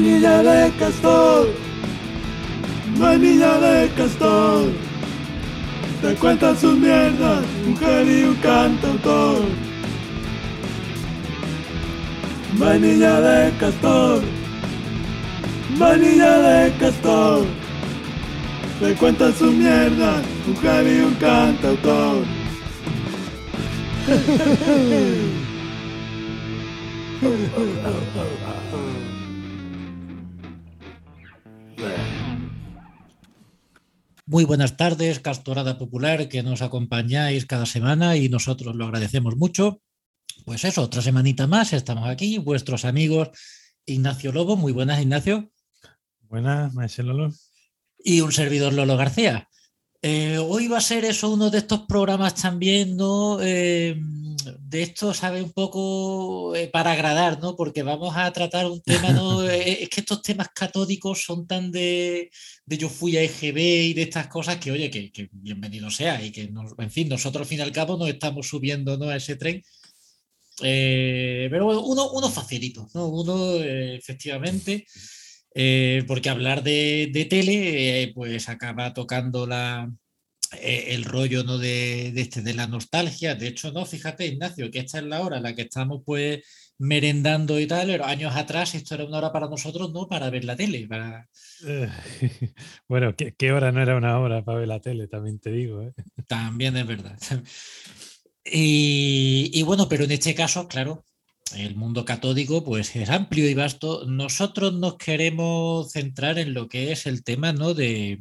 Manilla de castor, manilla de castor, te cuentan sus mierdas, mujer y un cantautor. Manilla de castor, manilla de castor, te cuentan sus mierdas, mujer y un cantautor. Muy buenas tardes, Castorada Popular, que nos acompañáis cada semana y nosotros lo agradecemos mucho. Pues eso, otra semanita más, estamos aquí, vuestros amigos Ignacio Lobo. Muy buenas, Ignacio. Buenas, maestro Lolo. Y un servidor Lolo García. Eh, hoy va a ser eso uno de estos programas también, ¿no? Eh, de esto, ¿sabe? Un poco eh, para agradar, ¿no? Porque vamos a tratar un tema, ¿no? es que estos temas catódicos son tan de, de yo fui a EGB y de estas cosas que, oye, que, que bienvenido sea y que, nos, en fin, nosotros al fin y al cabo nos estamos subiendo, ¿no? A ese tren. pero bueno, uno, uno facilito, ¿no? Uno, efectivamente. Eh, porque hablar de, de tele, eh, pues acaba tocando la, eh, el rollo ¿no? de, de, este, de la nostalgia. De hecho, no, fíjate, Ignacio, que esta es la hora en la que estamos pues merendando y tal, pero años atrás esto era una hora para nosotros, no para ver la tele. Para... bueno, ¿qué, ¿qué, hora no era una hora para ver la tele? También te digo. ¿eh? También es verdad. Y, y, bueno, pero en este caso, claro, el mundo catódico pues es amplio y vasto. Nosotros nos queremos centrar en lo que es el tema ¿no? de,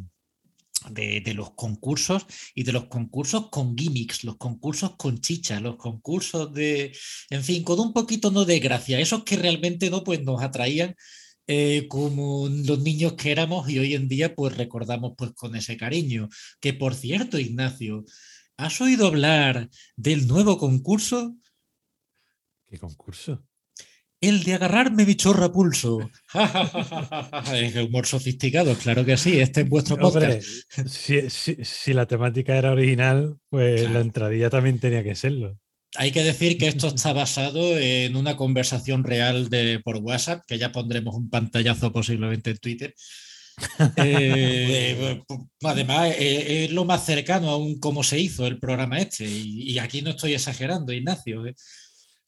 de, los concursos y de los concursos con gimmicks, los concursos con chicha, los concursos de, en fin, con un poquito ¿no? de gracia, esos que realmente no pues nos atraían eh, como los niños que éramos y hoy en día pues recordamos pues con ese cariño. Que por cierto, Ignacio, ¿has oído hablar del nuevo concurso? ¿Qué concurso? El de agarrarme bichorra pulso. es humor sofisticado, claro que sí. Este es vuestro podcast. Hombre, si, si, si, la temática era original, pues claro. la entradilla también tenía que serlo. Hay que decir que esto está basado en una conversación real de, por WhatsApp, que ya pondremos un pantallazo posiblemente en Twitter. eh, además, eh, es lo más cercano a un cómo se hizo el programa este. Y, y aquí no estoy exagerando, Ignacio. ¿eh?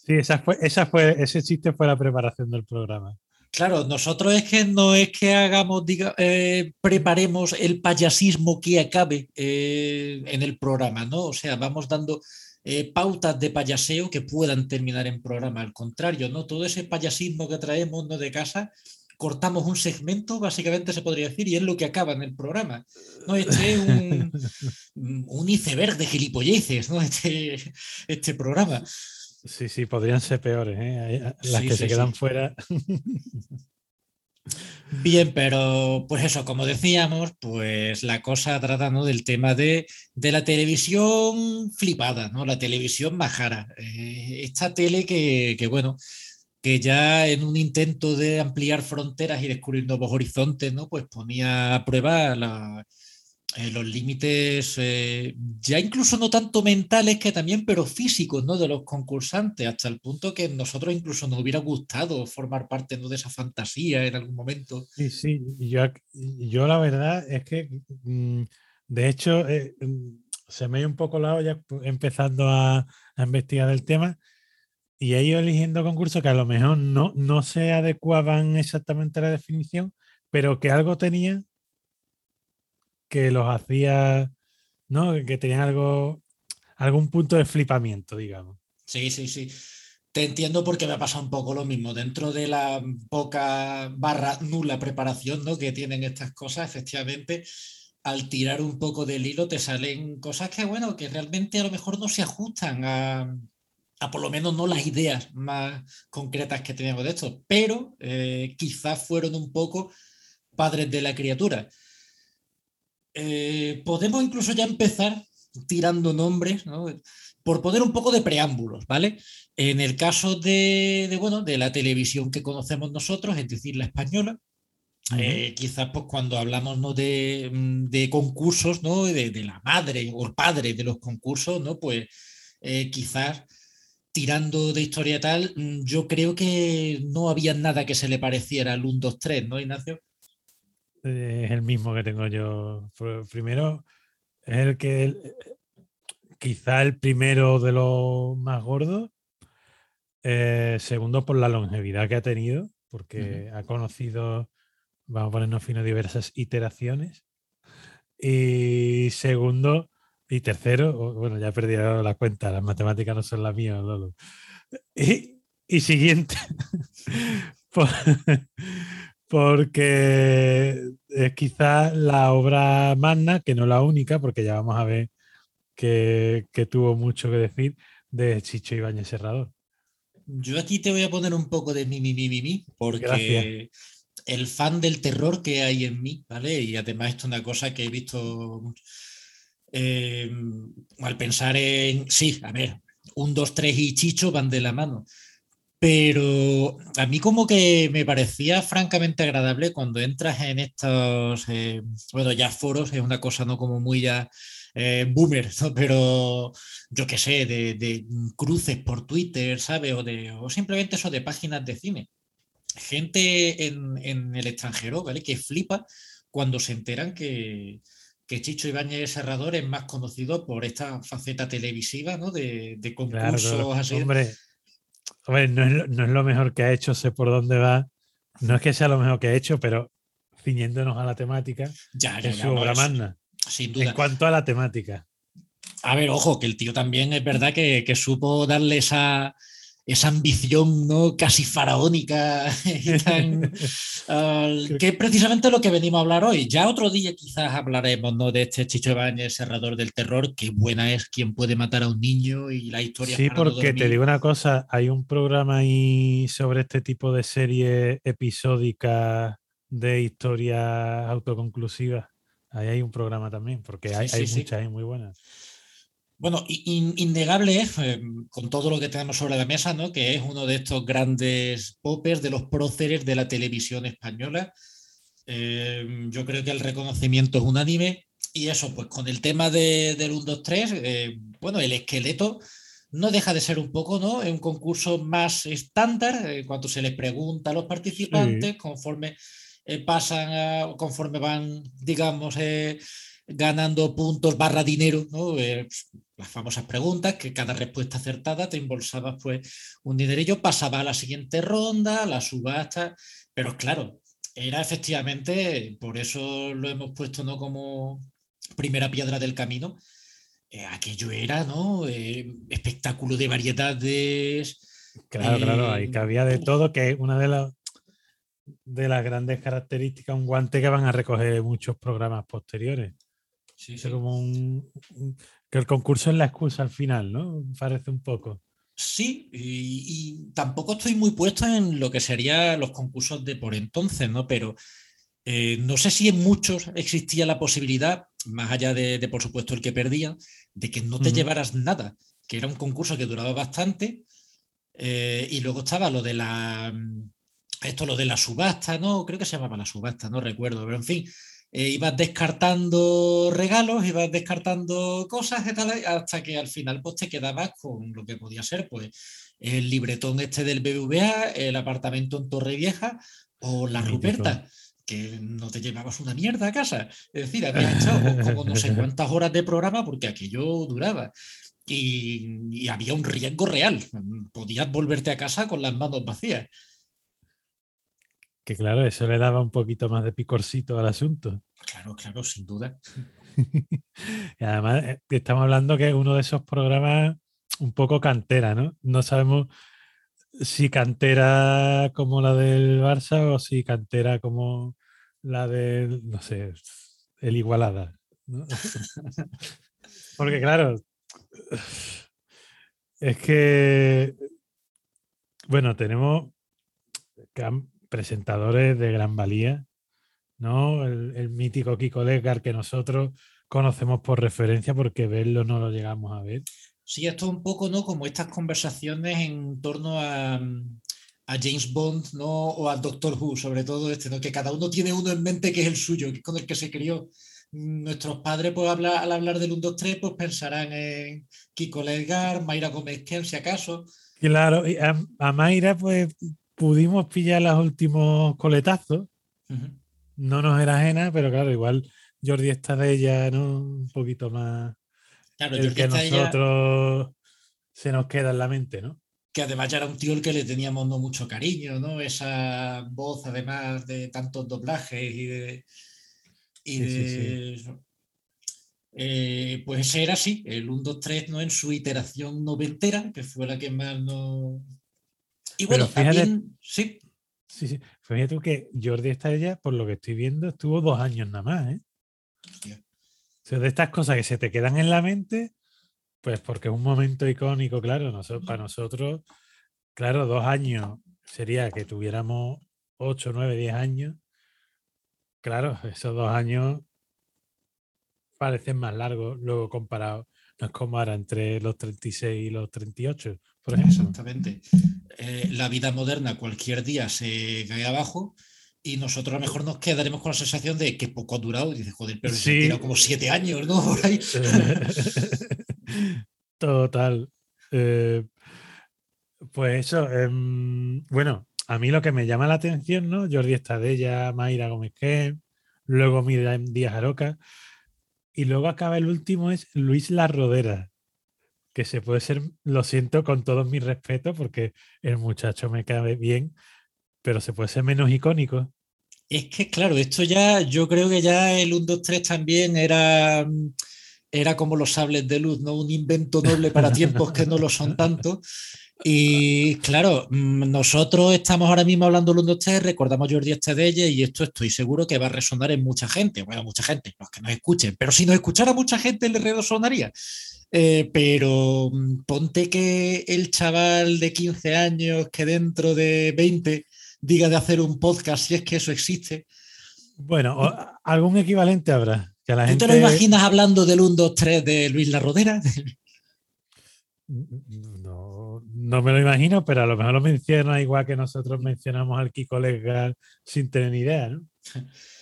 Sí, esa fue, esa fue, ese chiste fue la preparación del programa. Claro, nosotros es que no es que hagamos, diga, eh, preparemos el payasismo que acabe eh, en el programa, ¿no? O sea, vamos dando eh, pautas de payaseo que puedan terminar en programa. Al contrario, ¿no? Todo ese payasismo que traemos ¿no? de casa, cortamos un segmento, básicamente se podría decir, y es lo que acaba en el programa. ¿no? Este es un, un iceberg de gilipolleces, ¿no? Este, este programa. Sí, sí, podrían ser peores, ¿eh? Las Sí, que sí, se quedan sí. fuera. Bien, pero pues eso, como decíamos, pues la cosa trata ¿no? del tema de, de, la televisión flipada, ¿no? La televisión majara. Eh, esta tele que, que, bueno, que ya en un intento de ampliar fronteras y descubrir nuevos horizontes, ¿no? Pues ponía a prueba la, eh, los límites eh, ya incluso no tanto mentales que también, pero físicos, ¿no? De los concursantes, hasta el punto que nosotros incluso nos hubiera gustado formar parte ¿no? de esa fantasía en algún momento. Sí, sí, yo, yo la verdad es que, mm, de hecho, eh, se me ha ido un poco la olla empezando a, a investigar el tema y he ido eligiendo concursos que a lo mejor no, no se adecuaban exactamente a la definición, pero que algo tenían que los hacía, ¿no? Que tenían algo, algún punto de flipamiento, digamos. Sí, sí, sí. Te entiendo porque me ha pasado un poco lo mismo. Dentro de la poca barra nula preparación ¿no? que tienen estas cosas, efectivamente, al tirar un poco del hilo te salen cosas que, bueno, que realmente a lo mejor no se ajustan a, a por lo menos no las ideas más concretas que teníamos de esto, pero eh, quizás fueron un poco padres de la criatura. Eh, podemos incluso ya empezar tirando nombres, ¿no? por poner un poco de preámbulos, ¿vale? En el caso de, de, bueno, de la televisión que conocemos nosotros, es decir, la española, uh -huh. eh, quizás pues cuando hablamos ¿no? de, de concursos, ¿no? De, de, la madre o el padre de los concursos, ¿no? Pues eh, quizás tirando de historia tal, mm, yo creo que no había nada que se le pareciera al 1, 2, 3, ¿no, Ignacio? Es el mismo que tengo yo. Primero, es el que quizá el primero de los más gordos. Eh, segundo, por la longevidad que ha tenido, porque ha conocido, vamos a ponernos fino, diversas iteraciones. Y segundo, y tercero, bueno, ya he perdido la cuenta, las matemáticas no son las mías, Lolo. Y, y siguiente, porque es quizás la obra magna, que no la única, porque ya vamos a ver que, tuvo mucho que decir de Chicho Ibáñez Serrador. Yo aquí te voy a poner un poco de mi, mi, mi, mi, mi porque el fan del terror que hay en mí, ¿vale? Y además esto es una cosa que he visto Em, al pensar en, sí, a ver, un, dos, tres y Chicho van de la mano. Pero a mí como que me parecía francamente agradable cuando entras en estos, eh, bueno, ya foros, es una cosa no como muy ya eh, boomer, pero yo qué sé, de, cruces por Twitter, ¿sabes? O, de, o simplemente eso de páginas de cine. Gente en, en el extranjero, ¿vale? Que flipa cuando se enteran que, que Chicho Ibáñez Serrador es más conocido por esta faceta televisiva, ¿no? De, concursos así. Hombre, no, es, lo mejor que ha hecho, sé por dónde va. No es que sea lo mejor que ha hecho, pero ciñéndonos a la temática, ya, es su obra magna. Sin duda. En cuanto a la temática. A ver, ojo, que el tío también es verdad que, que supo darle esa, esa ambición ¿no? casi faraónica, que es precisamente lo que venimos a hablar hoy. Ya otro día quizás hablaremos ¿no? de este Chicho Ibáñez, cerrador del terror, qué buena es quien puede matar a un niño y la historia. Sí, porque te digo una cosa, hay un programa ahí sobre este tipo de series episódicas de historias autoconclusivas. Ahí hay un programa también, porque hay, hay muchas muy buenas. Bueno, innegable es, eh, con todo lo que tenemos sobre la mesa, ¿no? que es uno de estos grandes popers de los próceres de la televisión española. Eh, yo creo que el reconocimiento es unánime. Y eso, pues con el tema de, del 1, 2, 3, bueno, el esqueleto no deja de ser un poco, ¿no? Es un concurso más estándar en cuanto se les pregunta a los participantes, conforme eh, pasan, conforme van, digamos, ganando puntos barra dinero, ¿no? Pues, las famosas preguntas, que cada respuesta acertada te embolsaba pues un dinerillo, pasaba a la siguiente ronda, la subasta, pero claro, era efectivamente, por eso lo hemos puesto ¿no? como primera piedra del camino, eh, aquello era, ¿no? Eh, espectáculo de variedades. Claro, claro, ahí cabía de todo, que es una de las de las grandes características, un guante que van a recoger muchos programas posteriores. Sí, sí. como un, que el concurso es la excusa al final, ¿no? Parece un poco. Sí, y, tampoco estoy muy puesto en lo que serían los concursos de por entonces, ¿no? Pero eh, no sé si en muchos existía la posibilidad, más allá de, por supuesto, el que perdía, de que no te llevaras nada, que era un concurso que duraba bastante. Eh, y luego estaba lo de la. Esto, lo de la subasta, ¿no? Creo que se llamaba la subasta, no recuerdo, pero en fin, eh, ibas descartando regalos, ibas descartando cosas y tal, hasta que al final pues, te quedabas con lo que podía ser pues, el libretón este del BBVA, el apartamento en Torre Vieja o la Ruperta que no te llevabas una mierda a casa. Es decir, habías hecho como no sé cuántas horas de programa porque aquello duraba. Y, y, había un riesgo real. Podías volverte a casa con las manos vacías. Que claro, eso le daba un poquito más de picorcito al asunto. Claro, claro, sin duda. y además eh, estamos hablando que es uno de esos programas un poco cantera, ¿no? No sabemos si cantera como la del Barça o si cantera como la del, no sé, el Igualada. Porque claro, es que, bueno, tenemos presentadores de gran valía, ¿no? El, mítico Kiko Legar que nosotros conocemos por referencia porque verlo no lo llegamos a ver. Sí, esto es un poco, ¿no? Como estas conversaciones en torno a, a James Bond, ¿no? O al Doctor Who, sobre todo este, ¿no? Que cada uno tiene uno en mente que es el suyo, que es con el que se crió. nuestros padres, pues al hablar del 1, 2, 3, pues pensarán en Kiko Ledgar, Mayra Gómez Ken, si acaso. Claro, y a, Mayra, pues pudimos pillar los últimos coletazos. No nos era ajena, pero claro, igual Jordi está de ella, ¿no? Un poquito más. Claro, el que nosotros se nos queda en la mente, ¿no? Que además ya era un tío al que le teníamos no mucho cariño, ¿no? Esa voz, además de tantos doblajes y de. Y eh, pues ese era así, el 1, 2, 3, ¿no? En su iteración noventera, que fue la que más no. Y bueno, también. Sí. Sí, sí. Fíjate tú que Jordi Estalla, por lo que estoy viendo, estuvo dos años nada más, ¿eh? de estas cosas que se te quedan en la mente, pues porque es un momento icónico, claro, nosotros, para nosotros, claro, dos años sería que tuviéramos ocho, nueve, diez años. Claro, esos dos años parecen más largos luego comparado. No es como ahora entre los 36 y los 38, por ejemplo. Exactamente. Eh, la vida moderna cualquier día se cae abajo y nosotros a lo mejor nos quedaremos con la sensación de que poco ha durado. Y dices, joder, pero se ha tirado como siete años, ¿no? Por ahí. Total. Eh, pues eso, em, bueno, a mí lo que me llama la atención, ¿no? Jordi Estadella, Mayra Gómez que luego Miriam Díaz Aroca, y luego acaba el último, es Luis La Rodera, que se puede ser, lo siento con todos mis respetos, porque el muchacho me cabe bien, pero se puede ser menos icónico. Es que, claro, esto ya, yo creo que ya el 1, 2, 3 también era, era como los sables de luz, ¿no? Un invento noble para tiempos que no lo son tanto. Y claro, mm, nosotros estamos ahora mismo hablando del 1, 2, 3, recordamos Jordi Estadella y esto estoy seguro que va a resonar en mucha gente, bueno, mucha gente, los que nos escuchen, pero si nos escuchara mucha gente le resonaría. Eh, pero mm, ponte que el chaval de 15 años que dentro de 20 diga de hacer un podcast, si es que eso existe. Bueno, algún equivalente habrá. Que la ¿Tú te lo imaginas hablando del 1, 2, 3 de Luis La Rodera? No, no me lo imagino, pero a lo mejor lo menciona igual que nosotros mencionamos al Kiko Legal sin tener ni idea, ¿no?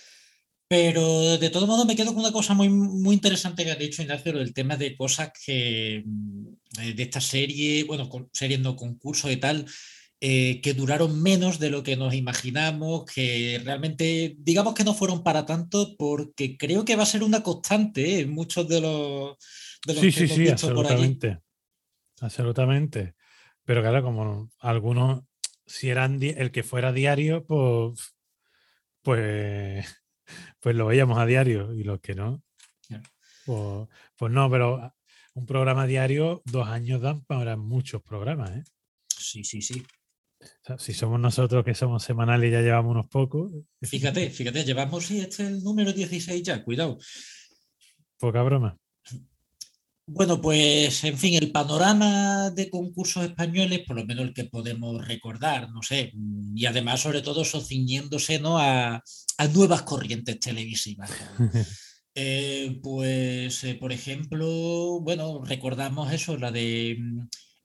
Pero de todo modo me quedo con una cosa muy, muy interesante que ha dicho Ignacio, el tema de cosas que mm, de esta serie, bueno, series no concursos y tal, eh, que duraron menos de lo que nos imaginamos, que realmente digamos que no fueron para tanto, porque creo que va a ser una constante ¿eh? en muchos de los, de sí, sí, sí, absolutamente. Absolutamente. Pero claro, como algunos, si eran el que fuera diario, pues, pues, pues lo veíamos a diario y los que no, pues, pues no, pero un programa diario, dos años dan para muchos programas, ¿eh? Sí, sí, sí si somos nosotros que somos semanales y ya llevamos unos pocos. Fíjate, fíjate, llevamos, sí, este es el número 16 ya, cuidado. Poca broma. Bueno, pues en fin, el panorama de concursos españoles, por lo menos el que podemos recordar, no sé, y además sobre todo eso ciñéndose ¿no? a, nuevas corrientes televisivas. Eh, pues, eh, por ejemplo, bueno, recordamos eso, la de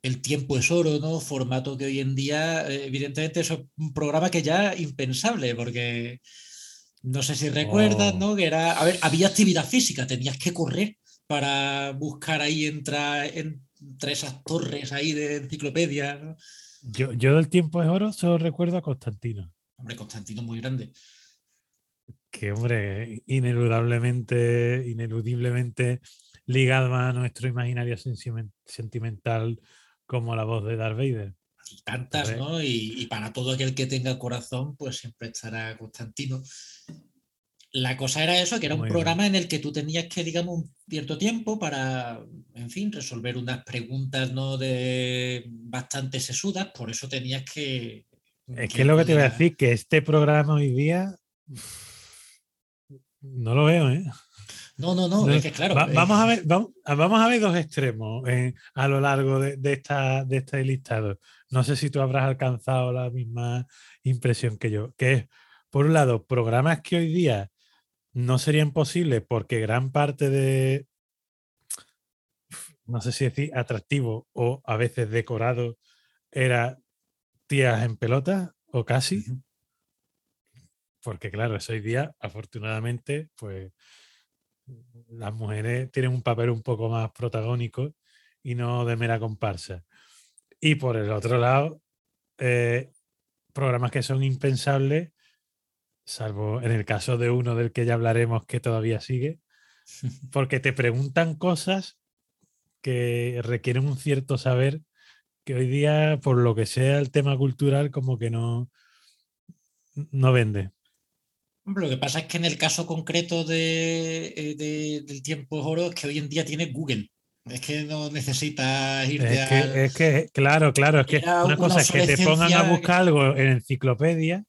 el tiempo es oro, ¿no? Formato que hoy en día, eh, evidentemente, es un programa que ya impensable, porque no sé si recuerdas, oh. ¿no? Que era, a ver, había actividad física, tenías que correr para buscar ahí entre, entre esas torres ahí de enciclopedia. Yo, yo del tiempo es oro solo recuerdo a Constantino. Hombre, Constantino muy grande. Que, hombre, ineludablemente, ineludiblemente ligado a nuestro imaginario sentimental como la voz de Darth Vader. Y tantas, ¿no? Y, para todo aquel que tenga corazón, pues siempre estará Constantino. La cosa era eso, que era un programa en el que tú tenías que, digamos, un cierto tiempo para, en fin, resolver unas preguntas, ¿no? De bastante sesudas, por eso tenías que... Es que, es lo que te voy a decir, que este programa hoy día no lo veo, ¿eh? No, no, no, es que claro. Vamos, a ver, vamos, a ver dos extremos eh, a lo largo de, esta, de este listado. No sé si tú habrás alcanzado la misma impresión que yo, que es, por un lado, programas que hoy día no serían posibles porque gran parte de, no sé si decir atractivo o a veces decorado, era tías en pelota o casi. Porque claro, hoy día, afortunadamente, pues las mujeres tienen un papel un poco más protagónico y no de mera comparsa. Y por el otro lado, eh, programas que son impensables, salvo en el caso de uno del que ya hablaremos que todavía sigue, porque te preguntan cosas que requieren un cierto saber que hoy día, por lo que sea el tema cultural, como que no, no vende. Lo que pasa es que en el caso concreto de, eh, del tiempo oro es que hoy en día tiene Google. Es que no necesitas irte es que, Es que, claro, claro, es que una, cosa es que te pongan a buscar algo en enciclopedia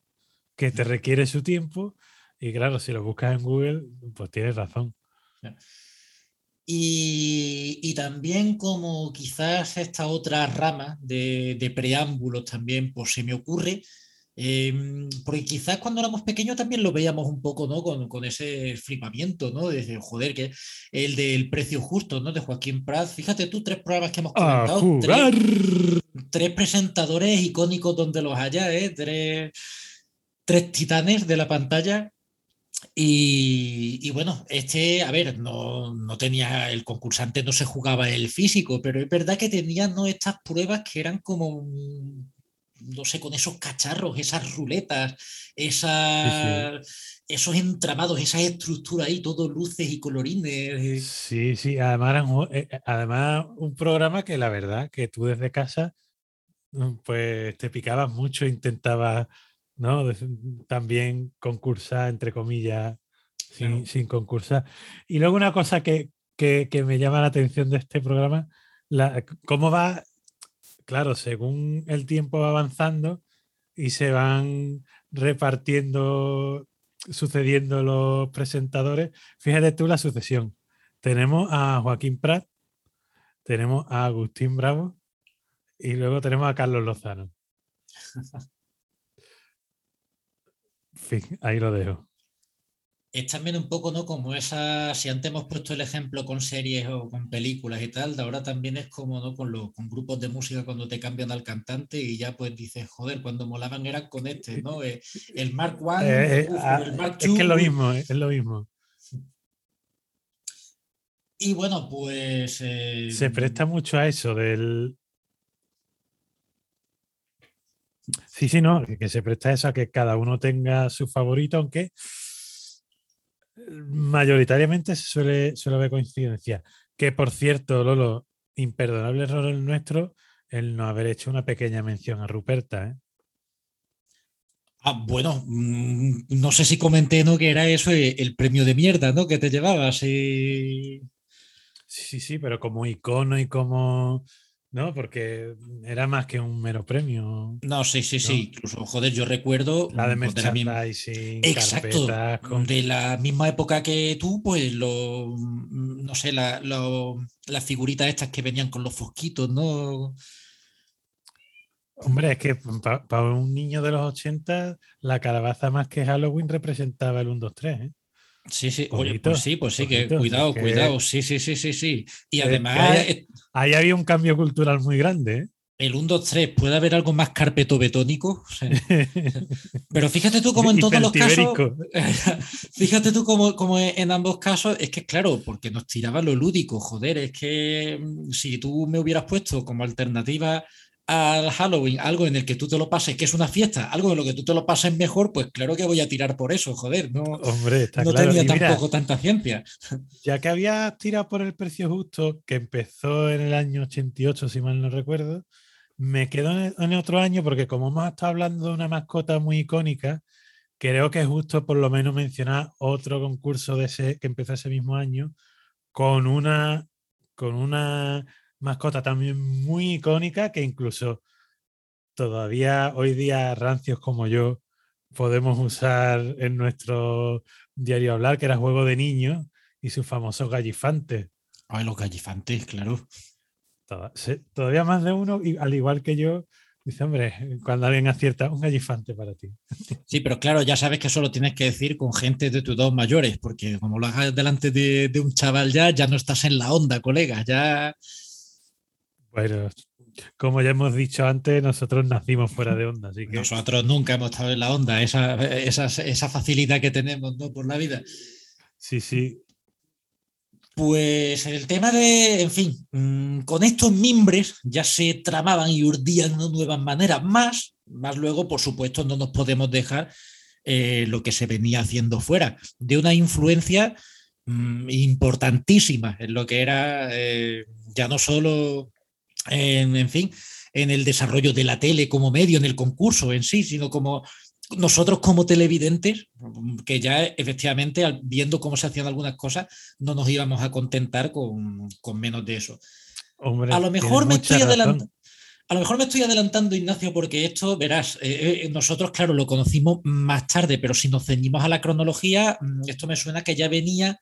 que te requiere su tiempo y claro, si lo buscas en Google, pues tienes razón. Y, también como quizás esta otra rama de, de preámbulos también, pues se me ocurre Em, porque quizás cuando éramos pequeños también lo veíamos un poco, ¿no? Con, ese flipamiento, ¿no? De joder, que el del precio justo, ¿no? De Joaquín Prat. Fíjate tú, tres programas que hemos comentado. Tres, presentadores icónicos donde los haya, ¿eh? Tres, tres titanes de la pantalla. Y, bueno, este, a ver, no, no, tenía, el concursante no se jugaba el físico, pero es verdad que tenía ¿no? estas pruebas que eran como no sé, con esos cacharros, esas ruletas, esas, esos entramados, esa estructura ahí, todo luces y colorines. Sí, sí, además, eh, eh, además un programa que la verdad que tú desde casa mm, pues te picabas mucho, intentabas ¿no? también concursar, entre comillas, sin, concursar. Y luego una cosa que, que, que, me llama la atención de este programa, la, cómo va claro, según el tiempo va avanzando y se van repartiendo, sucediendo los presentadores, fíjate tú la sucesión. Tenemos a Joaquín Prat, tenemos a Agustín Bravo y luego tenemos a Carlos Lozano. fin, ahí lo dejo es también un poco, ¿no? Como esa, si antes hemos puesto el ejemplo con series o con películas y tal, de ahora también es como, ¿no? Con, los, con grupos de música cuando te cambian al cantante y ya pues dices, joder, cuando molaban eran con este, ¿no? Eh, el Mark One, eh, eh, ah, el Mark Es que es lo mismo, es lo mismo. Y bueno, pues... Se presta mucho a eso del... Sí, sí, no, que se presta eso a que cada uno tenga su favorito, aunque mayoritariamente se suele, suele ver coincidencia. Que por cierto, Lolo, imperdonable error el nuestro el no haber hecho una pequeña mención a Ruperta. ¿eh? Ah, bueno, mm, no sé si comenté ¿no? que era eso eh, el premio de mierda ¿no? que te llevabas. Sí, sí, pero como icono y como ¿no? Porque era más que un mero premio. No, sí, sí, sí. Incluso, joder, yo recuerdo. La de merchandising, Exacto. De la misma época que tú, pues lo. No sé, la, las figuritas estas que venían con los fosquitos, ¿no? Hombre, es que para un niño de los 80, la calabaza más que Halloween representaba el 1, 2, 3, ¿eh? Sí, sí, oye, pues sí, pues sí, que cuidado, cuidado, sí, sí, sí, sí, sí. Y además. Ahí, había un cambio cultural muy grande. ¿eh? El 1, 2, 3, ¿puede haber algo más carpeto betónico? pero fíjate tú como en todos los casos. fíjate tú como, como en ambos casos, es que claro, porque nos tiraba lo lúdico, joder, es que mm, si tú me hubieras puesto como alternativa al Halloween algo en el que tú te lo pases, que es una fiesta, algo en lo que tú te lo pases mejor, pues claro que voy a tirar por eso, joder, no, Hombre, no tenía tampoco tanta ciencia. Ya que había tirado por el precio justo, que empezó en el año 88, si mal no recuerdo, me quedo en otro año porque como hemos estado hablando de una mascota muy icónica, creo que es justo por lo menos mencionar otro concurso de ese que empezó ese mismo año con una con una mascota también muy icónica que incluso todavía hoy día rancios como yo podemos usar en nuestro diario hablar, que era juego de niños y sus famosos gallifantes. Ay, los gallifantes, claro. Todavía más de uno, y al igual que yo, dice, hombre, cuando alguien acierta, un gallifante para ti. Sí, pero claro, ya sabes que solo tienes que decir con gente de tus dos mayores, porque como lo hagas delante de, de un chaval ya, ya no estás en la onda, colega, ya bueno, como ya hemos dicho antes, nosotros nacimos fuera de onda. Así que... Nosotros nunca hemos estado en la onda, esa, esa, facilidad que tenemos ¿no? por la vida. Sí, sí. Pues el tema de, en fin, mm, con estos mimbres ya se tramaban y urdían de nuevas maneras, más, más luego, por supuesto, no nos podemos dejar eh, lo que se venía haciendo fuera, de una influencia mm, importantísima en lo que era eh, ya no solo, en, en fin, en el desarrollo de la tele como medio, en el concurso en sí, sino como nosotros como televidentes, que ya efectivamente viendo cómo se hacían algunas cosas, no nos íbamos a contentar con, con menos de eso. Hombre, a lo mejor me estoy razón. adelantando. A lo mejor me estoy adelantando, Ignacio, porque esto, verás, eh, eh, nosotros, claro, lo conocimos más tarde, pero si nos ceñimos a la cronología, mm, esto me suena que ya venía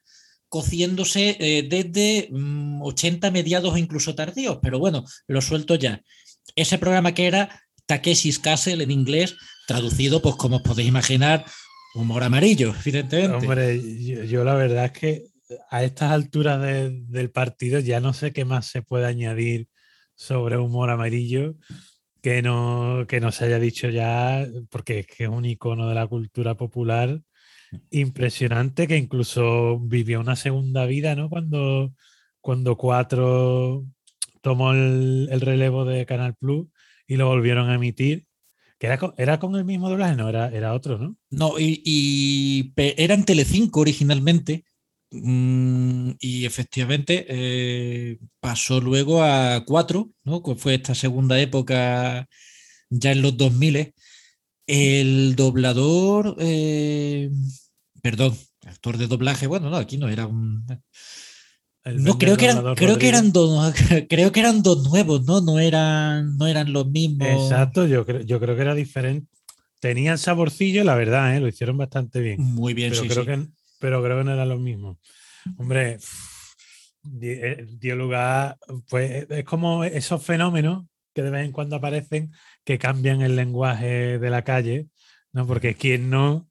cociéndose eh, desde mm, 80 mediados o incluso tardíos, pero bueno, lo suelto ya. Ese programa que era Takeshi's Castle en inglés, traducido, pues como os podéis imaginar, humor amarillo, evidentemente. Hombre, yo, yo la verdad es que a estas alturas de- del partido ya no sé qué más se puede añadir sobre humor amarillo que no, que no se haya dicho ya, porque es que es un icono de la cultura popular impresionante que incluso vivió una segunda vida, ¿no? Cuando, cuando Cuatro tomó el, el relevo de Canal Plus y lo volvieron a emitir. Que era con, el mismo doblaje, no, era, era otro, ¿no? No, y, y era en Telecinco originalmente. mm, y efectivamente eh, pasó luego a 4, ¿no? Que fue esta segunda época ya en los 2000. El doblador, eh, perdón, actor de doblaje, bueno, no, aquí no era un... No, creo que eran, creo que eran dos, creo que eran dos nuevos, ¿no? No eran, no eran los mismos. Exacto, yo creo, yo creo que era diferente. Tenían saborcillo, la verdad, ¿eh? lo hicieron bastante bien. Muy bien, Pero, sí, creo sí. Que, pero creo que no eran los mismos. Hombre, eh, dio lugar, pues es como esos fenómenos que de vez en cuando aparecen que cambian el lenguaje de la calle, ¿no? Porque quien no,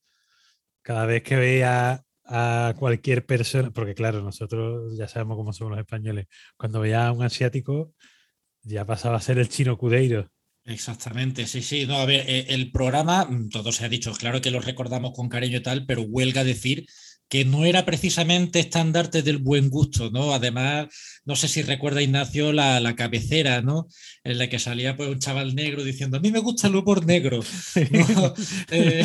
cada vez que veía a cualquier persona, porque claro, nosotros ya sabemos cómo somos los españoles, cuando veía a un asiático ya pasaba a ser el chino cudeiro. Exactamente, sí, sí. No, a ver, eh, el programa, mm, todo se ha dicho, claro que lo recordamos con cariño y tal, pero huelga decir que no era precisamente estandarte del buen gusto, ¿no? Además, no sé si recuerda Ignacio la, la cabecera, ¿no? En la que salía pues un chaval negro diciendo, a mí me gusta el humor negro. ¿no? Eh,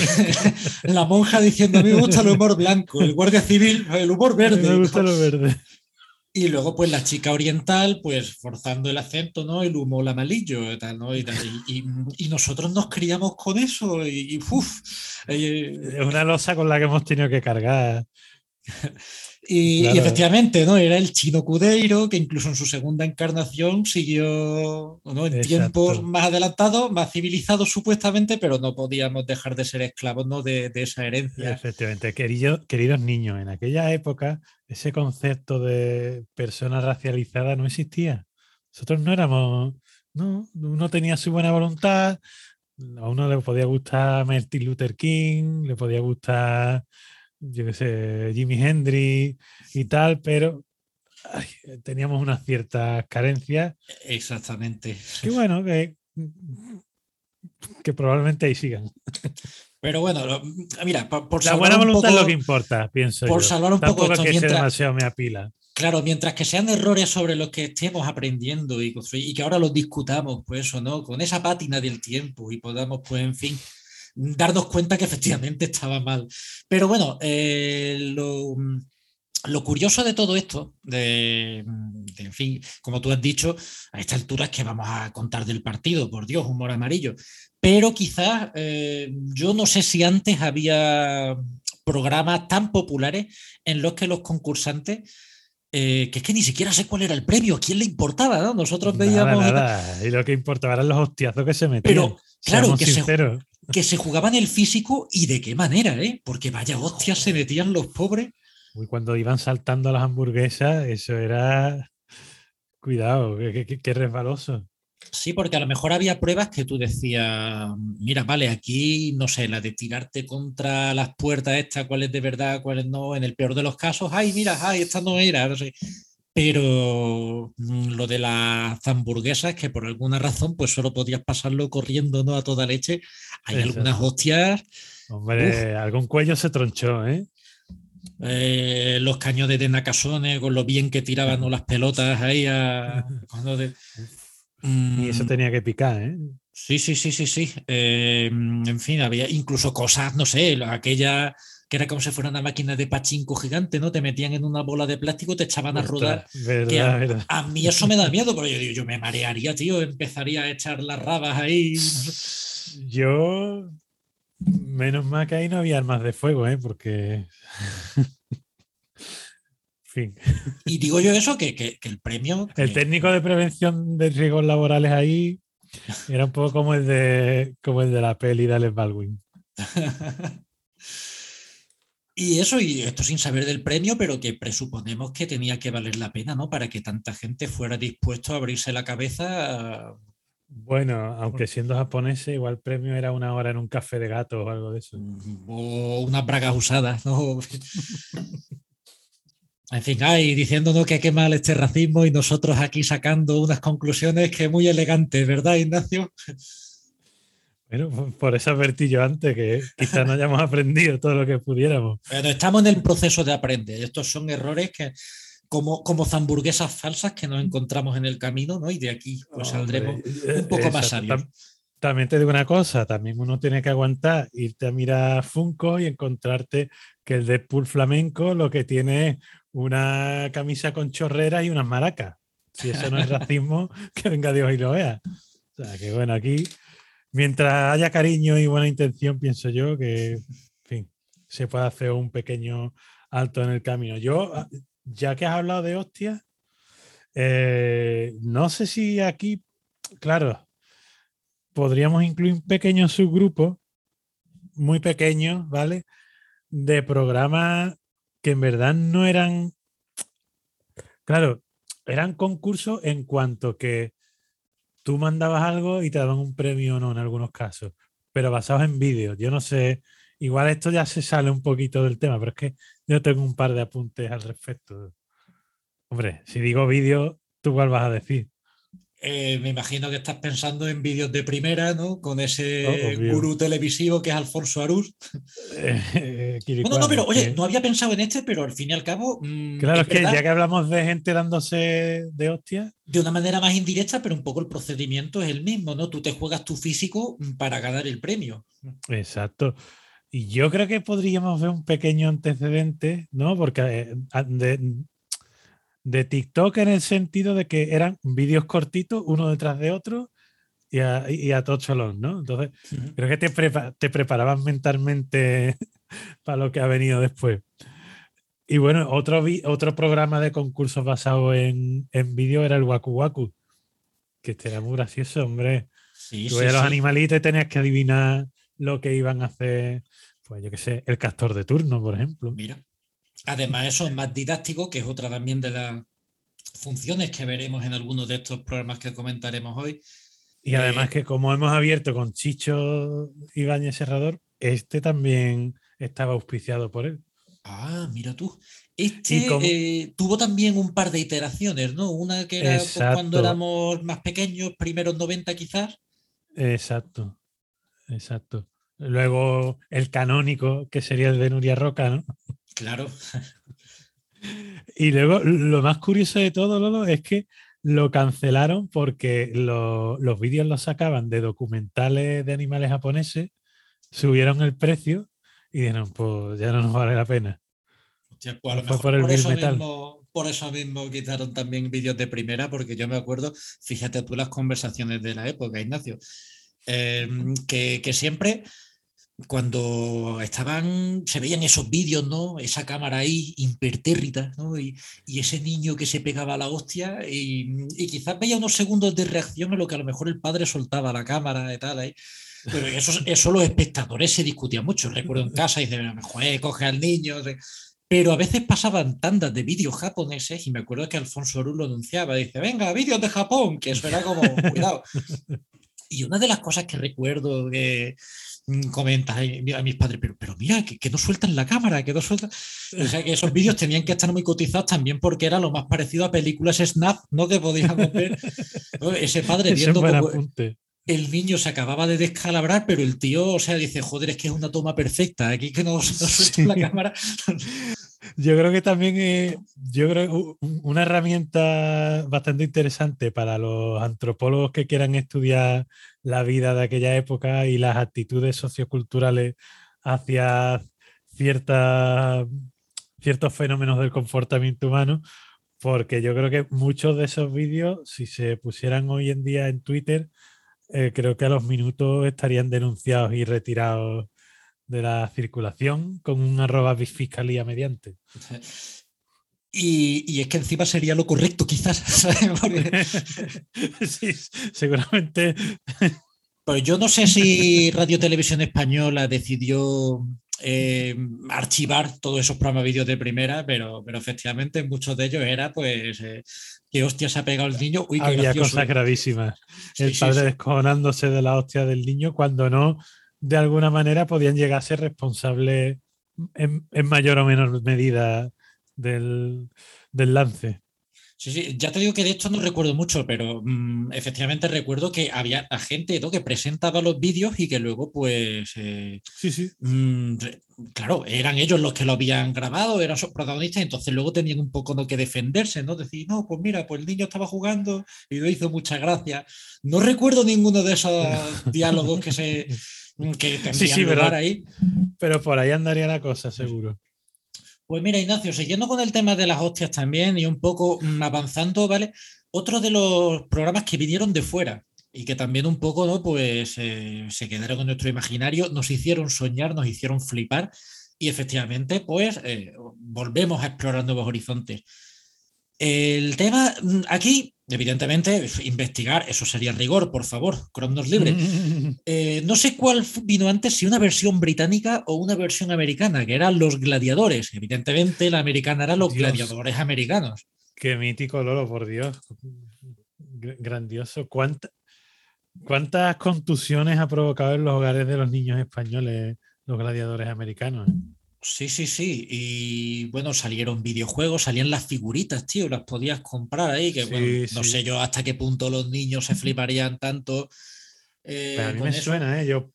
la monja diciendo, a mí me gusta el humor blanco, el guardia civil, el humor verde. Me ¿no? gusta lo verde. Y luego, pues la chica oriental, pues forzando el acento, ¿no? El humor amarillo, tal, ¿no? Y, tal, y- y- y nosotros nos criamos con eso, y, y, uf, eh, Es una losa con la que hemos tenido que cargar. y, y Claro. efectivamente, ¿no? Era el chino Cudeiro, que incluso en su segunda encarnación siguió, ¿no? En Exacto. tiempos más adelantados, más civilizados supuestamente, pero no podíamos dejar de ser esclavos, ¿no? De, de esa herencia. Efectivamente, querido- queridos niños, en aquella época ese concepto de persona racializada no existía. Nosotros no éramos, no, uno tenía su buena voluntad, a uno le podía gustar Martin Luther King, le podía gustar, yo qué sé, Jimi Hendrix y tal, pero ay, teníamos unas ciertas carencias Exactamente. que bueno, que, que probablemente ahí sigan. Pero bueno, lo- mira, por, por La buena un voluntad es poco- lo que importa, pienso por yo. salvar un poco Tampoco esto, es que mientras- demasiado me apila. Claro, mientras que sean errores sobre los que estemos aprendiendo y, y que ahora los discutamos, pues eso, ¿no? Con esa pátina del tiempo y podamos, pues, en fin, darnos cuenta que efectivamente estaba mal. Pero bueno, eh, lo, lo curioso de todo esto, de, de, en fin, como tú has dicho, a esta altura es que vamos a contar del partido, por Dios, humor amarillo. Pero quizás, eh, yo no sé si antes había programas tan populares en los que los concursantes eh, que es que ni siquiera sé cuál era el premio, a quién le importaba, ¿no? Nosotros veíamos nada. Y lo que importaba eran los hostiazos que se metían. Pero, claro, que se- que se jugaban el físico y de qué manera, ¿eh? Porque vaya hostias se metían los pobres. Uy, cuando iban saltando las hamburguesas, eso era. Cuidado, qué resbaloso. Sí, porque a lo mejor había pruebas que tú decías, mira, vale, aquí, no sé, la de tirarte contra las puertas, esta, cuál es de verdad, cuál es no, en el peor de los casos, ay, mira, ay, esta no era, no sé. Pero mm, lo de las hamburguesas, que por alguna razón, pues solo podías pasarlo corriendo, ¿no? A toda leche. Hay algunas hostias. Hombre, algún cuello se tronchó, ¿eh? Eh, los cañones de Nakasone con lo bien que tiraban ¿no? las pelotas ahí a, cuando de- Y eso Mm, tenía que picar, ¿eh? Sí, sí, sí, sí, sí. Eh, en fin, había incluso cosas, no sé, aquella que era como si fuera una máquina de pachinko gigante, ¿no? Te metían en una bola de plástico, te echaban a rodar. Verdad, que a, verdad. a mí eso me da miedo, pero yo digo, yo me marearía, tío, empezaría a echar las rabas ahí. Yo, menos mal que ahí no había armas de fuego, ¿eh? Porque. fin. Y digo yo eso, que, que- que el premio... El técnico de prevención de riesgos laborales ahí era un poco como el de, como el de la peli de Alex Baldwin. Y eso, y esto sin saber del premio, pero que presuponemos que tenía que valer la pena, ¿no? Para que tanta gente fuera dispuesto a abrirse la cabeza. Bueno, aunque siendo japonés, igual el premio era una hora en un café de gato o algo de eso. O unas bragas usadas, ¿no? En fin, ay, diciéndonos que qué mal este racismo y nosotros aquí sacando unas conclusiones que muy elegantes, ¿verdad, Ignacio? Bueno, por- eso advertí yo antes que quizás no hayamos aprendido todo lo que pudiéramos. Pero estamos en el proceso de aprender. Estos son errores que, como, como zamburguesas falsas que nos encontramos en el camino, ¿no? Y de aquí pues saldremos Hombre, un poco más sabios. Tam- También te digo una cosa, también uno tiene que aguantar, irte a mirar Funko y encontrarte que el Deadpool flamenco lo que tiene es una camisa con chorreras y unas maracas. Si eso no es racismo, que venga Dios y lo vea. O sea, que bueno, aquí, mientras haya cariño y buena intención, pienso yo que, en fin, se puede hacer un pequeño alto en el camino. Yo, ah, ya que has hablado de hostias, eh, no sé si aquí, claro, podríamos incluir un pequeño subgrupo, muy pequeño, ¿vale? De programas que en verdad no eran, claro, eran concursos en cuanto que tú mandabas algo y te daban un premio o no en algunos casos, pero basados en vídeos. Yo no sé, igual esto ya se sale un poquito del tema, pero es que yo tengo un par de apuntes al respecto. Hombre, si digo vídeo, ¿tú cuál vas a decir? Eh, me imagino que estás pensando en vídeos de primera, ¿no? Con ese Oh, gurú televisivo que es Alfonso Arús. Eh, No, no, no, pero oye, no había pensado en este, pero al fin y al cabo, mm, Claro, es es que verdad, ya que hablamos de gente dándose de hostia, de una manera más indirecta, pero un poco el procedimiento es el mismo, ¿no? Tú te juegas tu físico mm, para ganar el premio. exacto. Y yo creo que podríamos ver un pequeño antecedente, ¿no? Porque eh, de, de TikTok en el sentido de que eran vídeos cortitos, uno detrás de otro, y a, y a todo cholón, ¿no? Entonces, creo que te, prepa- te preparaban mentalmente para lo que ha venido después. Y bueno, otro, otro programa de concursos basado en, en vídeo era el Waku Waku, que este era muy gracioso, hombre. Sí, Tú sí, los sí. animalitos y tenías que adivinar lo que iban a hacer, pues yo qué sé, el castor de turno, por ejemplo. Mira. Además, eso es más didáctico, que es otra también de las funciones que veremos en algunos de estos programas que comentaremos hoy. Y además Eh, que como hemos abierto con Chicho Ibáñez Serrador, este también estaba auspiciado por él. Ah, mira tú. Este como- eh, tuvo también un par de iteraciones, ¿no? Una que era pues, cuando éramos más pequeños, primeros 90 quizás. Exacto, exacto. Luego el canónico, que sería el de Nuria Roca, ¿no? Claro. Y luego lo más curioso de todo, Lolo, es que lo cancelaron porque lo- los vídeos los sacaban de documentales de animales japoneses, subieron el precio y dijeron, pues ya no nos vale la pena. Hostia, pues a lo mejor por el por Bill eso, Metal. mismo, por eso mismo quitaron también vídeos de primera, porque yo me acuerdo, fíjate tú las conversaciones de la época, Ignacio, eh, que, que siempre cuando estaban, se veían esos vídeos, ¿no? Esa cámara ahí impertérrita, ¿no? Y, y ese niño que se pegaba a la hostia y, y quizás veía unos segundos de reacción en lo que a lo mejor el padre soltaba la cámara y tal ahí. Pero eso, eso los espectadores se discutían mucho. Recuerdo en casa y dicen, joder, coge al niño. de-". Pero a veces pasaban tandas de vídeos japoneses y me acuerdo que Alfonso Arús lo anunciaba. Dice, venga, vídeos de Japón, que eso era como, cuidado. Y una de las cosas que recuerdo que mm, comentas a mis padres, pero, pero mira, que, que no sueltan la cámara, que no sueltan. O sea, que esos vídeos tenían que estar muy cotizados también porque era lo más parecido a películas Snap, ¿no? Que podíamos ver. Ese padre viendo apunte. el niño se acababa de descalabrar, pero el tío, o sea, dice, joder, es que es una toma perfecta, aquí que no, no suelta Sí. la cámara. yo creo que también es yo creo una herramienta bastante interesante para los antropólogos que quieran estudiar la vida de aquella época y las actitudes socioculturales hacia ciertas, ciertos fenómenos del comportamiento humano, porque yo creo que muchos de esos vídeos, si se pusieran hoy en día en Twitter, eh, creo que a los minutos estarían denunciados y retirados de la circulación con un arroba fiscalía mediante. Y, es que encima sería lo correcto, quizás. sí, seguramente. Pues yo no sé si Radio Televisión Española decidió eh, archivar todos esos programas vídeos de primera, pero, pero efectivamente muchos de ellos era pues eh, que hostia se ha pegado el niño. Uy, Había cosas gravísimas. el padre descojonándose de la hostia del niño cuando no, de alguna manera podían llegar a ser responsables en, mayor o menor medida del, del lance. Sí, sí, ya te digo que de esto no recuerdo mucho, pero mm, efectivamente recuerdo que había gente que presentaba los vídeos y que luego, pues. Eh, sí, sí. Mm, claro, eran ellos los que lo habían grabado, eran sus protagonistas, entonces luego tenían un poco que defenderse, ¿no? Decir, no, pues mira, pues el niño estaba jugando y lo hizo muchas gracias. No recuerdo ninguno de esos diálogos que se. Que sí, sí, lugar ahí. Pero por ahí andaría la cosa, seguro. Pues mira, Ignacio, siguiendo con el tema de las hostias también y un poco mm, avanzando, ¿vale? Otro de los programas que vinieron de fuera y que también un poco, ¿no? Pues eh, se quedaron en nuestro imaginario, nos hicieron soñar, nos hicieron flipar y efectivamente, pues eh, volvemos a explorar nuevos horizontes. El tema mm, aquí, evidentemente, investigar, eso sería rigor, por favor, Cronos libre. Eh, no sé cuál vino antes, si una versión británica o una versión americana, que eran los gladiadores. Evidentemente, la americana era los gladiadores americanos. Qué mítico, Lolo, por Dios. Grandioso. ¿Cuántas contusiones ha provocado en los hogares de los niños españoles los gladiadores americanos? Sí, sí, sí. Y bueno, salieron videojuegos, salían las figuritas, tío, las podías comprar ahí, que bueno, no sé yo hasta qué punto los niños se fliparían tanto. Eh, a mí me suena, ¿eh? Yo,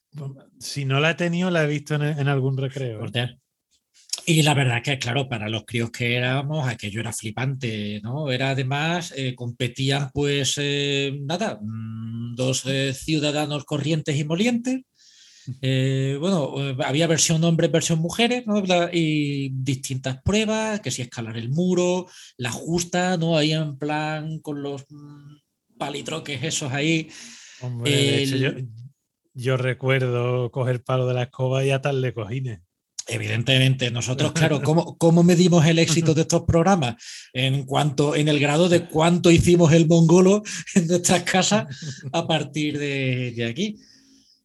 si no la he tenido, la he visto en, algún recreo. ¿eh? Y la verdad que, claro, para los críos que éramos, aquello era flipante, ¿no? Era además, eh, competían pues, nada, mm, dos ciudadanos corrientes y molientes eh, bueno, eh, había versión hombres, versión mujeres, ¿no? Y distintas pruebas, que si escalar el muro, la justa, ¿no? Ahí en plan con los mm, palitroques esos ahí. yo, recuerdo coger palo de la escoba y atarle cojines. Evidentemente, nosotros, claro, ¿cómo, ¿cómo, medimos el éxito de estos programas? En cuanto, en el grado de cuánto hicimos el mongolo en nuestras casas a partir de aquí.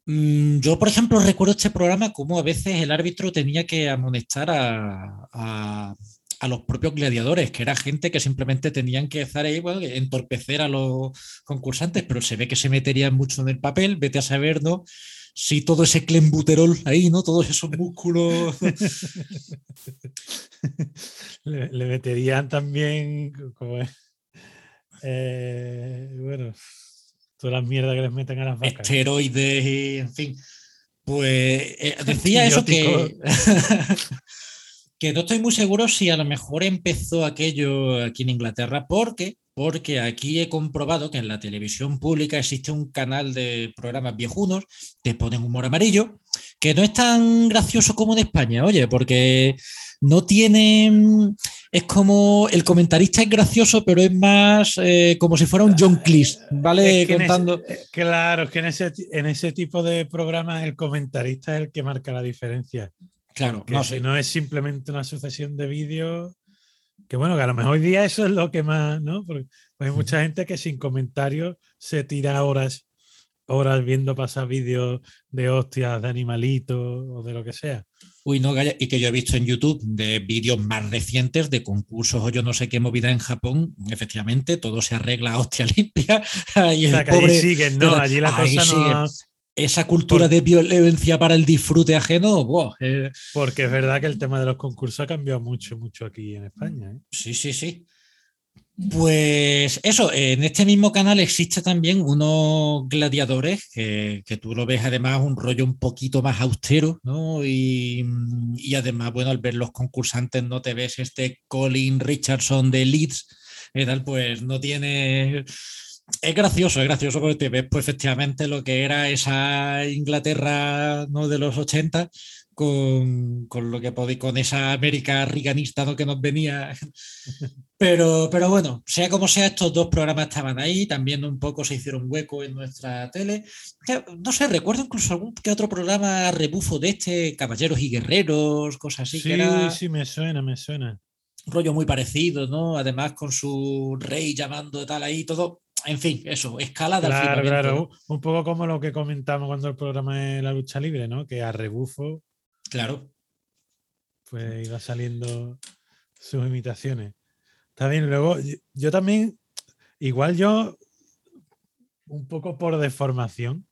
Mm, yo, por ejemplo, recuerdo este programa como a veces el árbitro tenía que amonestar a, los propios gladiadores, que era gente que simplemente tenían que estar ahí, bueno, entorpecer a los concursantes, pero se ve que se meterían mucho en el papel, vete a saber, ¿no? Si todo ese clembuterol ahí, ¿no? Todos esos músculos. le, meterían también, eh, bueno, todas las mierdas que les meten a las vacas. Esteroides y, en fin. Pues eh, decía eso que, que no estoy muy seguro si a lo mejor empezó aquello aquí en Inglaterra, porque, porque aquí he comprobado que en la televisión pública existe un canal de programas viejunos que ponen humor amarillo, que no es tan gracioso como en España, oye, porque no tiene es como el comentarista es gracioso, pero es más eh, como si fuera un John Cleese, ¿vale? Contando. Eh, claro, es que en ese, en ese tipo de programas el comentarista es el que marca la diferencia. Claro, no, si no es simplemente una sucesión de vídeos, que bueno, que a lo mejor hoy día eso es lo que más, ¿no? Porque hay mucha gente que sin comentarios se tira horas, horas viendo pasar vídeos de hostias, de animalitos o de lo que sea. Uy, no, y que yo he visto en YouTube de vídeos más recientes de concursos o yo no sé qué movida en Japón, efectivamente, todo se arregla a hostia limpia. Y o sea, que allí siguen, ¿no? Allí la cosa no... Esa cultura de violencia para el disfrute ajeno, eh. Porque es verdad que el tema de los concursos ha cambiado mucho, mucho aquí en España. ¿eh? Sí, sí, sí. Pues eso, en este mismo canal existe también unos gladiadores que, tú lo ves además un rollo un poquito más austero, ¿no? Y, además, bueno, al ver los concursantes no te ves este Colin Richardson de Leeds, y tal, pues no tiene... Es gracioso, es gracioso porque te ves pues efectivamente lo que era esa Inglaterra de los 80 con, con, lo que podéis, con esa América riganista ¿no? que nos venía. Pero, pero bueno, sea como sea, estos dos programas estaban ahí, también un poco se hicieron hueco en nuestra tele. No sé, recuerdo incluso algún que otro programa rebufo de este, Caballeros y Guerreros, cosas así. Sí, que era sí, me suena, me suena. Un rollo muy parecido, ¿no? Además con su rey llamando tal ahí, todo. En fin, eso, escala de Claro, claro, un poco como lo que comentamos cuando el programa es la lucha libre, ¿no? Que a rebufo. Claro. Pues iba saliendo sus imitaciones. Está bien, luego yo, también, igual yo, un poco por deformación,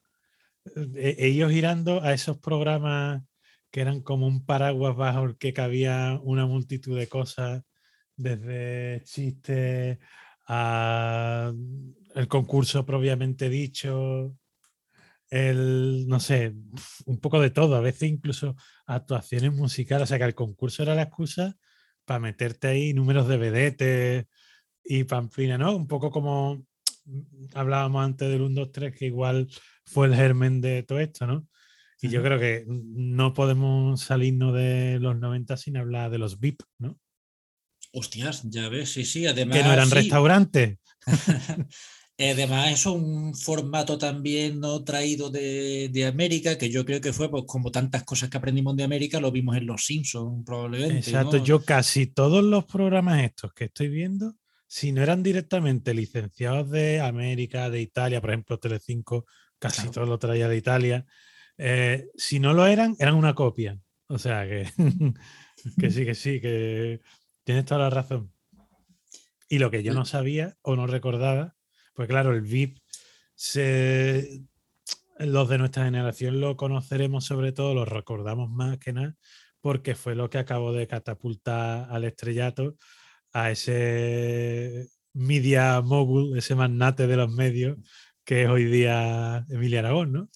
eh, ellos girando a esos programas que eran como un paraguas bajo el que cabía una multitud de cosas, desde chistes a el concurso propiamente dicho, el, no sé, un poco de todo, a veces incluso actuaciones musicales, o sea que el concurso era la excusa para meterte ahí números de vedetes y pamplina, ¿no? Un poco como hablábamos antes del 1, 2, 3, que igual fue el germen de todo esto, ¿no? Y yo creo que no podemos salirnos de los 90 sin hablar de los VIP, ¿no? Hostias, ya ves, sí, sí, además. Que no eran sí. restaurantes. Además, eso es un formato también no traído de, de, América, que yo creo que fue pues, como tantas cosas que aprendimos de América, lo vimos en Los Simpsons, probablemente. Exacto, ¿no? yo casi todos los programas estos que estoy viendo, si no eran directamente licenciados de América, de Italia, por ejemplo, Telecinco, casi claro. todo lo traía de Italia. Eh, si no lo eran, eran una copia. O sea que, que sí, que sí, que tienes toda la razón. Y lo que yo no sabía o no recordaba pues claro, el VIP, se, los de nuestra generación lo conoceremos sobre todo, lo recordamos más que nada, porque fue lo que acabó de catapultar al estrellato a ese media mogul, ese magnate de los medios que es hoy día Emilia Aragón, ¿no?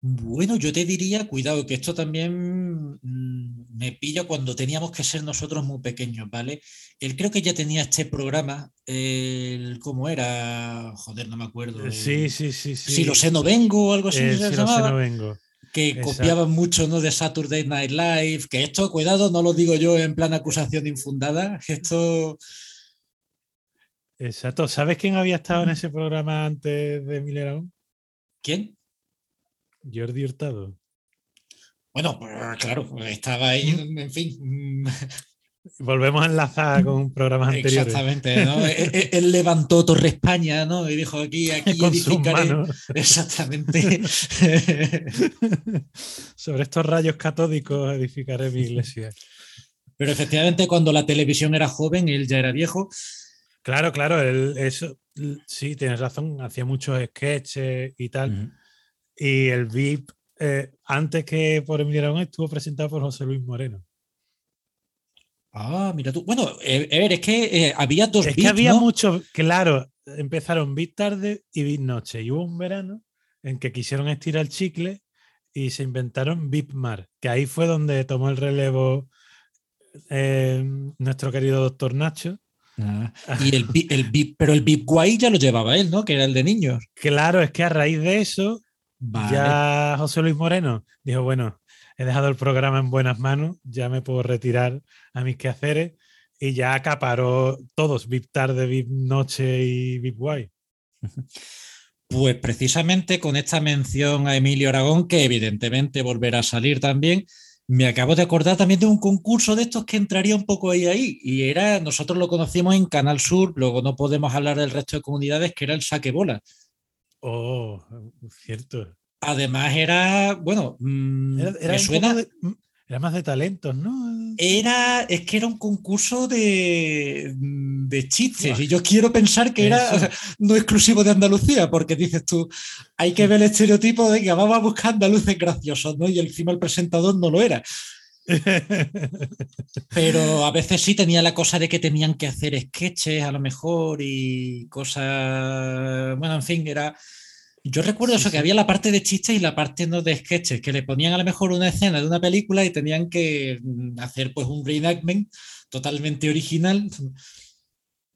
Bueno, yo te diría, cuidado, que esto también me pilla cuando teníamos que ser nosotros muy pequeños, ¿vale? Él creo que ya tenía este programa, el, ¿cómo era? Joder, no me acuerdo. El, sí, sí, sí, sí. Si lo sé, no vengo o algo así. Se si llamaba, lo sé, no vengo. Que Exacto. copiaban mucho, ¿no? De Saturday Night Live, que esto, cuidado, no lo digo yo en plan acusación infundada, esto... Exacto. ¿Sabes quién había estado en ese programa antes de Emilia Aragón? ¿Quién? Jordi Hurtado. Bueno, claro, estaba ahí, en fin. Volvemos a enlazar con programas anteriores. Exactamente, ¿no? él, él, levantó Torre España, ¿no? Y dijo aquí, aquí con edificaré. Exactamente. Sobre estos rayos catódicos edificaré mi iglesia. Pero efectivamente, cuando la televisión era joven, él ya era viejo. Claro, claro, él, eso, sí, tienes razón, hacía muchos sketches y tal. Uh -huh. Y el VIP, eh, antes que por Emilio Aragón, estuvo presentado por José Luis Moreno. Ah, mira tú. Bueno, eh, a ver, es que eh, había dos Es que había ¿no? muchos, claro, empezaron VIP tarde y VIP noche. Y hubo un verano en que quisieron estirar el chicle y se inventaron VIP mar, que ahí fue donde tomó el relevo eh, nuestro querido doctor Nacho. Ah, y el, el pero el VIP guay ya lo llevaba él, ¿no? Que era el de niños. Claro, es que a raíz de eso Vale. Ya José Luis Moreno dijo, bueno, he dejado el programa en buenas manos, ya me puedo retirar a mis quehaceres y ya acaparó todos, VIP tarde, VIP noche y VIP guay. Pues precisamente con esta mención a Emilio Aragón, que evidentemente volverá a salir también, me acabo de acordar también de un concurso de estos que entraría un poco ahí ahí. Y era, nosotros lo conocimos en Canal Sur, luego no podemos hablar del resto de comunidades, que era el saque bola. Oh, cierto. Además era, bueno, mmm, era, era, me suena... De, era más de talentos, ¿no? Era, es que era un concurso de, de chistes y yo quiero pensar que era o sea, no exclusivo de Andalucía, porque dices tú, hay que ver el estereotipo de que vamos a buscar andaluces graciosos, ¿no? Y encima el presentador no lo era. Pero a veces sí tenía la cosa de que tenían que hacer sketches a lo mejor y cosas. Bueno, en fin, era. Yo recuerdo eso, que había la parte de chistes y la parte no de sketches, que le ponían a lo mejor una escena de una película y tenían que mm, hacer pues un reenactment totalmente original.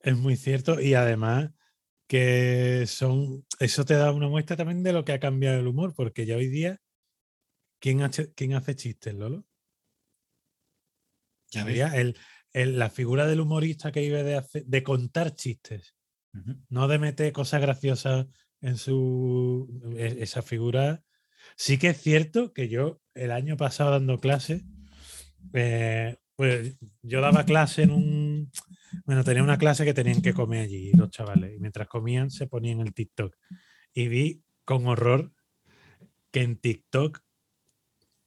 Es muy cierto y además que son, eso te da una muestra también de lo que ha cambiado el humor, porque ya hoy día, ¿quién hace, quién hace chistes, Lolo? Ya veía, el, la figura del humorista que vive de, de contar chistes, no de meter cosas graciosas en su. E, esa figura. Sí que es cierto que yo el año pasado dando clase, eh, pues yo daba clase en un. Bueno, tenía una clase que tenían que comer allí los chavales y mientras comían se ponían el TikTok. Y vi con horror que en TikTok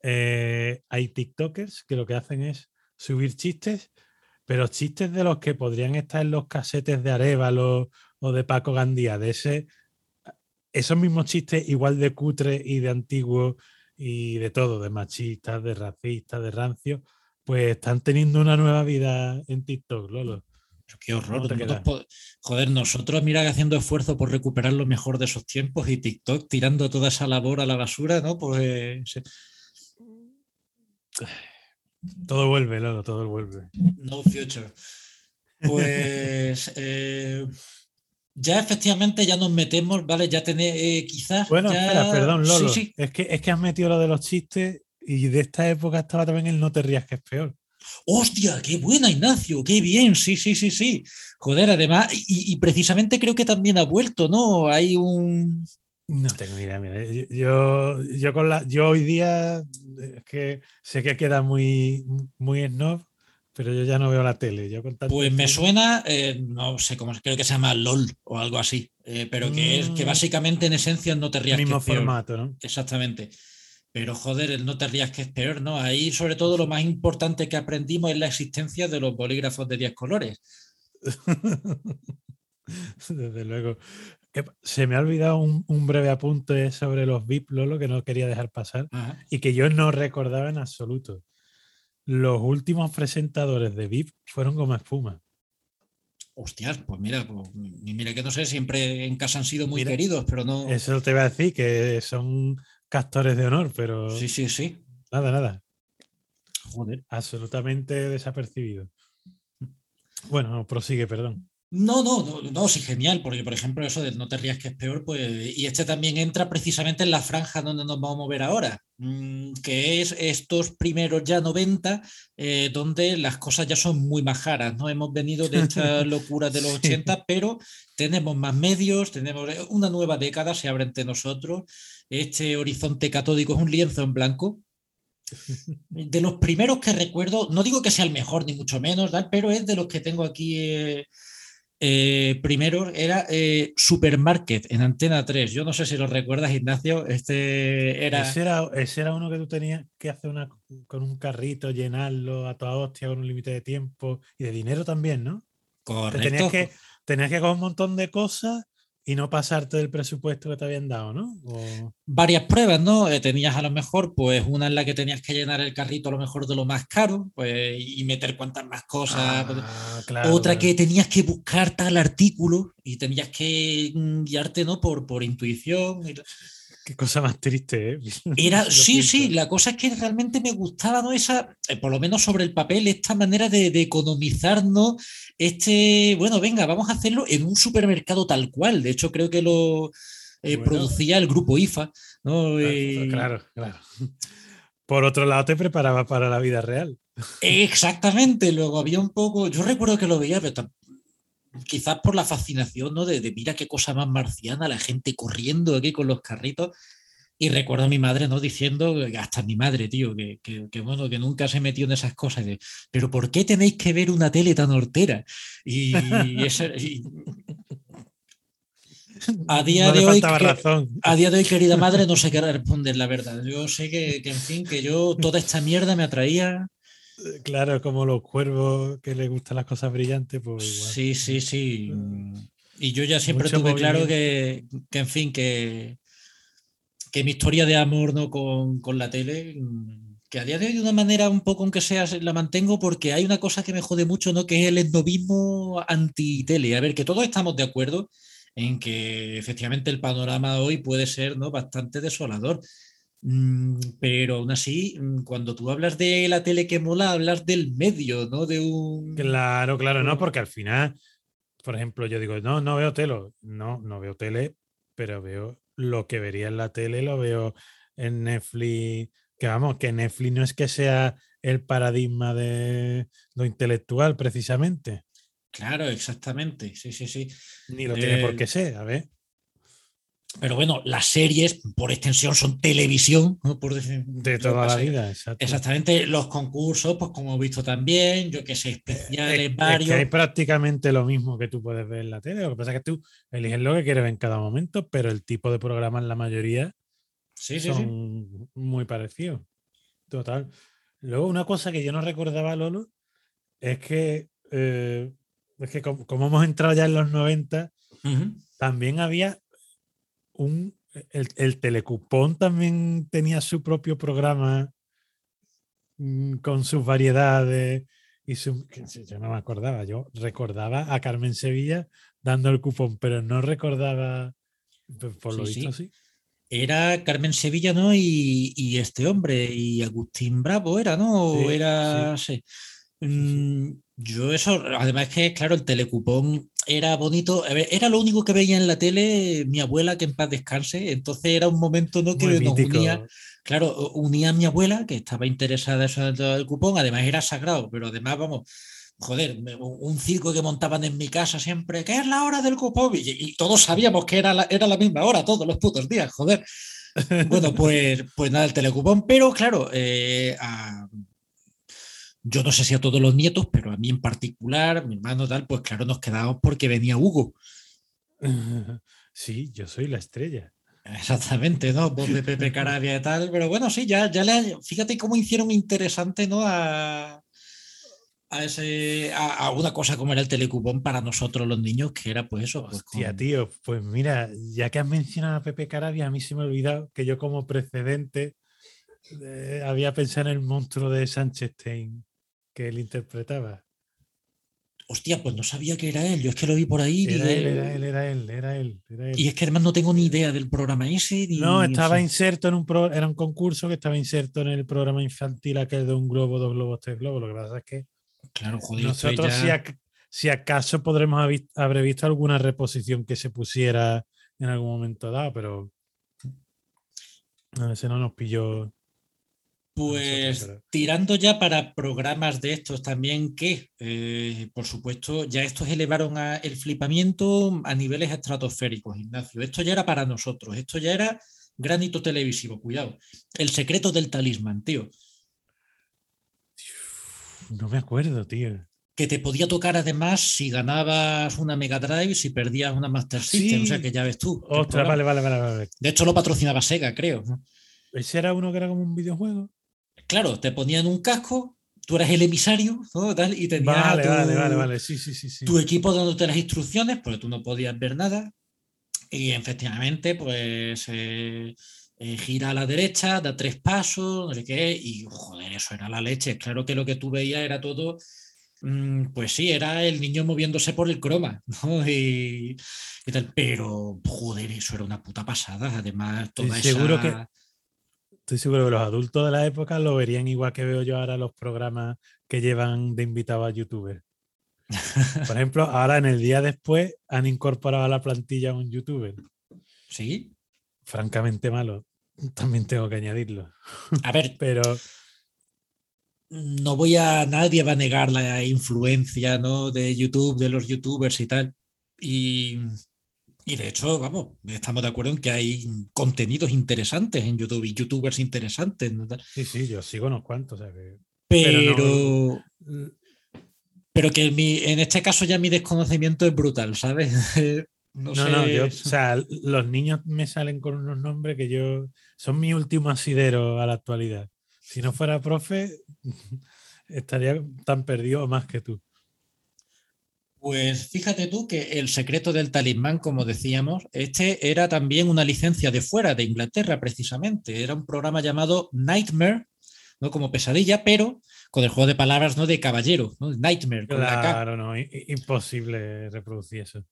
eh, hay TikTokers que lo que hacen es subir chistes, pero chistes de los que podrían estar en los casetes de Arevalo o de Paco Gandía, de ese, esos mismos chistes igual de cutre y de antiguo y de todo, de machistas, de racistas, de rancio, pues están teniendo una nueva vida en TikTok, Lolo. Qué horror. joder, nosotros mira haciendo esfuerzo por recuperar lo mejor de esos tiempos y TikTok tirando toda esa labor a la basura, ¿no? Pues todo vuelve, Lolo, todo vuelve. No future. Pues eh, ya efectivamente ya nos metemos, ¿vale? Ya tenéis eh, quizás. Bueno, espera, perdón, Lolo. Es, que, es que has metido lo de los chistes y de esta época estaba también el no te rías que es peor. ¡Hostia! ¡Qué buena, Ignacio! ¡Qué bien! Sí, sí, sí, sí. Joder, además, y, precisamente creo que también ha vuelto, ¿no? Hay un. No tengo idea, mira. Yo, yo, con la, yo hoy día es que sé que queda muy, muy snob, pero yo ya no veo la tele. Yo pues me suena, eh, no sé cómo, creo que se llama LOL o algo así, eh, pero que es que mm. básicamente en esencia no te rías. El mismo formato, ¿no? Exactamente. Pero joder, el no te rías que es peor, ¿no? Ahí sobre todo lo más importante que aprendimos es la existencia de los bolígrafos de 10 colores. Desde luego. Se me ha olvidado un, breve apunte sobre los VIP, Lolo, que no quería dejar pasar y que yo no recordaba en absoluto. Los últimos presentadores de VIP fueron como espuma. Hostias, pues mira, pues, mira que no sé, siempre en casa han sido muy queridos, pero no. Eso te iba a decir, que son castores de honor, pero. Sí, sí, sí. Nada, nada. Joder. Absolutamente desapercibido. Bueno, prosigue, perdón. No, no, no, no, sí, genial, porque por ejemplo eso de no te rías que es peor, pues, y este también entra precisamente en la franja donde nos vamos a mover ahora, mm, que es estos primeros ya 90, eh, donde las cosas ya son muy majaras, ¿no? Hemos venido de esta locura de los 80, pero tenemos más medios, tenemos eh, una nueva década, se abre entre nosotros, este horizonte catódico es un lienzo en blanco, de los primeros que recuerdo, no digo que sea el mejor ni mucho menos, pero es de los que tengo aquí eh, eh, primero era eh, Supermarket en Antena 3. Yo no sé si lo recuerdas, Ignacio. Este era... Ese, era... ese era uno que tú tenías que hacer una, con un carrito, llenarlo a toda hostia con un límite de tiempo y de dinero también, ¿no? Correcto. tenías que, tenías que coger un montón de cosas y no pasarte del presupuesto que te habían dado, ¿no? Varias pruebas, ¿no? Eh, tenías a lo mejor, pues una en la que tenías que llenar el carrito a lo mejor de lo más caro, pues, y meter cuantas más cosas. Ah, Otra que tenías que buscar tal artículo y tenías que guiarte, ¿no? Por, por intuición. Qué cosa más triste, ¿eh? Era, sí, sí, la cosa es que realmente me gustaba, ¿no? Esa, eh, por lo menos sobre el papel, esta manera de, de economizar, ¿no? Este, bueno, venga, vamos a hacerlo en un supermercado tal cual. De hecho, creo que lo eh, producía el grupo IFA, ¿no? Claro, claro. Por otro lado, te preparaba para la vida real. Exactamente, luego había un poco, yo recuerdo que lo veía, pero quizás por la fascinación, ¿no? De, mira qué cosa más marciana, la gente corriendo aquí con los carritos. Y recuerdo a mi madre, ¿no? Diciendo, hasta mi madre, tío, que, bueno, que nunca se metió en esas cosas. De, Pero ¿por qué tenéis que ver una tele tan hortera? Y, a día de hoy, a día de hoy, querida madre, no sé qué responder, la verdad. Yo sé que, que, en fin, que yo toda esta mierda me atraía. Eh, claro, como los cuervos que les gustan las cosas brillantes, pues Sí, sí, sí. Y yo ya siempre tuve claro que, en fin, que, que mi historia de amor ¿no? con, la tele, que a día de hoy de una manera un poco, aunque sea, la mantengo porque hay una cosa que me jode mucho, ¿no? Que es el etnovismo anti-tele. A ver, que todos estamos de acuerdo en que efectivamente el panorama hoy puede ser ¿no? bastante desolador. Mm, pero aún así, mm, cuando tú hablas de la tele que mola, hablas del medio, ¿no? De un. Claro, claro, no, porque al final, por ejemplo, yo digo, no, no veo tele. No, no veo tele, pero veo lo que vería en la tele, lo veo en Netflix. Que vamos, que Netflix no es que sea el paradigma de lo intelectual, precisamente. Claro, exactamente. Sí, sí, sí. Ni lo tiene por qué ser, a ver. Pero bueno, las series, por extensión, son televisión, por de toda la vida. Exactamente, los concursos, pues como he visto también, yo que sé, especiales, varios. Es que hay prácticamente lo mismo que tú puedes ver en la tele. Lo que pasa es que tú eliges lo que quieres ver en cada momento, pero el tipo de programas, la mayoría, sí, son muy parecidos. Total. Luego, una cosa que yo no recordaba, Lolo, es que eh, es que como, hemos entrado ya en los 90, también había un. El, el, Telecupón también tenía su propio programa mm, con sus variedades y su, yo no me acordaba, yo recordaba a Carmen Sevilla dando el cupón, pero no recordaba, por lo visto, sí. Era Carmen Sevilla, ¿no? Y, este hombre, y Agustín Bravo era, ¿no? era, sí. Mm, yo eso, además que, claro, el telecupón era bonito, era lo único que veía en la tele mi abuela, que en paz descanse, entonces era un momento ¿no? que nos unía, claro, unía a mi abuela, que estaba interesada en el cupón, además era sagrado, pero además, vamos, joder, un circo que montaban en mi casa siempre, que es la hora del cupón, y, todos sabíamos que era la, era la misma hora, todos los putos días, joder. Bueno, pues, pues nada, el telecupón, pero claro, eh, a, yo no sé si a todos los nietos, pero a mí en particular, mi hermano tal, pues claro, nos quedamos porque venía Hugo. Sí, yo soy la estrella. Exactamente, ¿no? Voz de Pepe Carabia y tal, pero bueno, sí, ya, ya le, fíjate cómo hicieron interesante, ¿no? A, a, ese, a, una cosa como era el telecupón para nosotros los niños, que era pues eso. Pues, Hostia, tío, pues mira, ya que has mencionado a Pepe Carabia, a mí se me ha olvidado que yo como precedente eh, había pensado en el monstruo de Sánchez Stein que él interpretaba. Hostia, pues no sabía que era él. Yo es que lo vi por ahí. Era, él, era él, era él, era él, Y es que además no tengo ni idea del programa ese. no, estaba inserto en un pro... era un concurso que estaba inserto en el programa infantil aquel de un globo, dos globos, tres globos. Lo que pasa es que claro, joder, nosotros si, acaso podremos haber visto alguna reposición que se pusiera en algún momento dado, pero a veces no nos pilló pues tirando ya para programas de estos también que, eh, por supuesto, ya estos elevaron el flipamiento a niveles estratosféricos, Ignacio. Esto ya era para nosotros, esto ya era granito televisivo, cuidado. El secreto del talismán, tío. No me acuerdo, tío. Que te podía tocar además si ganabas una Mega Drive, si perdías una Master System, o sea que ya ves tú. Ostras, vale, vale, vale, vale. De hecho, lo patrocinaba Sega, creo. ¿Ese era uno que era como un videojuego? Claro, te ponían un casco, tú eras el emisario, y tenías vale, tu, vale, vale, vale. Sí, sí, sí, tu equipo dándote las instrucciones, porque tú no podías ver nada. Y efectivamente, pues eh, eh, gira a la derecha, da tres pasos, no sé qué, y joder, eso era la leche. Claro que lo que tú veías era todo, mm, pues sí, era el niño moviéndose por el croma, ¿no? Y, tal. Pero, joder, eso era una puta pasada. Además, toda seguro que estoy seguro que los adultos de la época lo verían igual que veo yo ahora los programas que llevan de invitado a youtubers. Por ejemplo, ahora en el día después han incorporado a la plantilla a un youtuber. Sí. Francamente malo. También tengo que añadirlo. A ver. Pero. No voy a. Nadie va a negar la influencia ¿no? de YouTube, de los youtubers y tal. Y y de hecho, vamos, estamos de acuerdo en que hay contenidos interesantes en YouTube y youtubers interesantes. Sí, sí, yo sigo unos cuantos. pero, pero, que en este caso ya mi desconocimiento es brutal, ¿sabes? no, no, yo, o sea, los niños me salen con unos nombres que yo son mi último asidero a la actualidad. Si no fuera profe, estaría tan perdido más que tú. Pues fíjate tú que el secreto del talismán, como decíamos, este era también una licencia de fuera de Inglaterra, precisamente. Era un programa llamado Nightmare, ¿no? Como pesadilla, pero con el juego de palabras, ¿no? De caballero, ¿no? Nightmare. Con claro, no, imposible reproducir eso.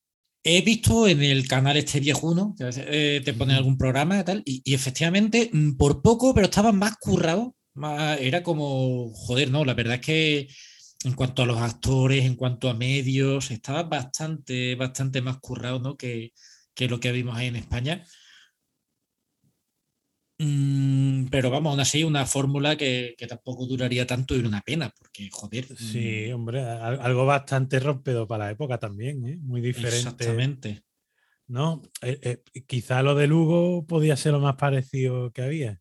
He visto en el canal este viejuno, que eh, te ponen algún programa y tal, y, efectivamente, mm, por poco, pero estaba más currado. era como, joder, no, la verdad es que en cuanto a los actores, en cuanto a medios, estaba bastante, bastante más currado ¿no? que, que lo que vimos ahí en España. Mm, pero vamos, aún así, una fórmula que, tampoco duraría tanto y una pena, porque joder. Sí, mm. hombre, algo bastante rompedo para la época también, ¿eh? muy diferente. Exactamente. ¿No? Eh, eh, quizá lo de Lugo podía ser lo más parecido que había.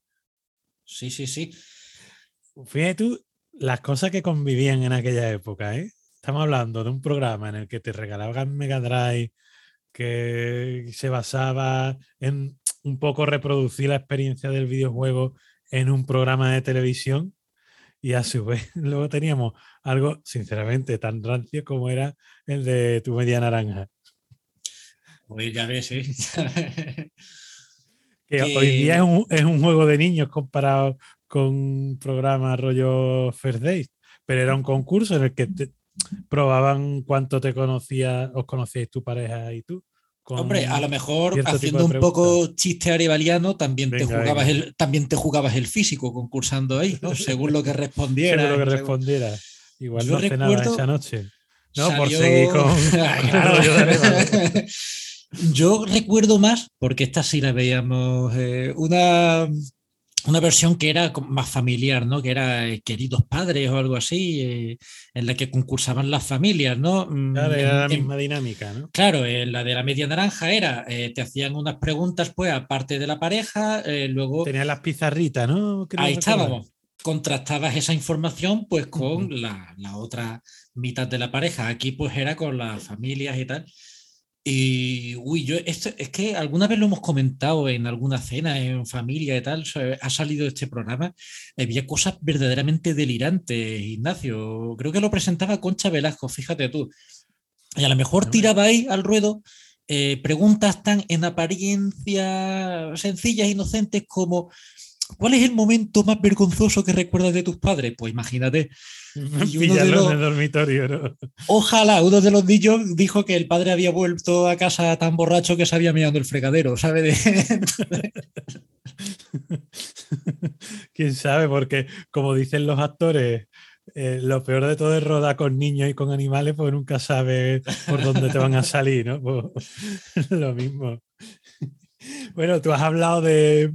Sí, sí, sí. Fíjate tú, las cosas que convivían en aquella época, ¿eh? Estamos hablando de un programa en el que te regalaban Mega Drive, que se basaba en un poco reproducir la experiencia del videojuego en un programa de televisión y a su vez luego teníamos algo, sinceramente, tan rancio como era el de tu media naranja. Pues ya ves, ¿eh? que, hoy día es un, es un, juego de niños comparado con programa rollo First Days, pero era un concurso en el que probaban cuánto te conocía, os conocíais tu pareja y tú. Hombre, a lo mejor haciendo un poco chiste arevaliano, también, te jugabas el, también te jugabas el físico concursando ahí, ¿no? Según lo que respondiera. Según lo que respondiera. Igual no recuerdo... esa noche. No, por seguir con. Yo recuerdo más, porque esta sí la veíamos, eh, una una versión que era más familiar, ¿no? Que era eh, Queridos Padres o algo así, eh, en la que concursaban las familias, ¿no? Mm, claro, era la misma dinámica, ¿no? Claro, en la de la media naranja era, eh, te hacían unas preguntas, pues, aparte de la pareja, luego... Tenía las pizarritas, ¿no? ahí estábamos. Contrastabas esa información, pues, con la, la otra mitad de la pareja. Aquí, pues, era con las familias y tal. Y, uy, yo, esto, es que alguna vez lo hemos comentado en alguna cena, en familia y tal, ha salido este programa, había cosas verdaderamente delirantes, Ignacio. Creo que lo presentaba Concha Velasco, fíjate tú. Y a lo mejor tiraba ahí al ruedo eh, preguntas tan en apariencia sencillas, inocentes como ¿cuál es el momento más vergonzoso que recuerdas de tus padres? Pues imagínate. Pillarlo en el dormitorio, ¿no? Ojalá, uno de los niños dijo que el padre había vuelto a casa tan borracho que se había mirado el fregadero, ¿sabe? Quién sabe, porque como dicen los actores, eh, lo peor de todo es rodar con niños y con animales, porque nunca sabes por dónde te van a salir, ¿no? Pues, lo mismo. Bueno, tú has hablado de,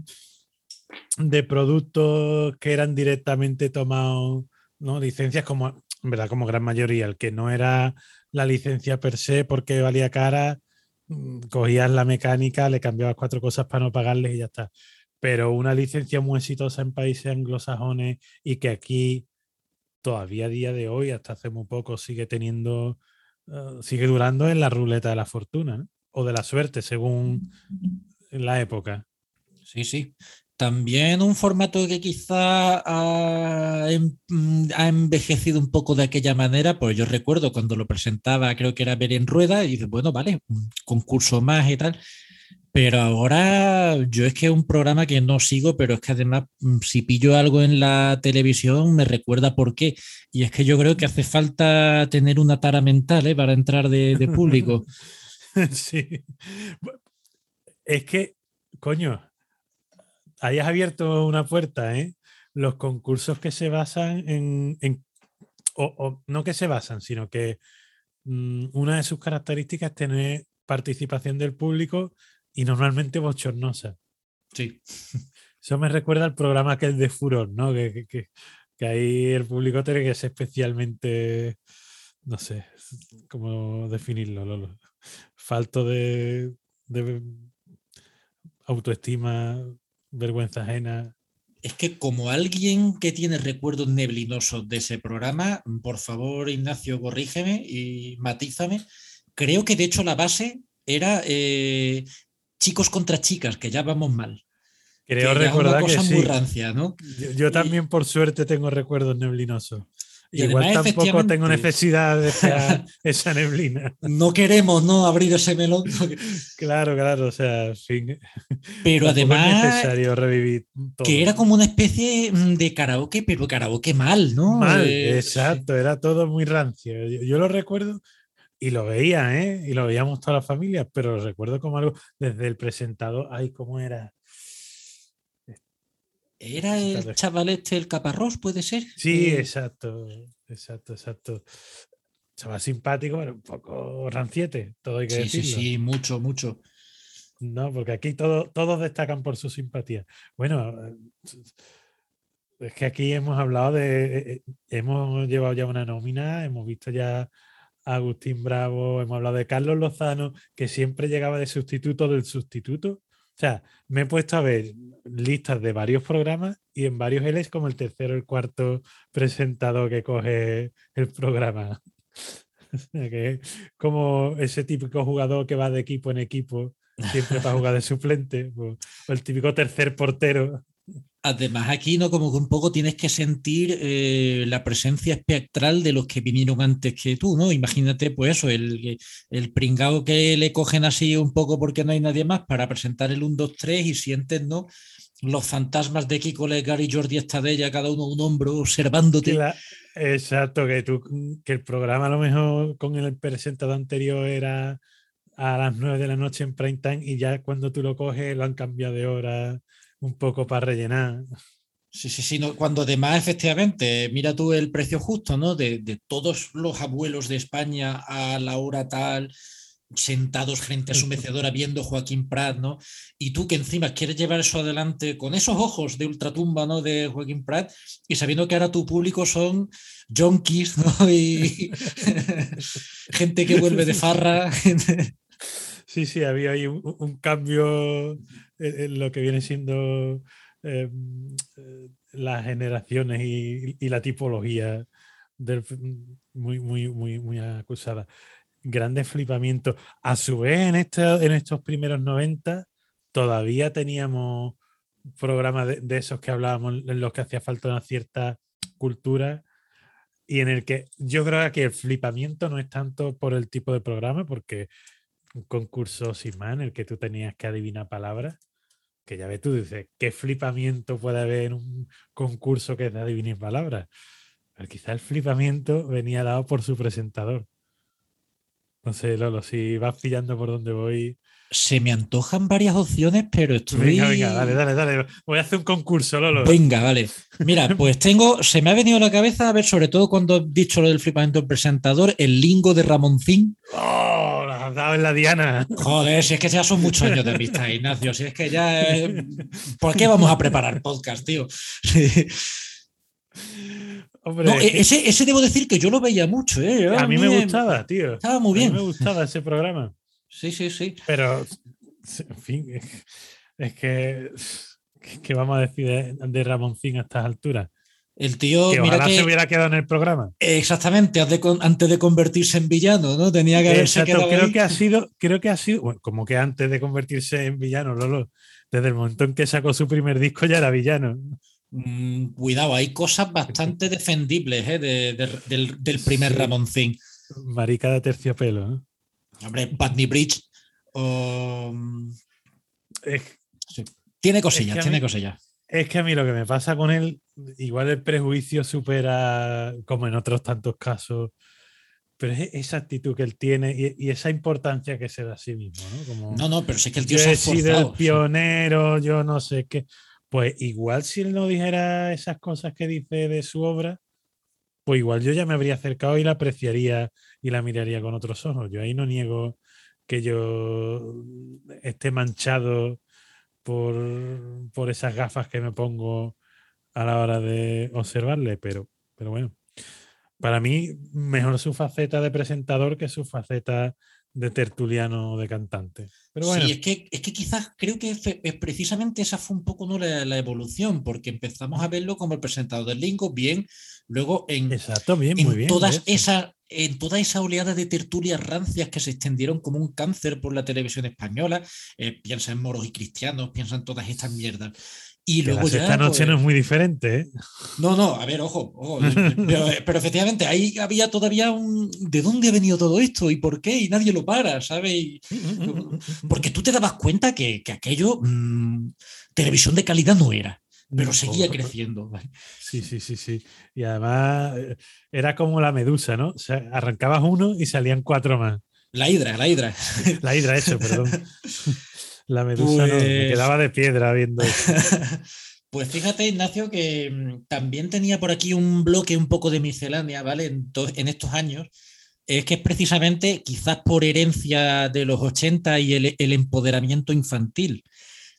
de productos que eran directamente tomados, ¿no? Licencias como, en verdad, como gran mayoría, el que no era la licencia per se porque valía cara, mm, cogías la mecánica, le cambiabas cuatro cosas para no pagarles y ya está. Pero una licencia muy exitosa en países anglosajones y que aquí todavía a día de hoy, hasta hace muy poco, sigue teniendo, eh, sigue durando en la ruleta de la fortuna o de la suerte, según la época. Sí, sí. También un formato que quizá em, mm, ha, envejecido un poco de aquella manera, pues yo recuerdo cuando lo presentaba, creo que era Ver en Rueda, y bueno, vale, un concurso más y tal. Pero ahora yo es que es un programa que no sigo, pero es que además mm, si pillo algo en la televisión me recuerda por qué. Y es que yo creo que hace falta tener una tara mental ¿eh? para entrar de, de público. sí. Es que, coño, ahí has abierto una puerta, ¿eh? Los concursos que se basan en, o, no que se basan, sino que mm, una de sus características es tener participación del público y normalmente bochornosa. Sí. Eso me recuerda al programa que es de Furor, ¿no? Que, ahí el público tiene que ser especialmente, no sé, cómo definirlo, Lolo. Falto de, de autoestima vergüenza ajena. Es que como alguien que tiene recuerdos neblinosos de ese programa, por favor, Ignacio, corrígeme y matízame. Creo que de hecho la base era eh, chicos contra chicas, que ya vamos mal. Creo recordar que muy rancia, ¿no? Yo, también, por suerte, tengo recuerdos neblinosos. Y Igual además, tampoco tengo necesidad de esa, esa neblina. No queremos no abrir ese melón, Claro, claro, o sea, fin. pero tampoco es además necesario revivir todo. que era como una especie mm, de karaoke, pero karaoke mal, ¿no? Mal, Eh, exacto, era todo muy rancio. Yo, yo lo recuerdo y lo veía, ¿eh? Y lo veíamos toda la familia, pero lo recuerdo como algo desde el presentador. Ay, ¿cómo era? Era el chaval este, el caparrós, puede ser. Sí, Eh, exacto, exacto, exacto. Estaba simpático, pero un poco ranciete, todo hay que sí, sí, decirlo. sí, mucho, mucho. No, porque aquí todo- todos destacan por su simpatía. Bueno, es que aquí hemos hablado de. eh, eh, Hemos llevado ya una nómina, hemos visto ya a Agustín Bravo, hemos hablado de Carlos Lozano, que siempre llegaba de sustituto del sustituto. O sea, me he puesto a ver listas de varios programas y en varios él es como el tercero o el cuarto presentador que coge el programa. Que como ese típico jugador que va de equipo en equipo siempre para jugar de suplente, o, o el típico tercer portero. Además, aquí no como que un poco tienes que sentir eh, la presencia espectral de los que vinieron antes que tú, ¿no? Imagínate, pues eso, el, el pringao que le cogen así un poco porque no hay nadie más para presentar el 1, 2, 3 y sientes, ¿no? Los fantasmas de Kiko Legar y Jordi Estadella, cada uno un hombro observándote. La- exacto, que, tú, que el programa a lo mejor con el presentador anterior era a las 9 de la noche en prime time y ya cuando tú lo coges lo han cambiado de hora un poco para rellenar. Sí, sí, sí. no, cuando además, efectivamente, mira tú el precio justo, ¿no? De, de todos los abuelos de España a la hora tal, sentados frente a su mecedora viendo Joaquín Prat, ¿no? Y tú que encima quieres llevar eso adelante con esos ojos de ultratumba, ¿no? De Joaquín Prat y sabiendo que ahora tu público son junkies, ¿no? Y gente que vuelve de farra. gente- Sí, sí, había ahí un, cambio en, lo que viene siendo eh, eh, las generaciones y, la tipología del, muy, muy, muy, acusada. Grandes flipamientos. A su vez, en, en estos primeros 90, todavía teníamos programas de, de esos que hablábamos en los que hacía falta una cierta cultura y en el que yo creo que el flipamiento no es tanto por el tipo de programa, porque un concurso sin más en el que tú tenías que adivinar palabras, que ya ves tú, dices, ¿qué flipamiento puede haber en un concurso que es de adivinar palabras? Pero quizá el flipamiento venía dado por su presentador. Sé, Lolo, si vas pillando por donde voy. Se me antojan varias opciones, pero estoy... Venga, venga, dale, dale, dale. Voy a hacer un concurso, Lolo. Venga, vale. Mira, pues tengo, se me ha venido a la cabeza, a ver, sobre todo cuando he dicho lo del flipamiento del presentador, el lingo de Ramoncín. ¡Oh! La has dado en la diana. Joder, si es que ya son muchos años de amistad, Ignacio, si es que ya... eh, ¿Por qué vamos a preparar podcast, tío? Hombre, No, e- ese, ese debo decir que yo lo veía mucho, ¿eh? a mí me me- gustaba, tío. Estaba muy A mí bien. me gustaba ese programa. Sí, sí, sí. Pero, en fin, es- que, ¿qué vamos a decir de, de Ramoncín a estas alturas? El tío, Que mira ojalá se que hubiera quedado en el programa. exactamente antes de, con- antes de convertirse en villano, ¿no? Tenía que haberse Exacto, quedado creo ahí. que ha sido, creo que ha sido, bueno, como que antes de convertirse en villano, Lolo, desde el momento en que sacó su primer disco ya era villano. Mm, cuidado, hay cosas bastante defendibles ¿eh? de- de- del, del primer Sí. Ramoncín. Marica de terciopelo. ¿no? Hombre, Putney Bridge. um, Es, tiene cosillas, que tiene mí- cosillas. es que a mí lo que me pasa con él, igual el prejuicio supera, como en otros tantos casos, pero es esa actitud que él tiene y, y esa importancia que se da a sí mismo, ¿no? Como, No, no, pero sí que el tío yo se ha sido el pionero, yo no sé qué. Pues igual si él no dijera esas cosas que dice de su obra, pues igual yo ya me habría acercado y la apreciaría y la miraría con otros ojos. Yo ahí no niego que yo esté manchado por, por esas gafas que me pongo a la hora de observarle, pero, pero bueno, para mí mejor su faceta de presentador que su faceta de tertuliano de cantante. Pero bueno, Sí, es que, es que quizás creo que es precisamente esa fue un poco ¿no? la, la evolución, porque empezamos a verlo como el presentador del Lingo, bien, luego en, exacto, bien, en muy bien. todas esas en toda esa oleada de tertulias rancias que se extendieron como un cáncer por la televisión española, eh, piensa en moros y cristianos, piensa en todas estas mierdas. Y Que luego la ya, sexta noche pues- no es muy diferente, ¿eh? No, no, a ver, ojo, ojo, pero, pero efectivamente ahí había todavía un... ¿De dónde ha venido todo esto y por qué? Y nadie lo para, ¿sabes? Y- porque tú te dabas cuenta que, que aquello mm, televisión de calidad no era, pero seguía creciendo. ¿vale? Sí, sí, sí, sí. Y además eh, era como la medusa, ¿no? O sea, arrancabas uno y salían cuatro más. La hidra, la hidra. La hidra, eso, perdón. La medusa no, me Pues- quedaba de piedra viendo eso. Pues fíjate, Ignacio, que mm, también tenía por aquí un bloque un poco de miscelánea, ¿vale? En, en estos años. Es que es precisamente, quizás por herencia de los 80 y el, el empoderamiento infantil,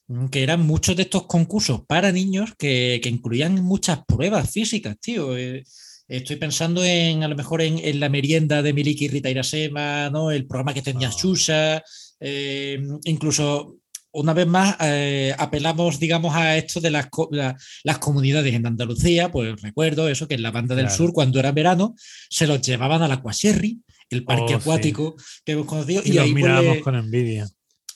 mm, que eran muchos de estos concursos para niños que, que incluían muchas pruebas físicas, tío. Eh, estoy pensando en, a lo mejor, en, en la merienda de Miliki y Rita Irasema, ¿no? El programa que tenía Ah. Xuxa, eh, incluso una vez más eh, apelamos, digamos, a esto de las, co- la- las comunidades en Andalucía, pues recuerdo eso, que en la banda del Claro. sur, cuando era verano, se los llevaban a la el parque Oh, sí. acuático que hemos conocido, Y, y, los ahí pues, mirábamos con envidia.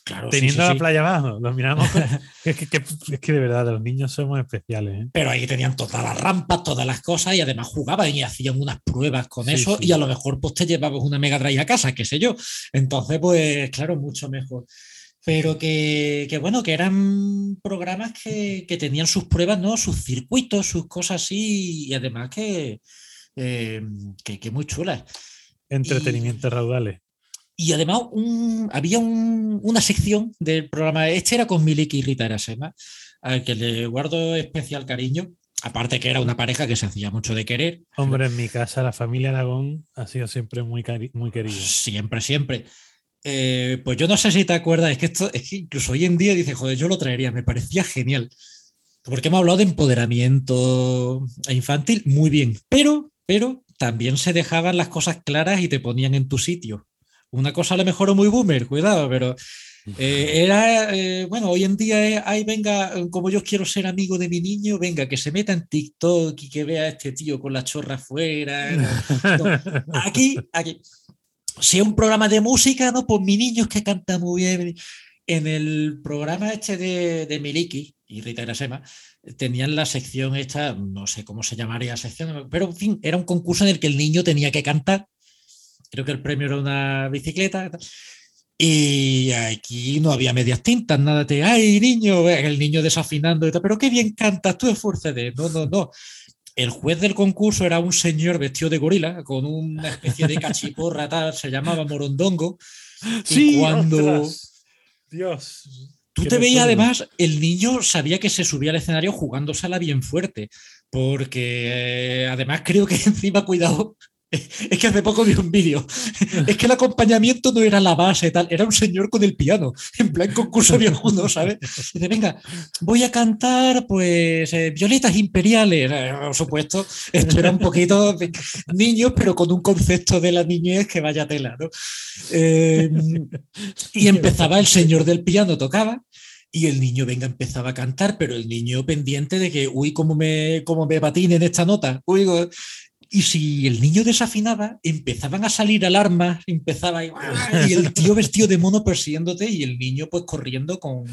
Claro, Teniendo sí, la sí. playa abajo, los mirábamos con... es, que, que- es que de verdad, los niños somos especiales. ¿eh? Pero ahí tenían todas las rampas, todas las cosas, y además jugaban y hacían unas pruebas con eso, y a lo mejor pues te llevabas una Mega Drive a casa, qué sé yo. Entonces, pues claro, mucho mejor. Pero que, que bueno, que eran programas que, que tenían sus pruebas, ¿no? Sus circuitos, sus cosas así, y además que, eh, que, que muy chulas. Entretenimiento raudales. Y además un- había un- una sección del programa, este era con Miliki y Rita Arasema, al que le guardo especial cariño, aparte que era una pareja que se hacía mucho de querer, Hombre, en mi casa la familia Aragón ha sido siempre muy, muy querida. siempre, siempre. Eh, pues yo no sé si te acuerdas, es que esto, es que incluso hoy en día dice, joder, yo lo traería, me parecía genial. Porque hemos hablado de empoderamiento infantil, muy bien, pero, pero también se dejaban las cosas claras y te ponían en tu sitio. Una cosa a lo mejor muy boomer, cuidado, pero eh, era, eh, bueno, hoy en día es, ay, venga, como yo quiero ser amigo de mi niño, venga, que se meta en TikTok y que vea a este tío con la chorra afuera. ¿no? aquí, aquí. Si es un programa de música, ¿no? Pues mi niño es que canta muy bien. En el programa este de, de Miliki y Rita Irasema, tenían la sección esta, no sé cómo se llamaría la sección, pero en fin, era un concurso en el que el niño tenía que cantar. Creo que el premio era una bicicleta. Y aquí no había medias tintas, nada de, ay, niño, el niño desafinando, y tal, pero qué bien cantas, tú esfuérzate. No, no, no el juez del concurso era un señor vestido de gorila, con una especie de cachiporra, tal, se llamaba Morondongo. Sí, y cuando ostras. Dios. tú te veías, además, el niño sabía que se subía al escenario jugándosela bien fuerte, porque eh, además creo que encima, cuidado, es que hace poco vi un vídeo. Es que el acompañamiento no era la base, tal, era un señor con el piano, en plan concurso viejuno, ¿sabes? Dice, venga, voy a cantar, pues, eh, Violetas Imperiales. Eh, por supuesto, esto era un poquito de niños, pero con un concepto de la niñez que vaya tela, ¿no? Eh, y empezaba el señor del piano, tocaba. Y el niño, venga, empezaba a cantar, pero el niño pendiente de que, uy, cómo me, cómo me patine en esta nota. Uy, y si el niño desafinaba, empezaban a salir alarmas, empezaba y, y el tío vestido de mono persiguiéndote y el niño pues corriendo con,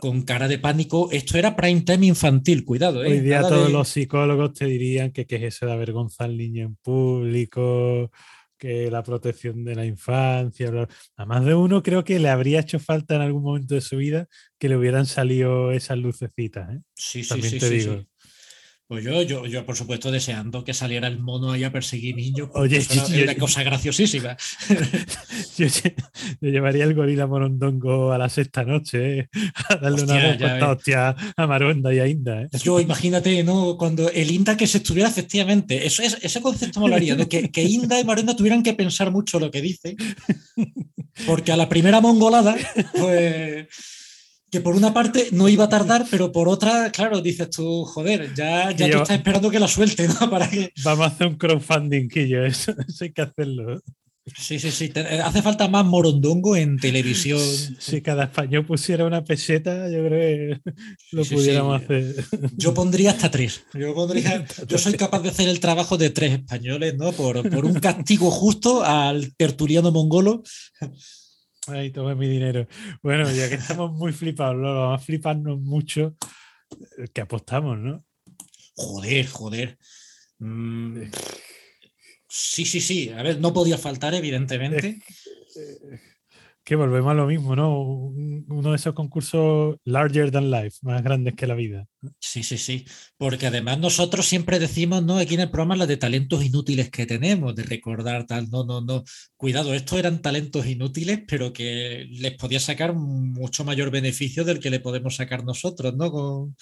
con cara de pánico. Esto era prime time infantil, cuidado. ¿eh? Hoy día Nada todos de- los psicólogos te dirían que, que es eso de avergonzar al niño en público, que la protección de la infancia. bla- A más de uno creo que le habría hecho falta en algún momento de su vida que le hubieran salido esas lucecitas. ¿eh? Sí, sí, También sí, te sí, digo. Pues yo, yo, yo, por supuesto, deseando que saliera el mono ahí a perseguir niños. Oye, yo- una cosa graciosísima. Yo, lle- yo llevaría el gorila morondongo a la sexta noche, ¿eh? a darle Hostia, una respuesta hostia a Maronda y a Inda. ¿eh? Yo imagínate, ¿no? Cuando el Inda que se estuviera efectivamente, eso es, ese concepto molaría, ¿no? que, que Inda y Marenda tuvieran que pensar mucho lo que dice, porque a la primera mongolada, pues que por una parte no iba a tardar, pero por otra, claro, dices tú, joder, ya, ya tú estás esperando que la suelte, ¿no? Para que. Vamos a hacer un crowdfunding, Quillo, eso, eso hay que hacerlo. Sí, sí, sí. eh, hace falta más morondongo en televisión. Si cada español pusiera una peseta, yo creo que lo sí, sí. pudiéramos hacer. Yo pondría hasta tres. Yo, pondría, yo soy capaz de hacer el trabajo de tres españoles, ¿no? Por, por un castigo justo al tertuliano mongolo. Ahí toma mi dinero. Bueno, ya que estamos muy flipados, Lolo, vamos a fliparnos mucho que apostamos, ¿no? Joder, joder. Mm, sí, sí, sí. A ver, no podía faltar, evidentemente. Que volvemos a lo mismo, ¿no? Uno de esos concursos larger than life, más grandes que la vida. Sí, sí, sí. Porque además nosotros siempre decimos, ¿no? Aquí en el programa, las de talentos inútiles que tenemos, de recordar tal, no, no, no. Cuidado, estos eran talentos inútiles, pero que les podía sacar mucho mayor beneficio del que le podemos sacar nosotros, ¿no? Con,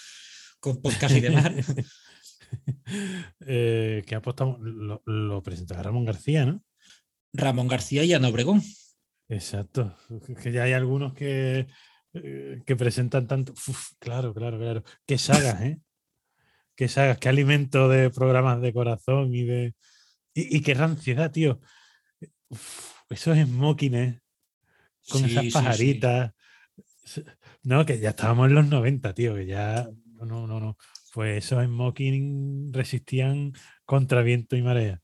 con podcast y demás. eh, que apostamos, lo, lo presentaba Ramón García, ¿no? Ramón García y Ana Obregón. Exacto, que ya hay algunos que, eh, que presentan tanto. claro, claro, claro. Qué sagas, ¿eh? Qué sagas, qué alimento de programas de corazón y de. Y, qué ranciedad, tío. esos smokings con esas pajaritas. No, que ya estábamos en los 90, tío, que ya. No, no, no. Pues esos smoking resistían contra viento y marea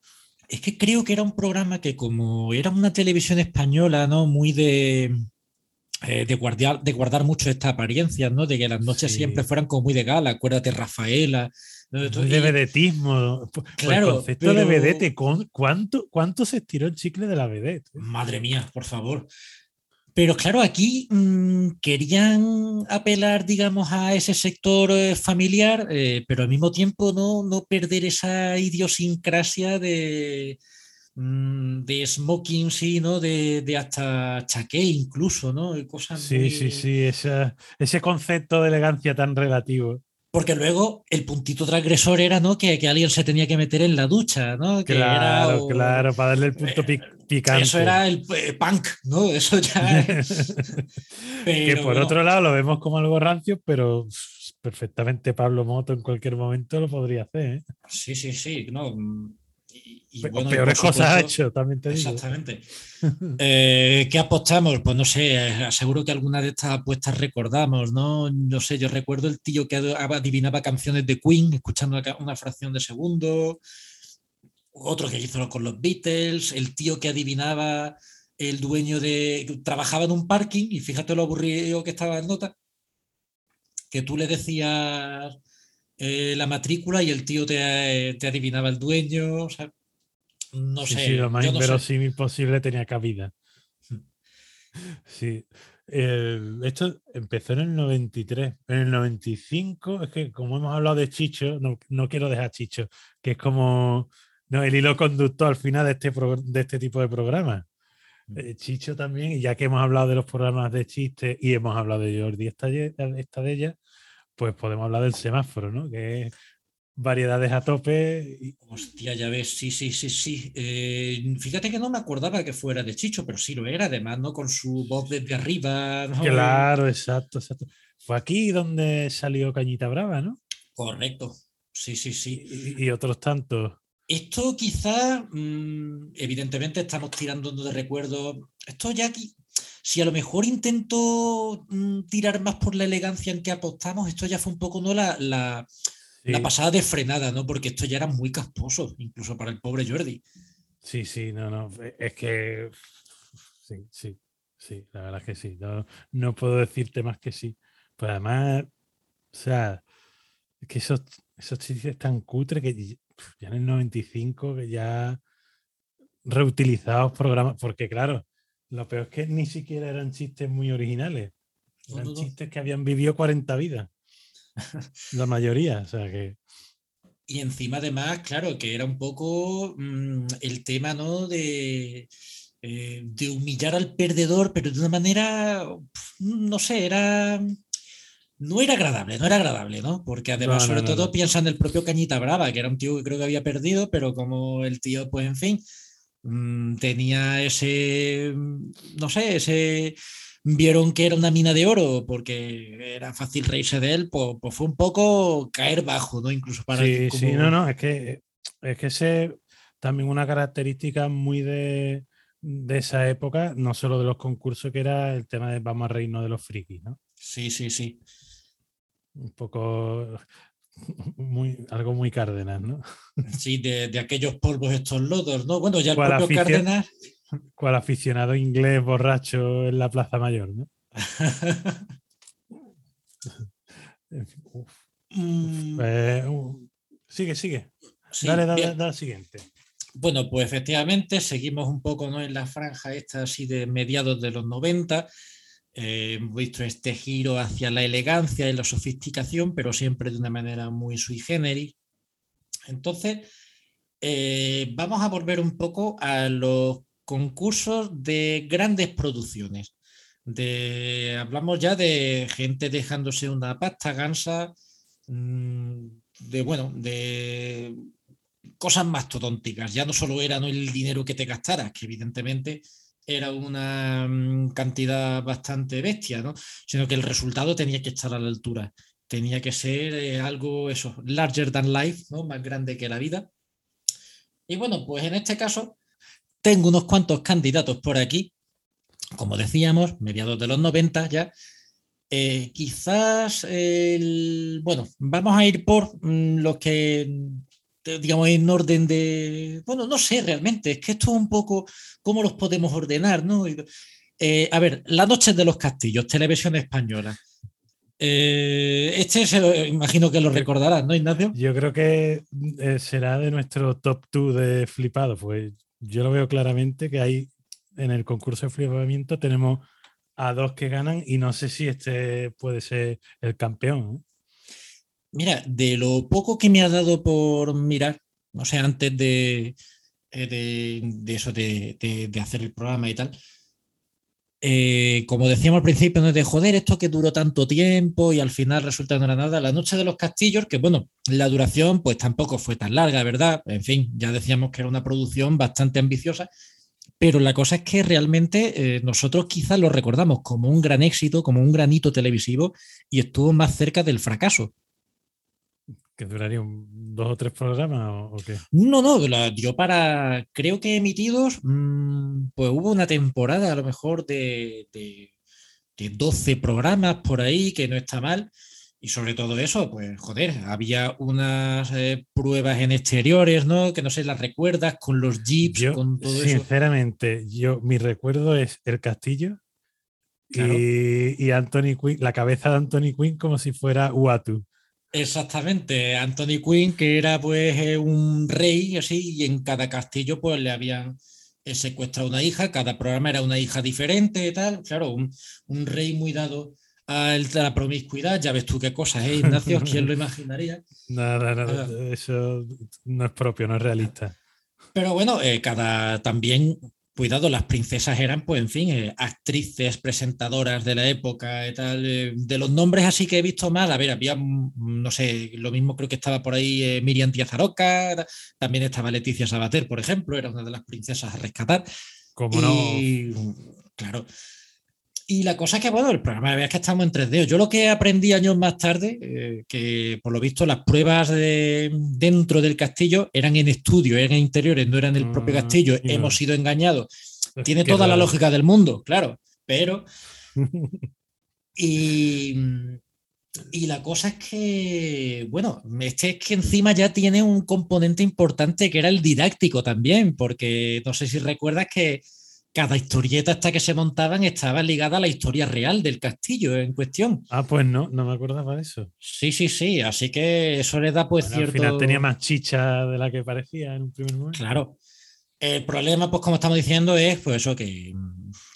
es que creo que era un programa que como era una televisión española, ¿no? Muy de, eh, de, guardar, de guardar mucho esta apariencia, ¿no? De que las noches siempre fueran como muy de gala, acuérdate Rafaela. De vedetismo. Claro, el concepto de vedete, ¿cuánto, ¿cuánto se estiró el chicle de la vedette? Madre mía, por favor. Pero claro, aquí mm, querían apelar, digamos, a ese sector eh, familiar, eh, pero al mismo tiempo no, no perder esa idiosincrasia de, mm, de smoking, sí, ¿no? De, de, hasta chaqué incluso, ¿no? Cosas sí, sí, sí, ese concepto de elegancia tan relativo. Porque luego el puntito transgresor era, ¿no? Que, que, alguien se tenía que meter en la ducha, ¿no? claro, claro, para darle el punto eh, picante. Eso era el eh, punk, ¿no? Eso ya. que por otro lado lo vemos como algo rancio, pero perfectamente Pablo Moto en cualquier momento lo podría hacer. ¿eh? Sí, sí, sí. No, y, peores cosas ha hecho, también te digo. Exactamente. Eh, ¿Qué apostamos? Pues no sé, aseguro que alguna de estas apuestas recordamos, ¿no? No sé, yo recuerdo el tío que adivinaba canciones de Queen, escuchando una fracción de segundo, otro que hizo con los Beatles, el tío que adivinaba el dueño de. trabajaba en un parking y fíjate lo aburrido que estaba en nota, que tú le decías eh, la matrícula y el tío te, te adivinaba el dueño. O sea, no sé. Sí, lo más inverosímil posible tenía cabida. Sí. esto empezó en el 93. En el 95, es que como hemos hablado de Chicho, no, quiero dejar Chicho, que es como no, el hilo conductor al final de este, de este tipo de programas. Hmm. Eh, Chicho también, y ya que hemos hablado de los programas de chistes y hemos hablado de Jordi, esta, esta de ella, pues podemos hablar del semáforo, ¿no? Que es variedades a tope. Y... Hostia, ya ves, sí, sí, sí, sí. Eh, fíjate que no me acordaba que fuera de Chicho, pero sí lo era, además, ¿no? Con su voz desde arriba. Claro, exacto, exacto. Fue aquí donde salió Cañita Brava, ¿no? Correcto, sí, sí, sí. Y, otros tantos. Esto quizá, mm, evidentemente estamos tirando de recuerdo. Esto ya aquí, si a lo mejor intento mm, tirar más por la elegancia en que apostamos, esto ya fue un poco no la, la la pasada de frenada, ¿no? Porque esto ya era muy casposo, incluso para el pobre Jordi. Sí, sí, no, no. E, es que. Sí, sí, sí, la verdad es que sí. No, puedo decirte más que sí. Pues además, o sea, es que esos, esos chistes tan cutre que ya en el 95, que ya reutilizados programas, porque claro, lo peor es que ni siquiera eran chistes muy originales. Eran chistes que habían vivido 40 vidas. La mayoría, o sea que. Y encima, además, claro, que era un poco mm, el tema, ¿no? De, eh, de humillar al perdedor, pero de una manera, no sé, era. No era agradable, no era agradable, ¿no? Porque además, sobre todo, piensa en el propio Cañita Brava, que era un tío que creo que había perdido, pero como el tío, pues en fin, mm, tenía ese, no sé, ese vieron que era una mina de oro porque era fácil reírse de él, pues, pues fue un poco caer bajo, ¿no? Incluso para... Sí, sí, no, no, es que es que ese también una característica muy de, de esa época, no solo de los concursos, que era el tema de vamos a reírnos de los frikis, ¿no? Sí, sí, sí. Un poco muy, algo muy Cárdenas, ¿no? Sí, de, aquellos polvos estos lodos, ¿no? Bueno, ya el propio Cárdenas cual aficionado inglés borracho en la Plaza Mayor, ¿no? Mm. Uh, sigue, sigue. dale, dale, dale, siguiente. Bueno, pues efectivamente seguimos un poco ¿no? en la franja esta así de mediados de los 90. Eh, hemos visto este giro hacia la elegancia y la sofisticación, pero siempre de una manera muy sui generis. Entonces, eh, vamos a volver un poco a los concursos de grandes producciones. De, hablamos ya de gente dejándose una pasta gansa, mm, de bueno, de cosas más todónticas. Ya no solo era el dinero que te gastaras, que evidentemente era una mm, cantidad bastante bestia, ¿no? sino que el resultado tenía que estar a la altura. Tenía que ser eh, algo, eso, larger than life, ¿no? más grande que la vida. Y bueno, pues en este caso tengo unos cuantos candidatos por aquí, como decíamos, mediados de los 90 ya. Eh, quizás, bueno, vamos a ir por mm, los que, digamos, en orden de, bueno, no sé realmente, es que esto es un poco cómo los podemos ordenar, ¿no? Eh, a ver, La Noche de los Castillos, televisión española. Eh, este se imagino que lo recordarás, ¿no, Ignacio? Yo creo que será de nuestro top 2 de flipado, pues yo lo veo claramente que hay en el concurso de flipamiento tenemos a dos que ganan y no sé si este puede ser el campeón. Mira, de lo poco que me ha dado por mirar, no sé, antes de, eh, de, eso, de, de, hacer el programa y tal, eh, como decíamos al principio, de joder, esto que duró tanto tiempo y al final resulta no era nada. La Noche de los Castillos, que bueno, la duración pues tampoco fue tan larga, ¿verdad? En fin, ya decíamos que era una producción bastante ambiciosa, pero la cosa es que realmente eh, nosotros quizás lo recordamos como un gran éxito, como un granito televisivo y estuvo más cerca del fracaso. ¿Que duraría dos o tres programas o, qué? No, no, la dio para, creo que emitidos, mm, pues hubo una temporada a lo mejor de, de, 12 programas por ahí, que no está mal. Y sobre todo eso, pues joder, había unas eh, pruebas en exteriores, ¿no? Que no sé, las recuerdas con los jeeps, con todo eso. Sinceramente, yo, mi recuerdo es el castillo y, y Anthony Quinn, la cabeza de Anthony Quinn como si fuera Uatu. Exactamente, Anthony Quinn, que era pues eh, un rey así, y en cada castillo pues le habían eh, secuestrado una hija, cada programa era una hija diferente y tal, claro, un, rey muy dado a la promiscuidad, ya ves tú qué cosas, ¿eh, Ignacio? ¿Quién lo imaginaría? Nada, nada, eso no es propio, no es realista. Pero bueno, eh, cada también cuidado, las princesas eran, pues, en fin, eh, actrices, presentadoras de la época y tal. Eh, de los nombres así que he visto más, a ver, había, mm, no sé, lo mismo creo que estaba por ahí eh, Miriam Díaz Aroca, también estaba Leticia Sabater, por ejemplo, era una de las princesas a rescatar. ¿Cómo no? Claro. Y la cosa es que, bueno, el programa es que estamos en 3D. Yo lo que aprendí años más tarde, eh, que por lo visto las pruebas de, dentro del castillo eran en estudio, eran interiores, no eran en el propio ah, castillo. Hemos sido engañados. Tiene toda la lógica del mundo, claro, pero... y, y la cosa es que, bueno, este es que encima ya tiene un componente importante que era el didáctico también, porque no sé si recuerdas que cada historieta hasta que se montaban estaba ligada a la historia real del castillo en cuestión. Ah, pues no, no me acordaba de eso. Sí, sí, sí, así que eso le da pues cierto... Al final tenía más chicha de la que parecía en un primer momento. Claro. El problema, pues como estamos diciendo, es pues eso que,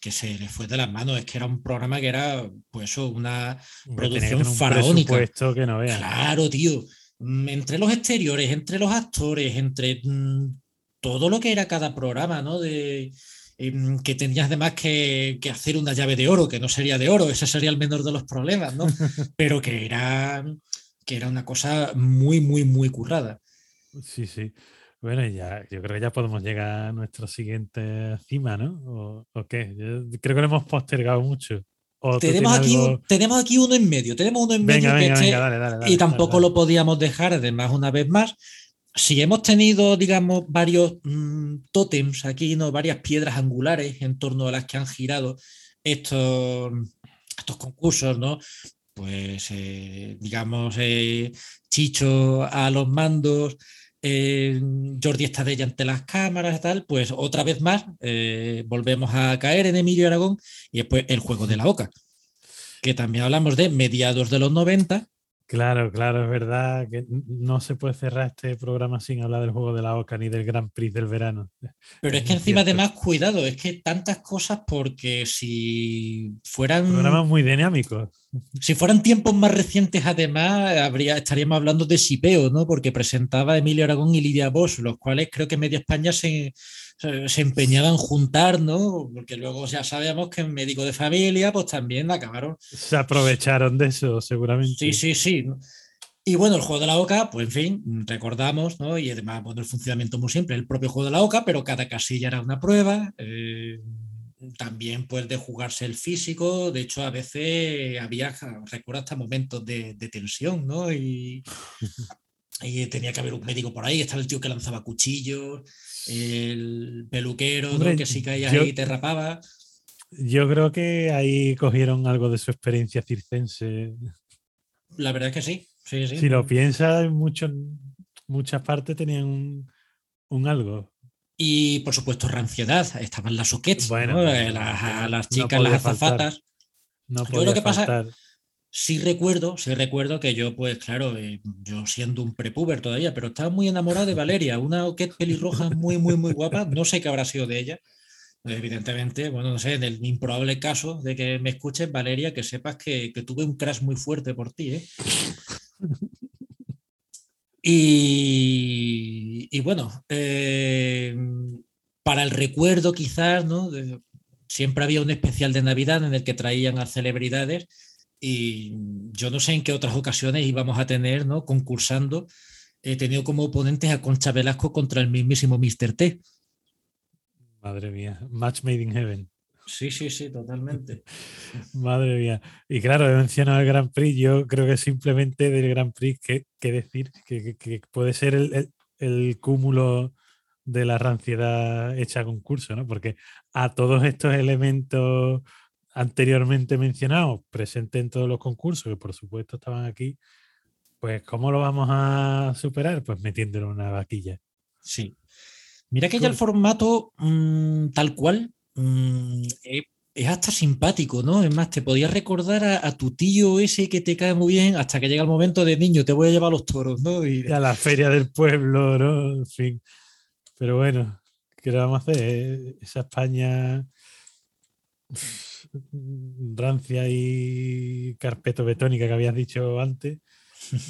que se le fue de las manos. Es que era un programa que era, pues eso, una producción faraónica. que no Claro, tío. Mm, entre los exteriores, entre los actores, entre mm, todo lo que era cada programa, ¿no? De, que tenías además que, que, hacer una llave de oro, que no sería de oro, ese sería el menor de los problemas, ¿no? Pero que era, que era una cosa muy, muy, muy currada. Sí, sí. Bueno, ya, yo creo que ya podemos llegar a nuestro siguiente cima, ¿no? ¿O, qué? creo que lo hemos postergado mucho. Tenemos aquí, tenemos aquí uno en medio, tenemos uno en medio que este y tampoco lo podíamos dejar, además, una vez más, si hemos tenido, digamos, varios mm, tótems aquí, ¿no? varias piedras angulares en torno a las que han girado estos, concursos, ¿no? Pues, eh, digamos, eh, Chicho a los mandos, eh, Jordi Estadella ante las cámaras y tal, pues otra vez más volvemos a caer en Emilio Aragón y después el juego de la boca, que también hablamos de mediados de los 90 Claro, claro, es verdad que no se puede cerrar este programa sin hablar del juego de la OCA ni del Grand Prix del verano. Pero es que encima, además, cuidado, es que tantas cosas porque si fueran. Programas muy dinámicos. Si fueran tiempos más recientes, además, habría, estaríamos hablando de Sipeo, ¿no? Porque presentaba Emilio Aragón y Lidia Bosch, los cuales creo que Media España se, se empeñaban juntar, ¿no? Porque luego ya sabemos que en médico de familia, pues también acabaron. Se aprovecharon de eso, seguramente. Sí, sí, sí. Y bueno, el juego de la OCA, pues en fin, recordamos, ¿no? Y además, bueno, el funcionamiento muy simple, el propio juego de la OCA, pero cada casilla era una prueba. Eh, también, pues, de jugarse el físico. De hecho, a veces había, recuerdo hasta momentos de, de tensión, ¿no? Y, y tenía que haber un médico por ahí, estaba el tío que lanzaba cuchillos el peluquero que si caías ahí te rapaba. Yo creo que ahí cogieron algo de su experiencia circense. La verdad es que sí. Si lo piensas, muchas partes tenían un, algo. Y por supuesto, ranciedad. Estaban las soquets, eh, las, chicas, las azafatas. No yo que pasa Sí recuerdo, sí recuerdo que yo, pues claro, eh, yo siendo un prepuber todavía, pero estaba muy enamorado de Valeria, una oquet pelirroja muy, muy, muy guapa. No sé qué habrá sido de ella. Evidentemente, bueno, no sé, en el improbable caso de que me escuches, Valeria, que sepas que, tuve un crash muy fuerte por ti, ¿eh? Y, bueno, eh, para el recuerdo quizás, ¿no? siempre había un especial de Navidad en el que traían a celebridades y yo no sé en qué otras ocasiones íbamos a tener, ¿no? Concursando. He tenido como oponentes a Concha Velasco contra el mismísimo Mr. T. Madre mía, match made in heaven. Sí, sí, sí, totalmente. Madre mía. Y claro, he mencionado el Grand Prix. Yo creo que simplemente del Grand Prix, que, decir que, puede ser el, el, cúmulo de la ranciedad hecha a concurso, ¿no? Porque a todos estos elementos anteriormente mencionado presente en todos los concursos, que por supuesto estaban aquí, pues ¿cómo lo vamos a superar? Pues metiéndolo en una vaquilla. Sí. Mira que ya el formato mm, tal cual mm, eh, es hasta simpático, ¿no? Es más, te podías recordar a, tu tío ese que te cae muy bien hasta que llega el momento de niño, te voy a llevar a los toros, ¿no? Y... A la feria del pueblo, ¿no? En fin. Pero bueno, ¿qué le vamos a hacer? Esa España rancia y carpeto betónica que habías dicho antes,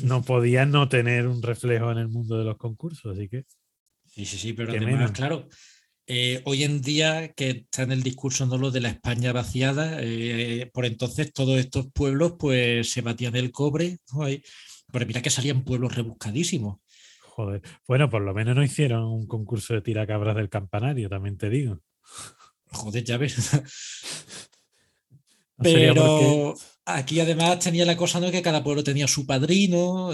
no podía no tener un reflejo en el mundo de los concursos, así que. Sí, sí, sí, pero además, claro, eh, hoy en día que está en el discurso no lo de la España vaciada, eh, por entonces todos estos pueblos pues se batían el cobre, pero mira que salían pueblos rebuscadísimos. Joder, bueno, por lo menos no hicieron un concurso de tiracabras del campanario, también te digo. Joder, ya ves. Pero aquí además tenía la cosa ¿no? que cada pueblo tenía su padrino,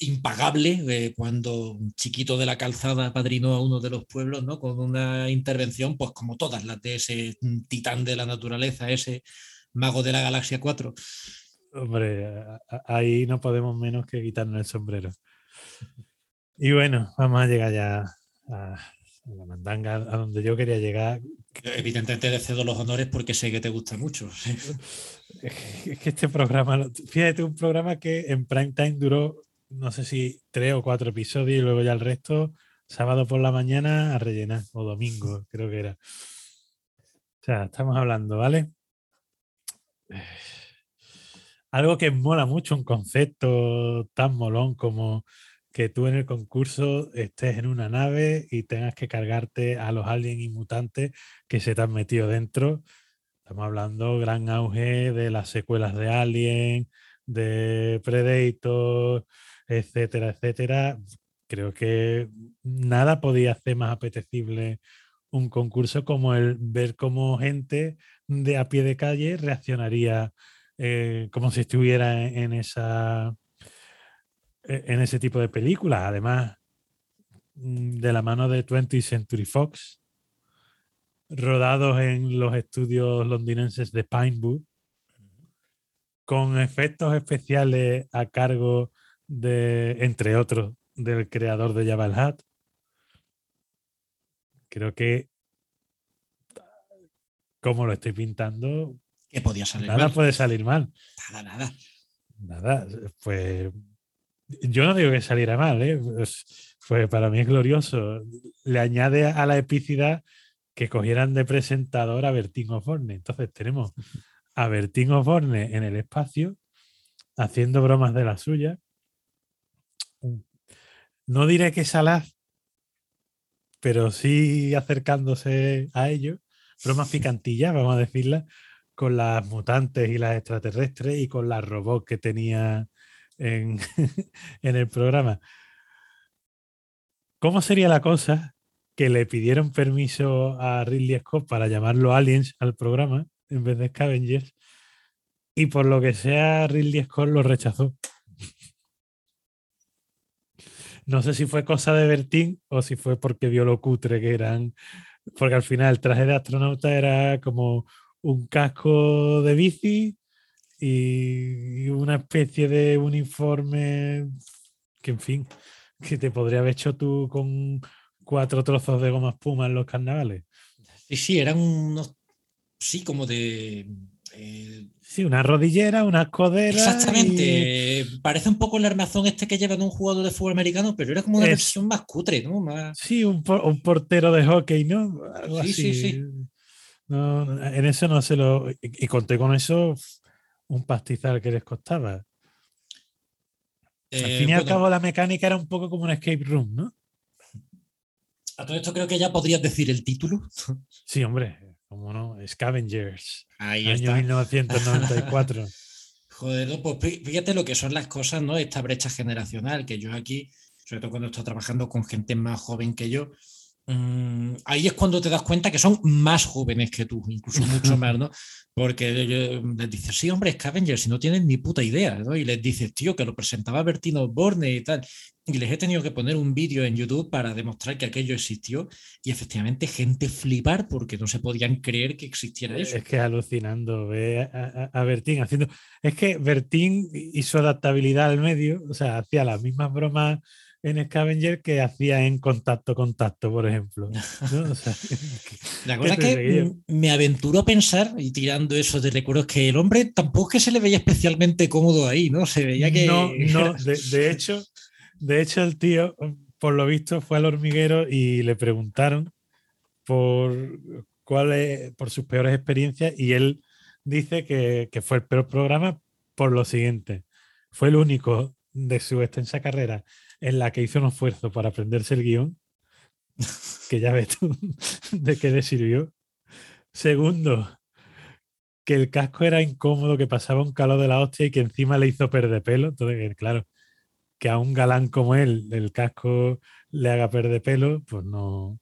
impagable, eh, cuando un chiquito de la calzada padrinó a uno de los pueblos, ¿no? Con una intervención, pues como todas las de ese titán de la naturaleza, ese mago de la galaxia 4. Hombre, ahí no podemos menos que quitarnos el sombrero. Y bueno, vamos a llegar ya a la mandanga a donde yo quería llegar. Evidentemente te cedo los honores porque sé que te gusta mucho. Es que este programa, fíjate, un programa que en prime time duró, no sé si tres o cuatro episodios y luego ya el resto, sábado por la mañana a rellenar, o domingo, creo que era. O sea, estamos hablando, ¿vale? Algo que mola mucho, un concepto tan molón como que tú en el concurso estés en una nave y tengas que cargarte a los aliens y mutantes que se te han metido dentro. Estamos hablando gran auge de las secuelas de Alien, de Predator, etcétera, etcétera. Creo que nada podía hacer más apetecible un concurso como el ver cómo gente de a pie de calle reaccionaría eh, como si estuviera en esa en ese tipo de películas. Además, mm, de la mano de 20th Century Fox, rodados en los estudios londinenses de Pinewood, con efectos especiales a cargo de, entre otros, del creador de Jabal Hat. Creo que, como lo estoy pintando, que podía salir nada puede salir mal. Nada, nada. nada, pues yo no digo que saliera mal, ¿eh? pues, pues, para mí es glorioso. Le añade a la epicidad que cogieran de presentador a Bertín Osborne. Entonces tenemos a Bertín Osborne en el espacio haciendo bromas de la suya. No diré que salaz, pero sí acercándose a ello. Bromas picantillas, vamos a decirlas, con las mutantes y las extraterrestres y con las robots que tenía en, el programa. ¿Cómo sería la cosa que le pidieron permiso a Ridley Scott para llamarlo Aliens al programa en vez de Scavengers? Y por lo que sea, Ridley Scott lo rechazó. No sé si fue cosa de Bertín o si fue porque vio lo cutre que eran. Porque al final el traje de astronauta era como un casco de bici y una especie de uniforme que, en fin, que te podría haber hecho tú con cuatro trozos de goma espuma en los carnavales. Sí, sí, eran unos, sí, como de... Eh, sí, una rodillera, una codera. Exactamente. Parece un poco el armazón este que llevan un jugador de fútbol americano, pero era como una versión más cutre, ¿no? Más... Sí, un, portero de hockey, ¿no? sí, sí, sí. en eso no se lo. Y conté con eso un pastizal que les costaba. al fin y eh, al cabo, la mecánica era un poco como un escape room, ¿no? A todo esto creo que ya podrías decir el título. Sí, hombre, como no, Scavengers. Ahí año 1994. Joder, pues fíjate lo que son las cosas, ¿no? Esta brecha generacional que yo aquí, sobre todo cuando estoy trabajando con gente más joven que yo, ahí es cuando te das cuenta que son más jóvenes que tú, incluso mucho más, ¿no? Porque les dices, sí, hombre, Scavengers, si no tienen ni puta idea, ¿no? Y les dices, tío, que lo presentaba Bertino Borne y tal. Y les he tenido que poner un vídeo en YouTube para demostrar que aquello existió y efectivamente gente flipar porque no se podían creer que existiera eso. Es que alucinando, ve a, a, Bertín haciendo... Es que Bertín y su adaptabilidad al medio, o sea, hacía las mismas bromas en Scavenger que hacía en Contacto Contacto, por ejemplo. la cosa es que me aventuro a pensar, y tirando eso de recuerdos, que el hombre tampoco es que se le veía especialmente cómodo ahí, ¿no? Se veía que... No, no, de, hecho, de hecho el tío, por lo visto, fue al hormiguero y le preguntaron por, cuál por sus peores experiencias y él dice que, que fue el peor programa por lo siguiente. Fue el único de su extensa carrera en la que hizo un esfuerzo para aprenderse el guion, que ya ves tú de qué le sirvió. Segundo, que el casco era incómodo, que pasaba un calor de la hostia y que encima le hizo perder pelo. Entonces, claro, que a un galán como él el casco le haga perder pelo, pues no.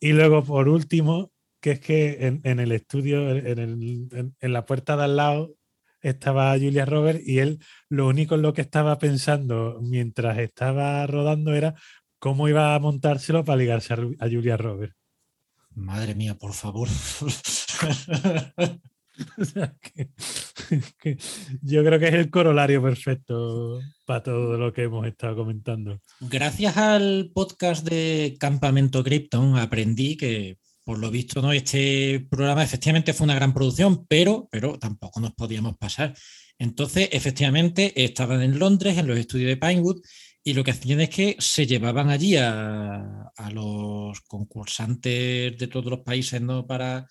Y luego, por último, que es que en, el estudio, en, en, la puerta de al lado, estaba Julia Roberts y él lo único en lo que estaba pensando mientras estaba rodando era cómo iba a montárselo para ligarse a, Julia Roberts. Madre mía, por favor. yo creo que es el corolario perfecto para todo lo que hemos estado comentando. Gracias al podcast de Campamento Krypton aprendí que por lo visto, ¿no? Este programa efectivamente fue una gran producción, pero, pero tampoco nos podíamos pasar. Entonces, efectivamente, estaban en Londres, en los estudios de Pinewood, y lo que hacían es que se llevaban allí a, los concursantes de todos los países, ¿no? Para,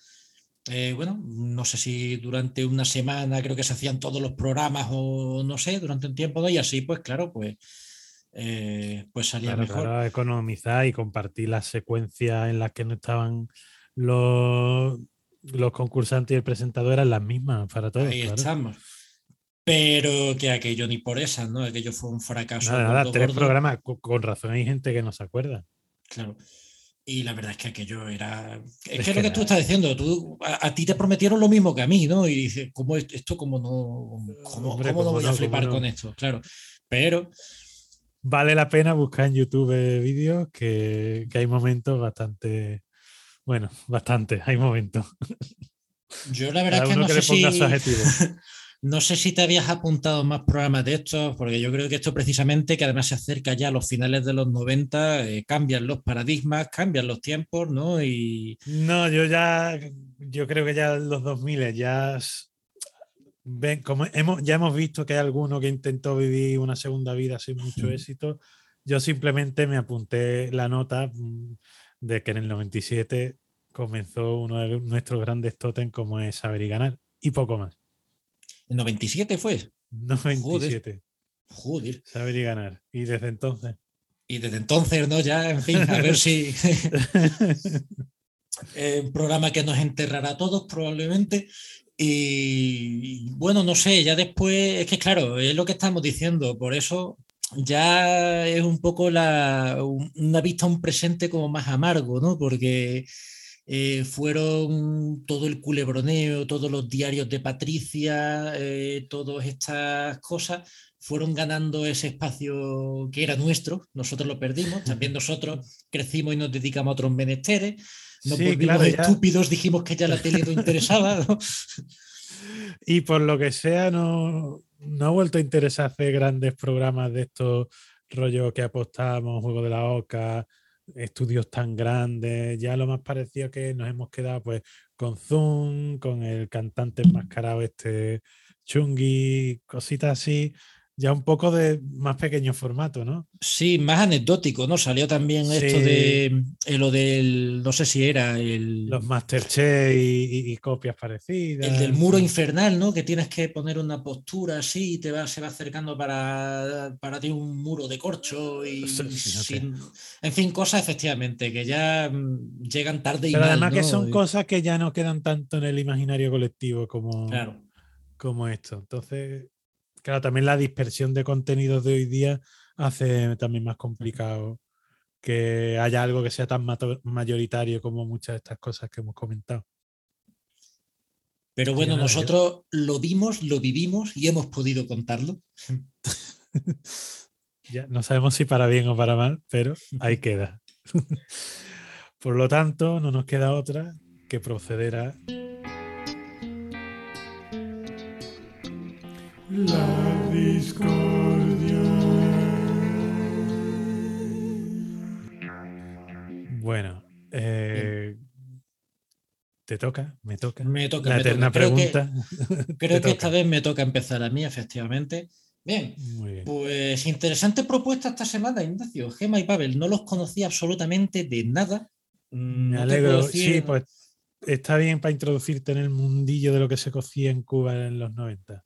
eh, bueno, no sé si durante una semana creo que se hacían todos los programas o no sé, durante un tiempo, ¿no? Y así, pues claro, pues eh, pues salía mejor. economizar y compartir las secuencias en las que no estaban los, los concursantes y el presentador eran las mismas para todos. Ahí estamos. Pero que aquello ni por esas, ¿no? Aquello fue un fracaso. Nada, tres programas, con razón hay gente que no se acuerda. Claro. Y la verdad es que aquello era. Es, que es lo que tú estás diciendo. Tú, a, ti te prometieron lo mismo que a mí, ¿no? Y dices, ¿cómo esto, cómo no, cómo, cómo no voy a flipar con esto? Claro. Pero vale la pena buscar en YouTube vídeos que, hay momentos bastante, bueno, bastante, hay momentos. Yo la verdad es que no sé si... No sé si te habías apuntado más programas de estos, porque yo creo que esto precisamente, que además se acerca ya a los finales de los 90, eh, cambian los paradigmas, cambian los tiempos, ¿no? Y... No, yo ya, yo creo que ya en los 2000 ya ven, como hemos, ya hemos visto que hay alguno que intentó vivir una segunda vida sin mucho éxito, yo simplemente me apunté la nota mm, de que en el 97 comenzó uno de nuestros grandes totem como es saber y ganar y poco más. ¿En 97 fue? 97. Joder. Saber y ganar. Y desde entonces. Y desde entonces, ¿no? Ya, en fin, a ver si. eh, un programa que nos enterrará a todos, probablemente. Y bueno, no sé, ya después, es que claro, es lo que estamos diciendo, por eso ya es un poco la, una vista un presente como más amargo, ¿no? Porque eh, fueron todo el culebroneo, todos los diarios de Patricia, eh, todas estas cosas fueron ganando ese espacio que era nuestro, nosotros lo perdimos, también nosotros crecimos y nos dedicamos a otros menesteres, nos Sí, claro, ya. estúpidos, dijimos que ya la tele no interesaba, ¿no? Y por lo que sea, no, no ha vuelto a interesarse grandes programas de estos rollos que apostamos, Juego de la Oca, estudios tan grandes. Ya lo más parecido que nos hemos quedado pues con Zoom, con el cantante enmascarado este Chungi, cositas así, ya un poco de más pequeño formato, ¿no? Sí, más anecdótico, ¿no? Salió también esto de eh, lo del, no sé si era el, Los Masterchef y, y- y copias parecidas. el del muro infernal, ¿no? Que tienes que poner una postura así y te va, se va acercando para, para ti un muro de corcho y Sí, fíjate. sin- en fin, cosas efectivamente que ya mm, llegan tarde y Pero mal, además que son Y- cosas que ya no quedan tanto en el imaginario colectivo como, Claro. como esto. Entonces, claro, también la dispersión de contenidos de hoy día hace también más complicado que haya algo que sea tan mayoritario como muchas de estas cosas que hemos comentado. Pero bueno, nosotros lo vimos, lo vivimos y hemos podido contarlo. Ya no sabemos si para bien o para mal, pero ahí queda. Por lo tanto, no nos queda otra que proceder a La discordia. Bueno, eh, te toca, me toca. Me toca, La me toca. eterna Creo que- pregunta. Creo que esta vez me toca empezar a mí, efectivamente. Bien, Muy bien. pues interesante propuesta esta semana, Ignacio. Gema y Pavel, no los conocía absolutamente de nada. Mm, Me no alegro. decir- Sí, pues está bien para introducirte en el mundillo de lo que se cocía en Cuba en los 90.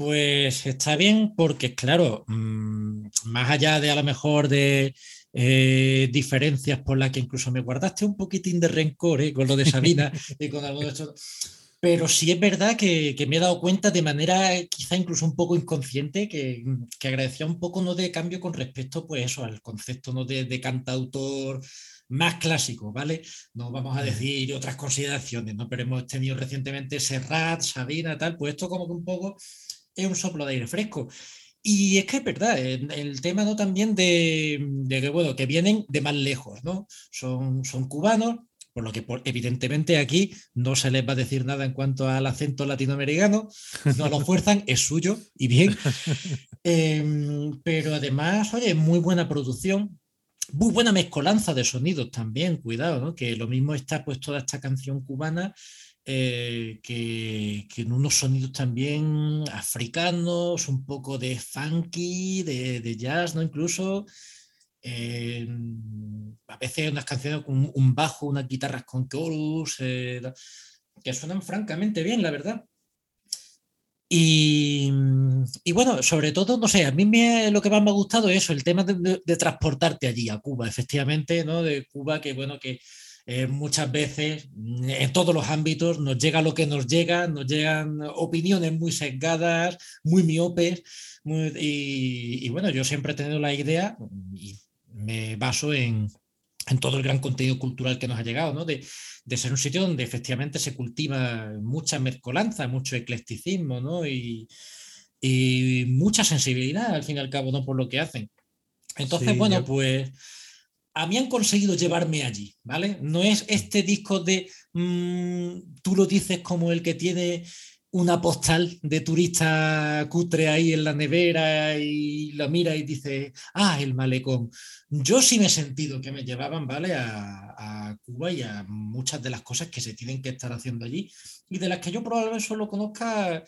Pues está bien porque, claro, mm, más allá de a lo mejor de eh, diferencias por las que incluso me guardaste un poquitín de rencor eh, con lo de Sabina y con algo de esto, pero sí es verdad que, que me he dado cuenta de manera eh, quizá incluso un poco inconsciente que, que agradecía un poco no de cambio con respecto pues eso, al concepto ¿no? de, de cantautor más clásico, ¿vale? No vamos a decir otras consideraciones, ¿no? Pero hemos tenido recientemente Serrat, Sabina, tal, pues esto como que un poco es un soplo de aire fresco. Y es que es verdad, el, el tema ¿no? también de, de que, bueno, que vienen de más lejos, ¿no? Son, son cubanos, por lo que por- evidentemente aquí no se les va a decir nada en cuanto al acento latinoamericano, no lo fuerzan, es suyo y bien. Em, pero además, oye, muy buena producción, muy buena mezcolanza de sonidos también, cuidado, ¿no? Que lo mismo está pues toda esta canción cubana eh, que, que en unos sonidos también africanos, un poco de funky, de, de jazz, ¿no? Incluso. eh, a veces unas canciones con un- bajo, unas guitarras con chorus, eh, que suenan francamente bien, la verdad. Y, y bueno, sobre todo, no sé, a mí me, lo que más me ha gustado es eso, el tema de, de- de transportarte allí, a Cuba, efectivamente, ¿no? De Cuba, que bueno, que eh, muchas veces mm, en todos los ámbitos nos llega lo que nos llega, nos llegan opiniones muy sesgadas, muy miopes, muy- y, y bueno, yo siempre he tenido la idea y me baso en, en todo el gran contenido cultural que nos ha llegado, ¿no? De, de ser un sitio donde efectivamente se cultiva mucha mezcolanza, mucho eclecticismo, ¿no? Y, y mucha sensibilidad, al fin y al cabo, ¿no? Por lo que hacen. Entonces, Sí, bueno, yo- pues han conseguido llevarme allí, ¿vale? No es este disco de mm, tú lo dices como el que tiene una postal de turista cutre ahí en la nevera y lo mira y dice, ah, el malecón. Yo sí me he sentido que me llevaban, ¿vale? A, a, Cuba y a muchas de las cosas que se tienen que estar haciendo allí y de las que yo probablemente solo conozca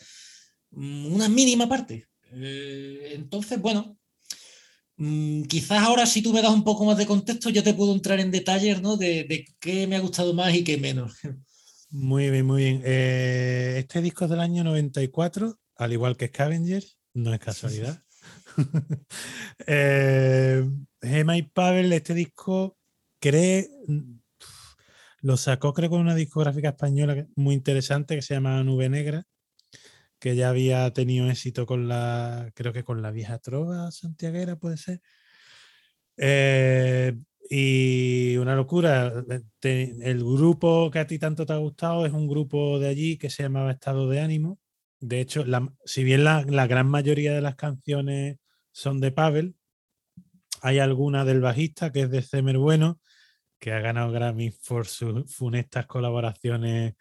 mm, una mínima parte. Eh, entonces, bueno, mm, quizás ahora si tú me das un poco más de contexto, yo te puedo entrar en detalles, ¿no? De, qué me ha gustado más y qué menos. Muy bien, muy bien. Eh, este disco es del año 94, al igual que Scavengers, no es casualidad. eh, Gemma y Pavel, este disco cree, lo sacó creo con una discográfica española muy interesante que se llama Nube Negra, que ya había tenido éxito con la, creo que con la vieja trova santiaguera, puede ser. Eh, y una locura. Eh, el grupo que a ti tanto te ha gustado es un grupo de allí que se llamaba Estado de Ánimo. De hecho, si bien la, gran mayoría de las canciones son de Pavel, hay alguna del bajista que es de Cemer Bueno, que ha ganado Grammy por sus funestas colaboraciones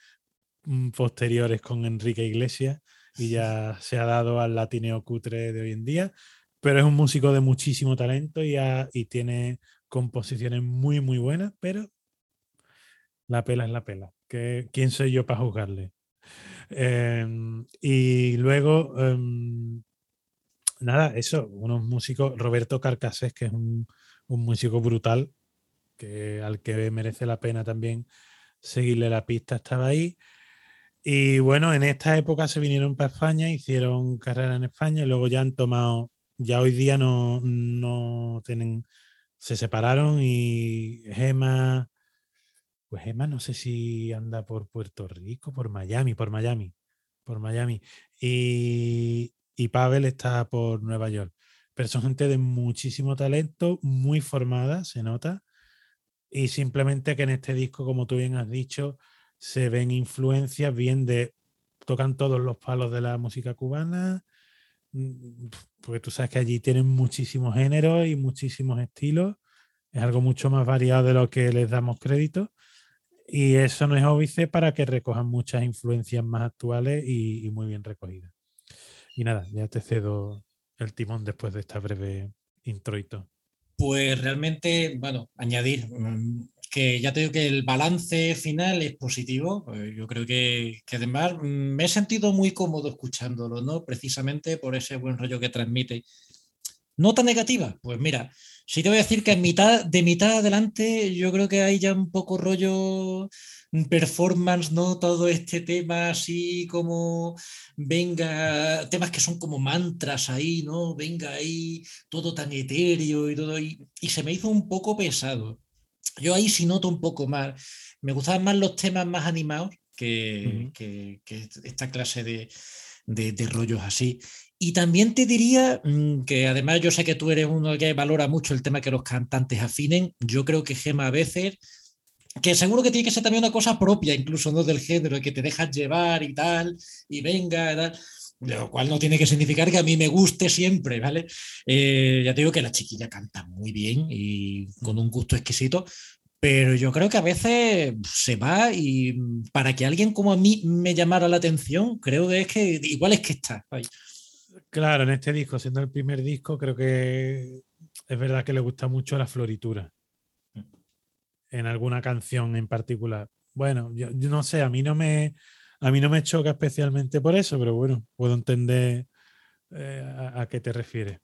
mm, posteriores con Enrique Iglesias y ya se ha dado al latineo cutre de hoy en día, pero es un músico de muchísimo talento y, y tiene composiciones muy, muy buenas, pero la pela es la pela. ¿Quién soy yo para juzgarle? Em, y luego, em, nada, eso, unos músicos, Roberto Carcasés, que es un, músico brutal, que, al que merece la pena también seguirle la pista, estaba ahí. Y bueno, en esta época se vinieron para España, hicieron carrera en España y luego ya han tomado, ya hoy día no, no tienen se separaron y Gema, pues Gema no sé si anda por Puerto Rico, por Miami, por Miami, por Miami. Y, y Pavel está por Nueva York. Pero son gente de muchísimo talento, muy formada, se nota. Y simplemente que en este disco, como tú bien has dicho, se ven influencias bien de, tocan todos los palos de la música cubana, Mm, porque tú sabes que allí tienen muchísimos géneros y muchísimos estilos. Es algo mucho más variado de lo que les damos crédito. Y eso no es óbice para que recojan muchas influencias más actuales y, muy bien recogidas. Y nada, ya te cedo el timón después de esta breve introito. Pues realmente, bueno, añadir, mm, que ya te digo que el balance final es positivo. Eh, yo creo que, que, además mm, me he sentido muy cómodo escuchándolo, ¿no? Precisamente por ese buen rollo que transmite. Nota negativa, pues mira, sí te voy a decir que en mitad, de mitad adelante yo creo que hay ya un poco rollo mm, performance, ¿no? Todo este tema así como, venga, temas que son como mantras ahí, ¿no? Venga ahí, todo tan etéreo y todo, y, y se me hizo un poco pesado. Yo ahí sí noto un poco más. Me gustaban más los temas más animados que, esta clase de, de, rollos así. Y también te diría mm, que además yo sé que tú eres uno que valora mucho el tema que los cantantes afinen. Yo creo que Gema a veces, que seguro que tiene que ser también una cosa propia, incluso no del género, que te dejas llevar y tal, y venga, y tal lo cual no tiene que significar que a mí me guste siempre, ¿vale? Eh, ya te digo que la chiquilla canta muy bien y con un gusto exquisito, pero yo creo que a veces se va y para que alguien como a mí me llamara la atención, creo que es que igual es que está. Claro, en este disco, siendo el primer disco, creo que es verdad que le gusta mucho la floritura. Mm. En alguna canción en particular. Bueno, yo no sé, a mí no me a mí no me choca especialmente por eso, pero bueno, puedo entender eh, a, qué te refieres.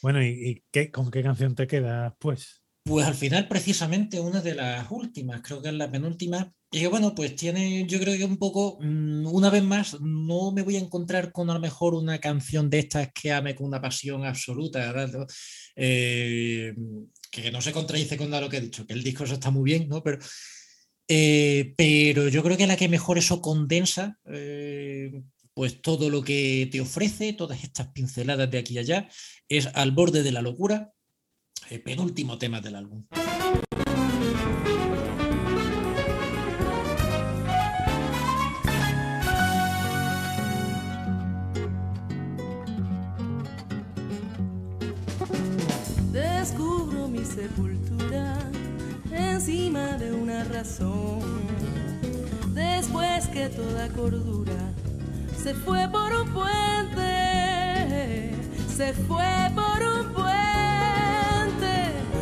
Bueno, ¿y, qué, con qué canción te quedas, pues? Pues al final, precisamente, una de las últimas, creo que es la penúltima. Y bueno, pues tiene, yo creo que un poco, mm, una vez más, no me voy a encontrar con a lo mejor una canción de estas que ame con una pasión absoluta, ¿verdad? Eh, que no se contradice con lo que he dicho, que el disco está muy bien, ¿no? Pero eh, pero yo creo que la que mejor eso condensa, eh, pues todo lo que te ofrece, todas estas pinceladas de aquí y allá, es Al borde de la locura, el penúltimo tema del álbum. Después que toda cordura se fue por un puente, se fue por un puente.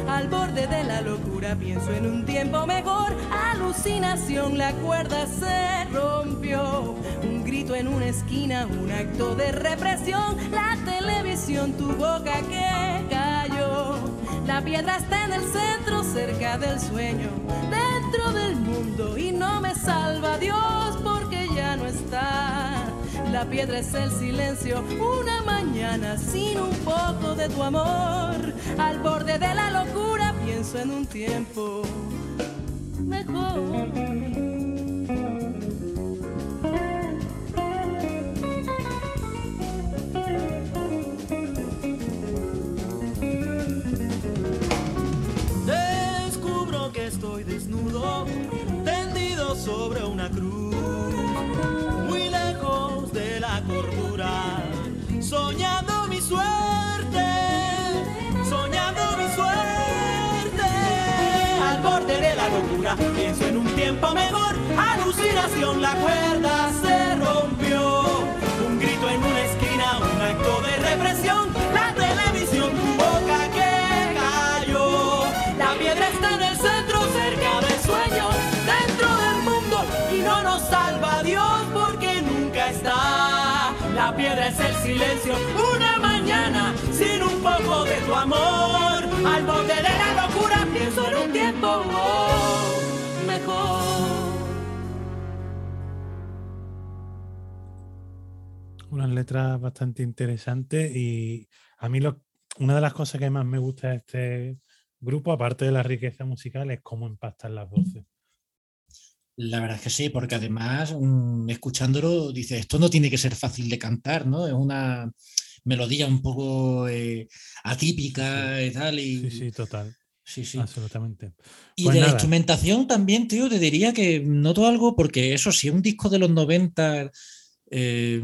Al borde de la locura pienso en un tiempo mejor. Alucinación, la cuerda se rompió. Un grito en una esquina, un acto de represión. La televisión, tu boca que cayó. La piedra está en el centro, cerca del sueño, dentro del mundo y no me salva Dios porque ya no está. La piedra es el silencio, una mañana sin un poco de tu amor. Al borde de la locura pienso en un tiempo mejor. Sobre una cruz, muy lejos de la cordura, soñando mi suerte, soñando mi suerte. Al borde de la locura, pienso en un tiempo mejor, alucinación, la cuerda se rompió, un grito en una esquina, un acto de represión, Es el silencio, una mañana sin un poco de tu amor, al borde de la locura pienso en un tiempo mejor. Unas letras bastante interesantes y a mí lo, una de las cosas que más me gusta de este grupo, aparte de la riqueza musical, es cómo empastan las voces. La verdad es que sí, porque además, mm, escuchándolo, dice, esto no tiene que ser fácil de cantar, ¿no? Es una melodía un poco eh, atípica y tal. Y, Sí, sí, total. sí, sí. Absolutamente. Y Pues de la instrumentación también, tío, te diría que noto algo, porque eso sí, un disco de los 90, eh,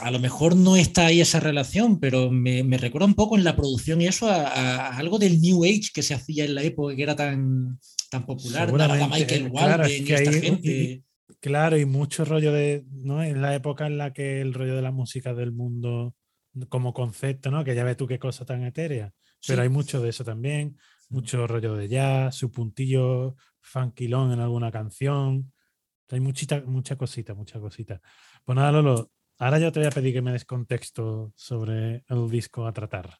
a lo mejor no está ahí esa relación, pero me, me recuerda un poco en la producción y eso a, a algo del New Age que se hacía en la época que era tan, tan popular, nada, Michael eh, claro, es y que esta ahí- gente. Claro, y mucho rollo de, ¿no? En la época en la que el rollo de la música del mundo como concepto, ¿no? Que ya ves tú qué cosa tan etérea. Pero Sí. hay mucho de eso también, mucho rollo de jazz, su puntillo funkilón en alguna canción. Hay muchita, mucha cosita, mucha cosita. Pues nada, Lolo, ahora yo te voy a pedir que me des contexto sobre el disco a tratar.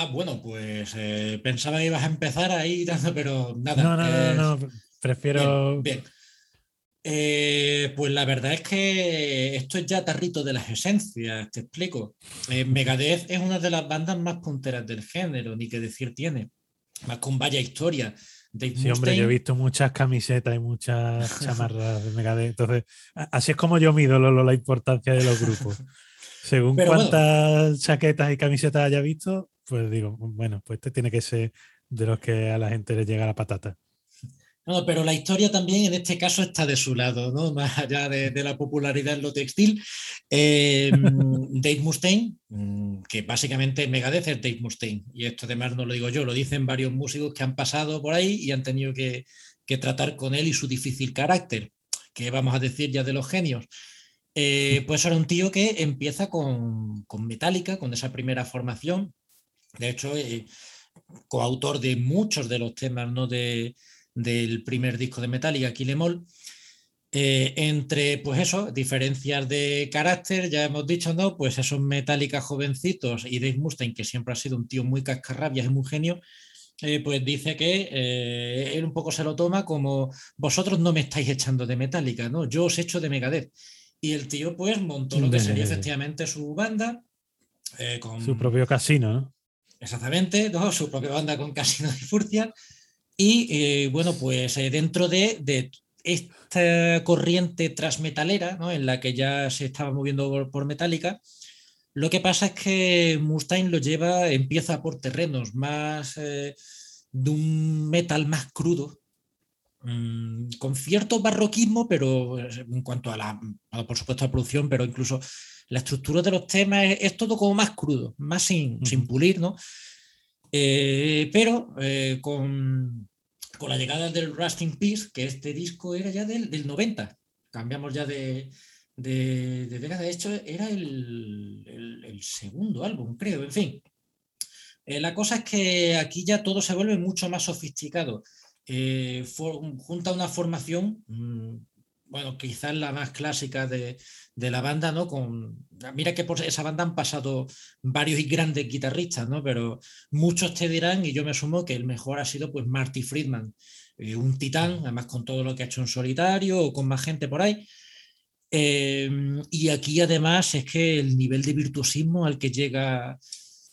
Ah, bueno, pues eh, pensaba que ibas a empezar ahí, pero nada. No, no, no, eh, no, no, prefiero... Bien, bien. Eh, pues la verdad es que esto es ya tarrito de las esencias, te explico. Eh, Megadeth es una de las bandas más punteras del género, ni que decir tiene. Más con vaya historia. Dave Sí, hombre, yo he visto muchas camisetas y muchas chamarras de Megadeth. Entonces, así es como yo mido la importancia de los grupos. Según Pero bueno. cuántas chaquetas y camisetas haya visto, pues digo, bueno, pues este tiene que ser de los que a la gente le llega la patata. No, pero la historia también en este caso está de su lado, ¿no? Más allá de, de la popularidad en lo textil. Eh, Dave Mustaine, mm, que básicamente Megadeth es Dave Mustaine, y esto además no lo digo yo, lo dicen varios músicos que han pasado por ahí y han tenido que, que tratar con él y su difícil carácter, que vamos a decir ya de los genios. Eh, pues era un tío que empieza con, con Metallica, con esa primera formación. De hecho, eh, coautor de muchos de los temas ¿no? de, del primer disco de Metallica, Kill Em All. Eh, entre, pues eso, diferencias de carácter, ya hemos dicho, ¿no? Pues esos Metallica jovencitos y Dave Mustaine, que siempre ha sido un tío muy cascarrabias y muy genio, eh, pues dice que eh, él un poco se lo toma como vosotros no me estáis echando de Metallica, ¿no? Yo os echo de Megadeth. Y el tío, pues, montó lo que sería efectivamente su banda. con, Su propio casino, ¿no? Exactamente, ¿no? su propia banda con Casino y Furcia. Y eh, bueno, pues eh, dentro de, de esta corriente transmetalera, ¿no? en la que ya se estaba moviendo por, por Metallica, lo que pasa es que Mustaine lo lleva, empieza por terrenos más eh, de un metal más crudo, mm, con cierto barroquismo, pero eh, en cuanto a la, por supuesto, a la producción, pero incluso la estructura de los temas es, es todo como más crudo, más sin, sin Ujú. pulir, ¿no? Eh, pero eh, con, con la llegada del Rust in Peace, que este disco era ya del, del 90, cambiamos ya de, de, de década. De hecho, era el, el- el segundo álbum, creo. En fin, Eh, la cosa es que aquí ya todo se vuelve mucho más sofisticado. Eh, for- junta una formación, mm, bueno, quizás la más clásica de, de la banda, ¿no? Con, mira que por esa banda han pasado varios y grandes guitarristas, ¿no? Pero muchos te dirán, y yo me sumo, que el mejor ha sido pues Marty Friedman, eh, un titán, además con todo lo que ha hecho en solitario o con más gente por ahí. Eh, y aquí además es que el nivel de virtuosismo al que llega,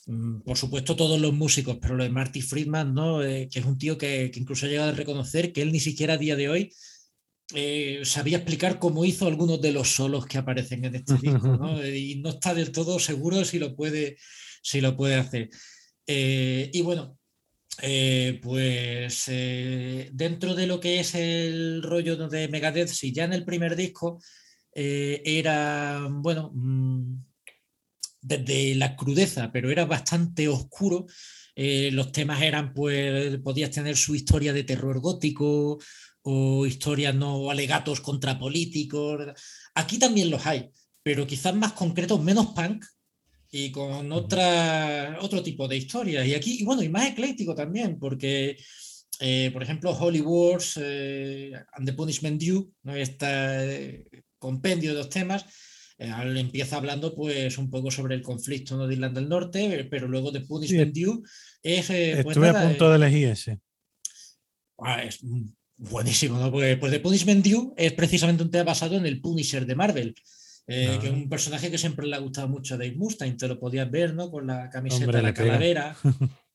mm, por supuesto todos los músicos, pero lo de Marty Friedman, ¿no? Eh, que es un tío que, que incluso ha llegado a reconocer que él ni siquiera a día de hoy eh, sabía explicar cómo hizo algunos de los solos que aparecen en este disco, ¿no? Eh, Y no está del todo seguro si lo puede, si lo puede hacer. Eh, y bueno, eh, pues dentro de lo que es el rollo de Megadeth, si ya en el primer disco era, bueno, mm, desde la crudeza, pero era bastante oscuro. los temas eran, pues, podías tener su historia de terror gótico o historias no alegatos contra políticos. Aquí también los hay, pero quizás más concretos, menos punk y con otra, otro tipo de historias. Y aquí, y bueno, y más ecléctico también, porque, eh, por ejemplo, Holy Wars eh, and the Punishment Due, ¿no? este compendio de dos temas, eh, empieza hablando pues un poco sobre el conflicto ¿no? de Irlanda del Norte, pero luego The Punishment Due es... eh, pues Estuve a punto de elegir ese. Ah, es buenísimo, ¿no? Pues, pues The Punishment Due es precisamente un tema basado en el Punisher de Marvel, eh, que es Ah. un personaje que siempre le ha gustado mucho a Dave Mustaine, te lo podías ver, ¿no? Con la camiseta, Hombre, la calavera.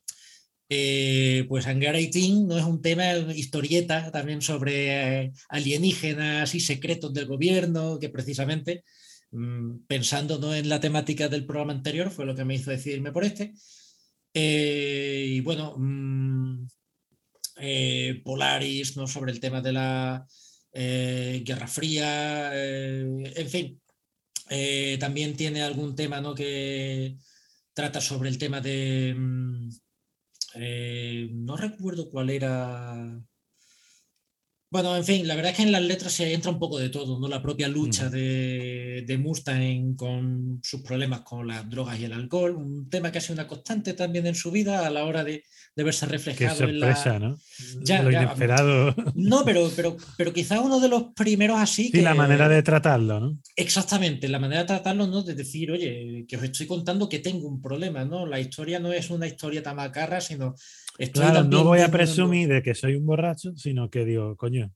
Eh, pues Hangar 18 no es un tema, historieta también sobre eh, alienígenas y secretos del gobierno, que precisamente mm, pensando ¿no? en la temática del programa anterior fue lo que me hizo decidirme por este. Eh, y bueno, mm, eh, Polaris, ¿no? sobre el tema de la eh, Guerra Fría, eh, en fin. También tiene algún tema ¿no? que trata sobre el tema de... mm, no recuerdo cuál era... Bueno, en fin, la verdad es que en las letras se entra un poco de todo, ¿no? La propia lucha de, de Mustang con sus problemas con las drogas y el alcohol, un tema que ha sido una constante también en su vida a la hora de, de verse Qué reflejado en la... sorpresa, ¿no? Ya, Lo ya, inesperado. No, pero, pero, pero quizá uno de los primeros así Sí, que... la manera de tratarlo, ¿no? Exactamente, la manera de tratarlo, ¿no? De decir, oye, que os estoy contando que tengo un problema, ¿no? La historia no es una historia tan macarra, sino estoy Claro, no voy a presumir de que soy un borracho, sino que digo, coño,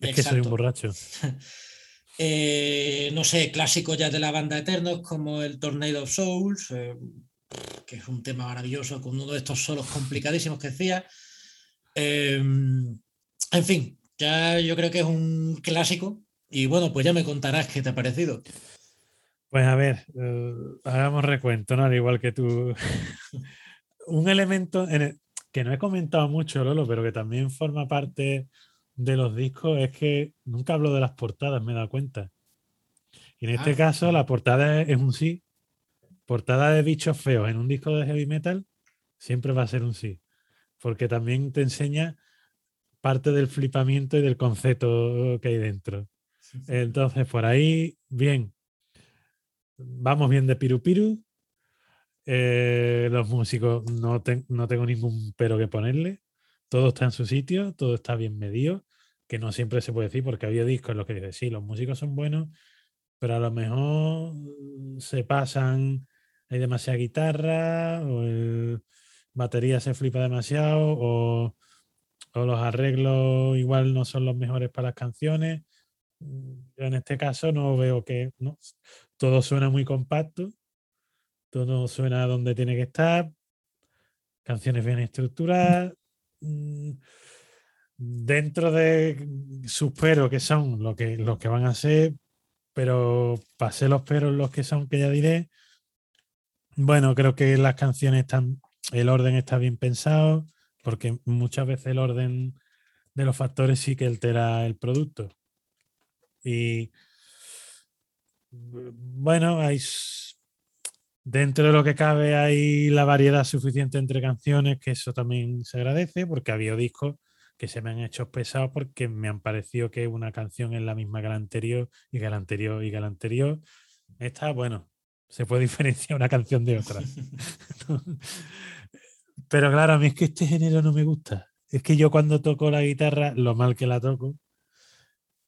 es que soy un borracho. Eh, no sé, clásicos ya de la banda Eternos como el Tornado of Souls, eh, que es un tema maravilloso con uno de estos solos complicadísimos que decía. Eh, en fin, ya yo creo que es un clásico y bueno, pues ya me contarás qué te ha parecido. Pues a ver, eh, hagamos recuento, ¿no? Al igual que tú. un elemento en el- que no he comentado mucho, Lolo, pero que también forma parte de los discos es que nunca hablo de las portadas, me he dado cuenta. Y en este Ah. caso, la portada es, es un sí. Portada de bichos feos en un disco de heavy metal siempre va a ser un sí. Porque también te enseña parte del flipamiento y del concepto que hay dentro. Entonces, por ahí, bien. Vamos bien de piru piru. Eh, los músicos, no, ten- no tengo ningún pero que ponerle. Todo está en su sitio, todo está bien medido, que no siempre se puede decir, porque había discos en los que dices, sí, los músicos son buenos, pero a lo mejor mm, se pasan, hay demasiada guitarra, o el batería se flipa demasiado, o, o los arreglos igual no son los mejores para las canciones. Mm, Yo en este caso no veo que no, todo suena muy compacto, todo suena donde tiene que estar, canciones bien estructuradas. mm, Dentro de sus peros que son lo que, los que van a ser, pero pasé los peros los que son, que ya diré. Bueno, creo que las canciones están, el orden está bien pensado, porque muchas veces el orden de los factores sí que altera el producto. Y bueno, hay dentro de lo que cabe hay la variedad suficiente entre canciones, que eso también se agradece, porque había discos que se me han hecho pesados porque me han parecido que una canción es la misma que la anterior y que la anterior y que la anterior. Esta, bueno, se puede diferenciar una canción de otra. Pero claro, a mí es que este género no me gusta. Es que yo cuando toco la guitarra, lo mal que la toco,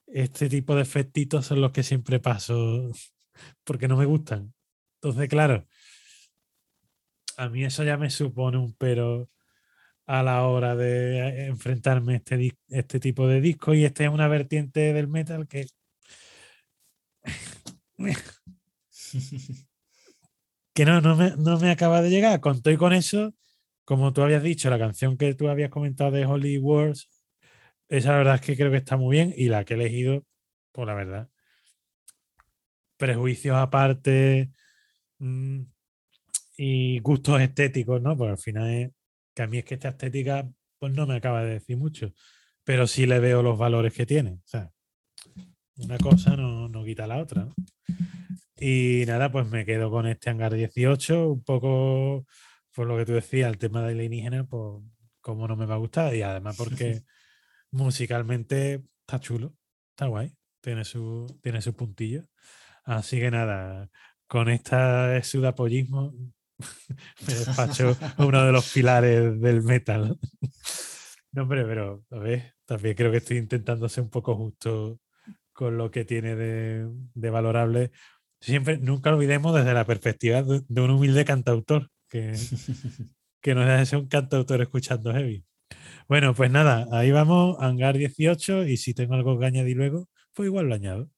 este tipo de efectitos son los que siempre paso porque no me gustan. Entonces, claro, a mí eso ya me supone un pero a la hora de enfrentarme a este, este tipo de disco y este es una vertiente del metal que que no, no me, no me acaba de llegar. Conté con eso, como tú habías dicho, la canción que tú habías comentado de Holy Wars, esa la verdad es que creo que está muy bien y la que he elegido, por pues la verdad, prejuicios aparte mm, y gustos estéticos, ¿no? Porque al final es que a mí es que esta estética pues no me acaba de decir mucho, pero sí le veo los valores que tiene. O sea, una cosa no, no quita la otra. ¿no? Y nada, pues me quedo con este hangar 18, un poco por lo que tú decías, el tema de alienígena, pues como no me va a gustar. Y además porque musicalmente está chulo, está guay, tiene su, tiene su puntillo. Así que nada, con esta sudapollismo me despacho uno de los pilares del metal. No, hombre, pero a ver, también creo que estoy intentando ser un poco justo con lo que tiene de, de valorable siempre, nunca olvidemos desde la perspectiva de, un humilde cantautor, que, que no es un cantautor escuchando heavy. Bueno, pues nada, ahí vamos, Hangar 18, y si tengo algo que añadir luego, pues igual lo añado.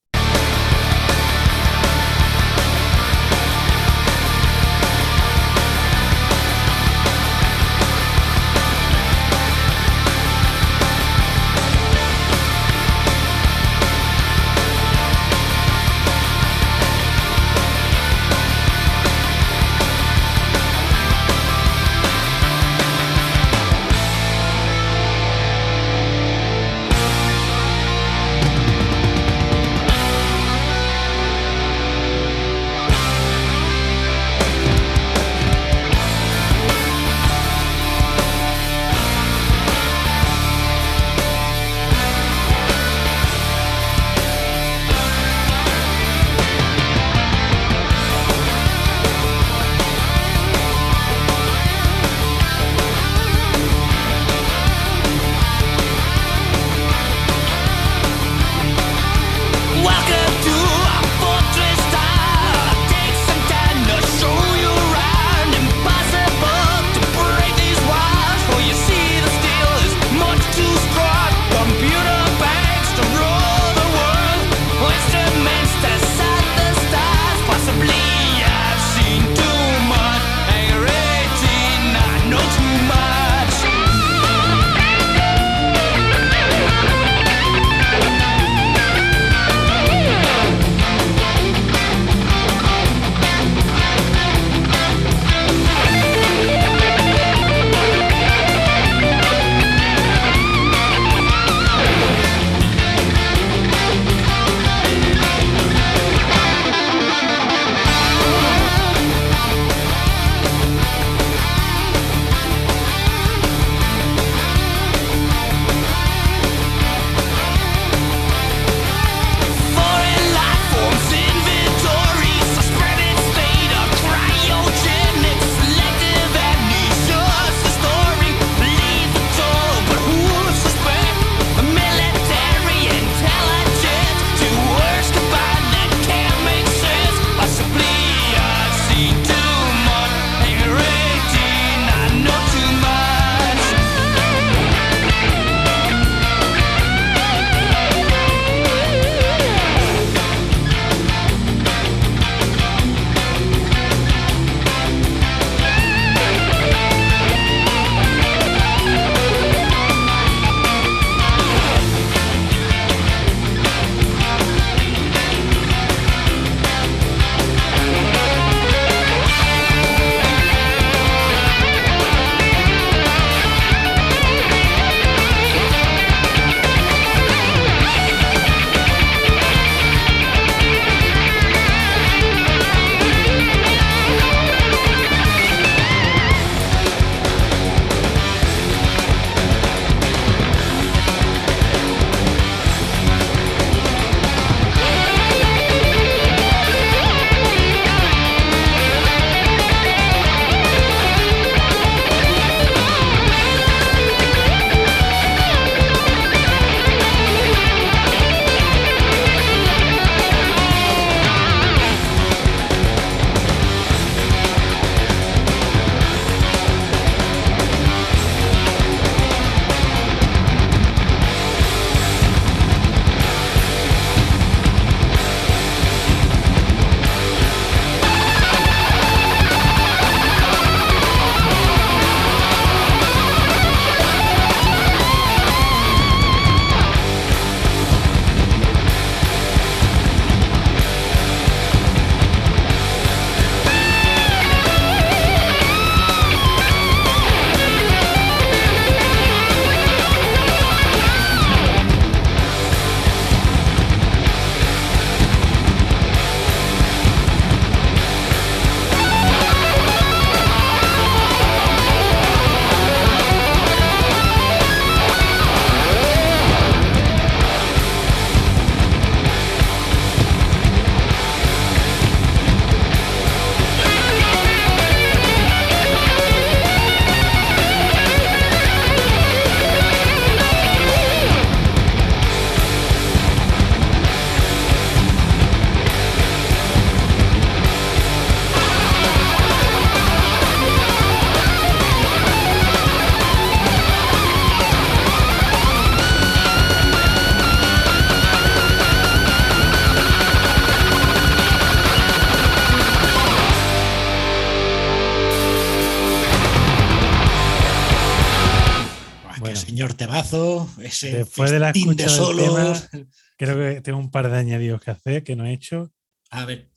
Ese después de la escucha de solos. creo que tengo un par de añadidos que hacer que no he hecho. A ver.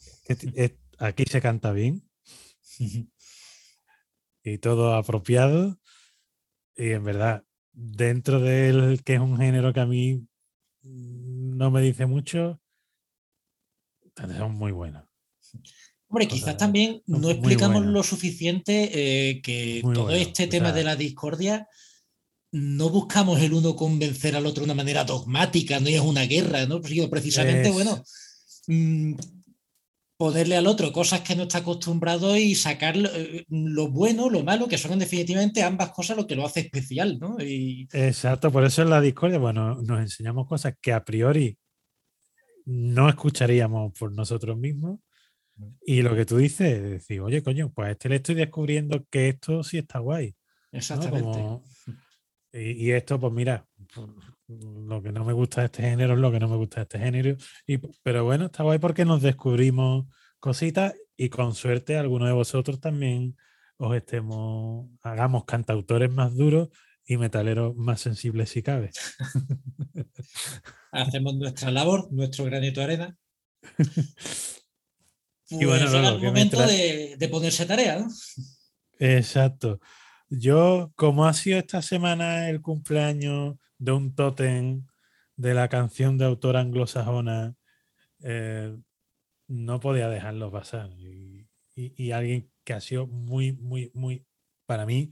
Aquí se canta bien. y todo apropiado. Y en verdad, dentro del que es un género que a mí no me dice mucho, son muy buenos. Hombre, quizás también no explicamos lo suficiente eh, que todo este tema de la discordia no buscamos el uno convencer al otro de una manera dogmática, no es una guerra, ¿no? precisamente, bueno, mm, ponerle al otro cosas que no está acostumbrado y sacar eh, lo, bueno, lo malo, que son definitivamente ambas cosas lo que lo hace especial, ¿no? Exacto, por eso en la discordia, bueno, nos enseñamos cosas que a priori no escucharíamos por nosotros mismos. Y lo que tú dices es decir, oye, coño, pues a este le estoy descubriendo que esto sí está guay. Exactamente. Y, esto, pues mira, lo que no me gusta de este género es lo que no me gusta de este género. Y, pero bueno, está guay porque nos descubrimos cositas y con suerte alguno de vosotros también os estemos, hagamos cantautores más duros y metaleros más sensibles si cabe. Hacemos nuestra labor, nuestro granito de arena. y bueno, llega el momento de, de, ponerse tarea, ¿no? Exacto. Yo, como ha sido esta semana el cumpleaños de un tótem de la canción de autor anglosajona, eh, no podía dejarlo pasar. Y, alguien que ha sido muy, muy, muy, para mí,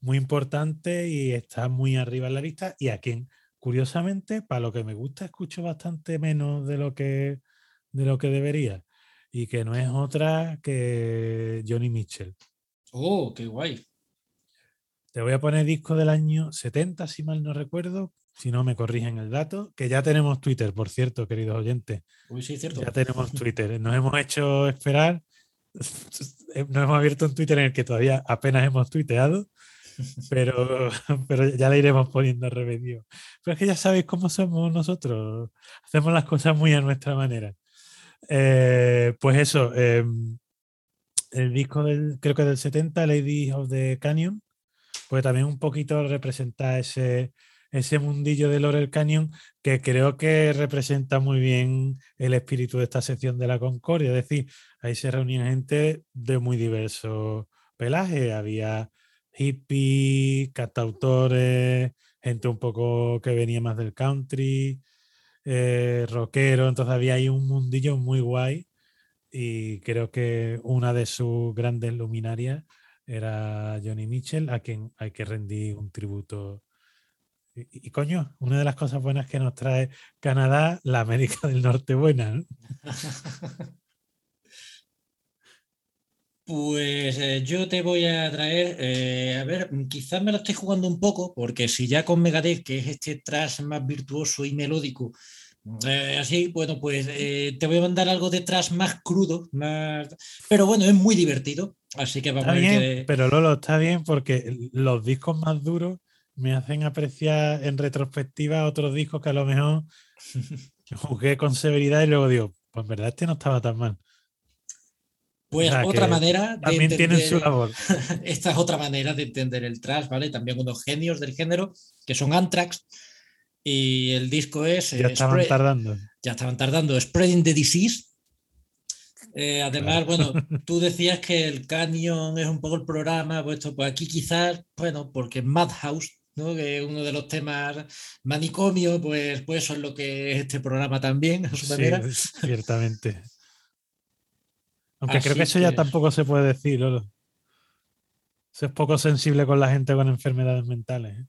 muy importante y está muy arriba en la lista y a quien, curiosamente, para lo que me gusta, escucho bastante menos de lo que, de lo que debería. Y que no es otra que Johnny Mitchell. Oh, qué guay. Te voy a poner disco del año 70, si mal no recuerdo, si no me corrigen el dato, que ya tenemos Twitter, por cierto, queridos oyentes. Uy, sí, cierto. Ya tenemos Twitter. Nos hemos hecho esperar. Nos hemos abierto un Twitter en el que todavía apenas hemos tuiteado, pero, pero ya le iremos poniendo remedio. Pero es que ya sabéis cómo somos nosotros. Hacemos las cosas muy a nuestra manera. Eh, pues eso, em, el disco del, creo que del 70, Lady of the Canyon, pues también un poquito representa ese, ese mundillo de Laurel Canyon que creo que representa muy bien el espíritu de esta sección de la Concordia. Es decir, ahí se reunía gente de muy diverso pelaje. Había hippies, cantautores, gente un poco que venía más del country, eh, rockero. Entonces había ahí un mundillo muy guay y creo que una de sus grandes luminarias era Johnny Mitchell, a quien hay que rendir un tributo. Y, coño, una de las cosas buenas que nos trae Canadá, la América del Norte buena. Pues eh, yo te voy a traer, eh, a ver, quizás me lo estoy jugando un poco, porque si ya con Megadeth, que es este trash más virtuoso y melódico, eh, así, bueno, pues te voy a mandar algo de trash más crudo, más... pero bueno, es muy divertido. Así que vamos a ver. Pero Lolo, está bien porque los discos más duros me hacen apreciar en retrospectiva otros discos que a lo mejor jugué con severidad y luego digo, pues en verdad este no estaba tan mal. Pues otra manera. De también tienen su labor. Esta es otra manera de entender el trash, ¿vale? También unos genios del género que son Anthrax. Y el disco es. Ya estaban tardando. Ya estaban tardando. Spreading the Disease eh, además, bueno, tú decías que el Canyon es un poco el programa, pues, pues aquí quizás, bueno, porque Madhouse, ¿no? que es uno de los temas manicomio, pues, pues eso es lo que es este programa también, a su manera. ciertamente. Aunque creo que eso ya tampoco se puede decir, Lolo. Eso es poco sensible con la gente con enfermedades mentales. ¿eh?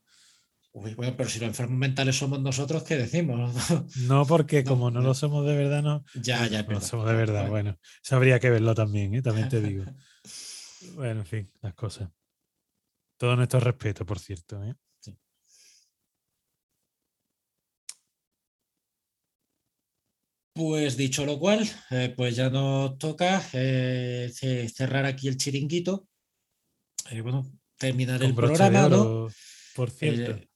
Uy, bueno, pero si los enfermos mentales somos nosotros, ¿qué decimos? No, porque como no, lo somos de verdad, no. Ya, ya, No somos de verdad, bueno. Eso habría que verlo también, ¿eh? también te digo. bueno, en fin, las cosas. Todo nuestro respeto, por cierto. ¿eh? Pues dicho lo cual, eh, pues ya nos toca eh, cerrar aquí el chiringuito. bueno, terminar el programa, ¿no? Por cierto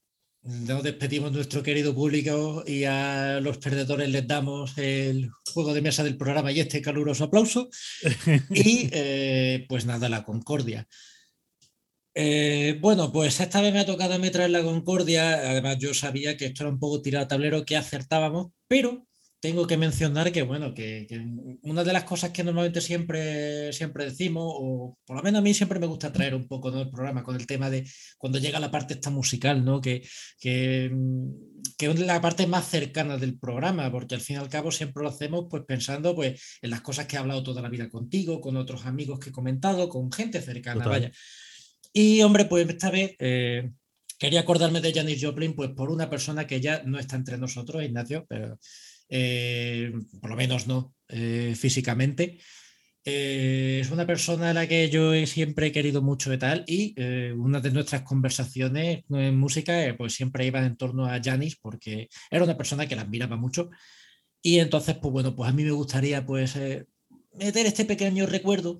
nos despedimos nuestro querido público y a los perdedores les damos el juego de mesa del programa y este caluroso aplauso. y eh, pues nada, la concordia. Eh, bueno, pues esta vez me ha tocado a mí traer la Concordia. Además, yo sabía que esto era un poco tirado a tablero, que acertábamos, pero tengo que mencionar que, bueno, que, una de las cosas que normalmente siempre, siempre decimos, o por lo menos a mí siempre me gusta traer un poco ¿no? el programa con el tema de cuando llega la parte esta musical, ¿no? Que, que, que, es la parte más cercana del programa, porque al fin y al cabo siempre lo hacemos pues pensando pues, en las cosas que he hablado toda la vida contigo, con otros amigos que he comentado, con gente cercana, vaya. Y hombre, pues esta vez... Eh, quería acordarme de Janis Joplin, pues por una persona que ya no está entre nosotros, Ignacio, pero eh, por lo menos no eh, físicamente. Eh, es una persona a la que yo siempre he querido mucho y tal, y una de nuestras conversaciones en música pues siempre iba en torno a Janis, porque era una persona que la admiraba mucho. Y entonces, pues bueno, pues a mí me gustaría pues meter este pequeño recuerdo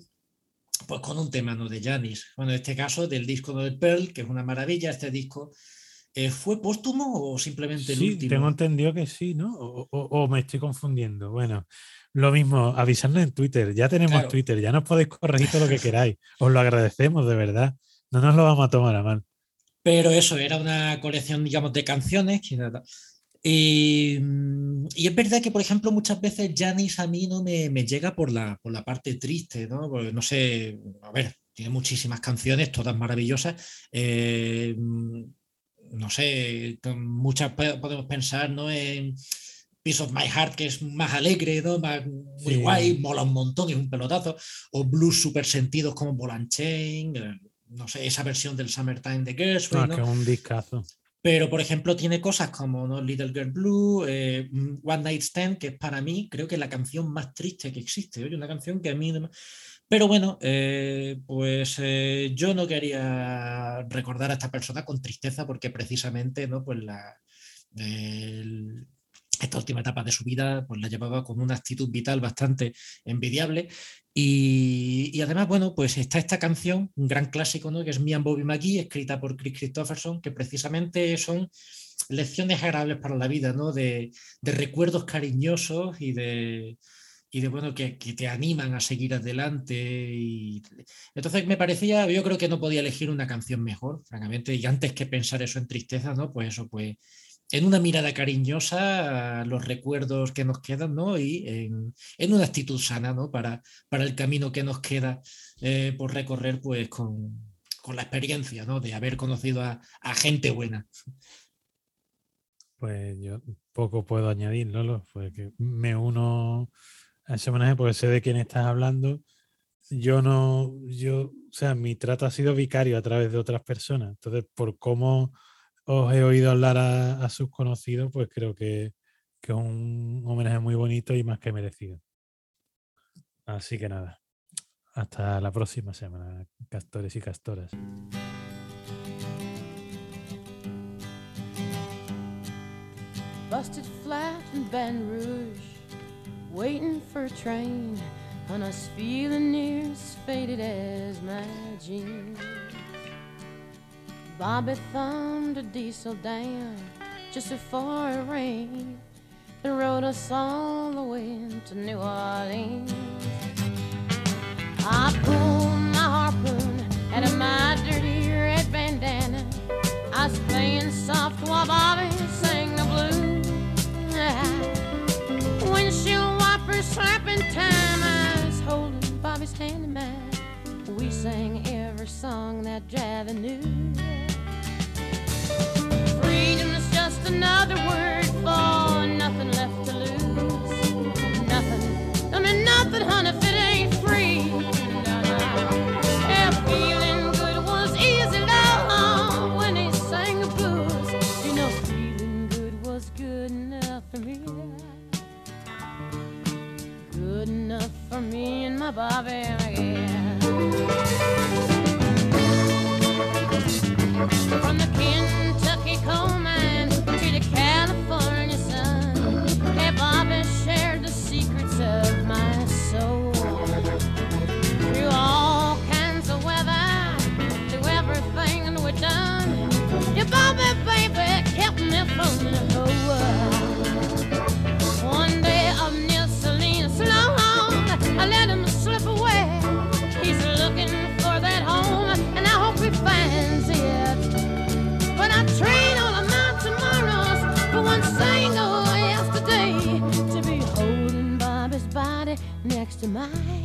pues con un tema ¿no? de Janis. Bueno, en este caso del disco del Pearl, que es una maravilla, este disco eh, ¿Fue póstumo o simplemente el sí, último? Tengo entendido que sí, ¿no? O, me estoy confundiendo. Bueno, lo mismo, avisarnos en Twitter. Ya tenemos Twitter, ya nos podéis corregir todo lo que queráis. Os lo agradecemos, de verdad. No nos lo vamos a tomar a mal. Pero eso, era una colección, digamos, de canciones. Y, y, es verdad que, por ejemplo, muchas veces Janis a mí no me, me llega por la, por la parte triste, ¿no? Porque, no sé, a ver, tiene muchísimas canciones, todas maravillosas. Eh, no sé, muchas podemos pensar ¿no? en Piece of My Heart, que es más alegre, ¿no? Más, muy guay, mola un montón, es un pelotazo, o blues super sentidos como Volant Chain, eh, no sé, esa versión del Summertime de Gershwin. Ah, ¿no? que es un discazo. Pero, por ejemplo, tiene cosas como ¿no? Little Girl Blue, eh, One Night Stand, que es para mí, creo que es la canción más triste que existe. Oye, una canción que a mí pero bueno, eh, pues eh, yo no quería recordar a esta persona con tristeza porque precisamente ¿no? pues la, esta última etapa de su vida pues la llevaba con una actitud vital bastante envidiable. Y, además, bueno, pues está esta canción, un gran clásico, ¿no? que es Me and Bobby McGee, escrita por Chris Christopherson, que precisamente son lecciones agradables para la vida, ¿no? de, de recuerdos cariñosos y de, y de bueno, que, que, te animan a seguir adelante. Y... Entonces me parecía, yo creo que no podía elegir una canción mejor, francamente, y antes que pensar eso en tristeza, ¿no? Pues eso, pues en una mirada cariñosa los recuerdos que nos quedan, ¿no? Y en, en una actitud sana, ¿no? Para, para el camino que nos queda eh, por recorrer, pues con, con, la experiencia, ¿no? De haber conocido a, gente buena. Pues yo poco puedo añadir, Lolo, fue que me uno a ese homenaje porque sé de quién estás hablando. Yo no, yo, o sea, mi trato ha sido vicario a través de otras personas. Entonces, por cómo os he oído hablar a, sus conocidos, pues creo que, es un homenaje muy bonito y más que merecido. Así que nada, hasta la próxima semana, castores y castoras. Busted flat Rouge. Waiting for a train on us feeling near as faded as my jeans. Bobby thumbed a diesel down just before it rained and rode us all the way to New Orleans. I pulled my harpoon out of my dirty red bandana. I was playing soft while Bobby knew. Freedom is just another word for nothing left to lose. Nothing. I mean, nothing, honey, if it ain't free. Yeah, feeling good was easy, love, when he sang the blues. You know, feeling good was good enough for me good enough for me and my Bobby to mine.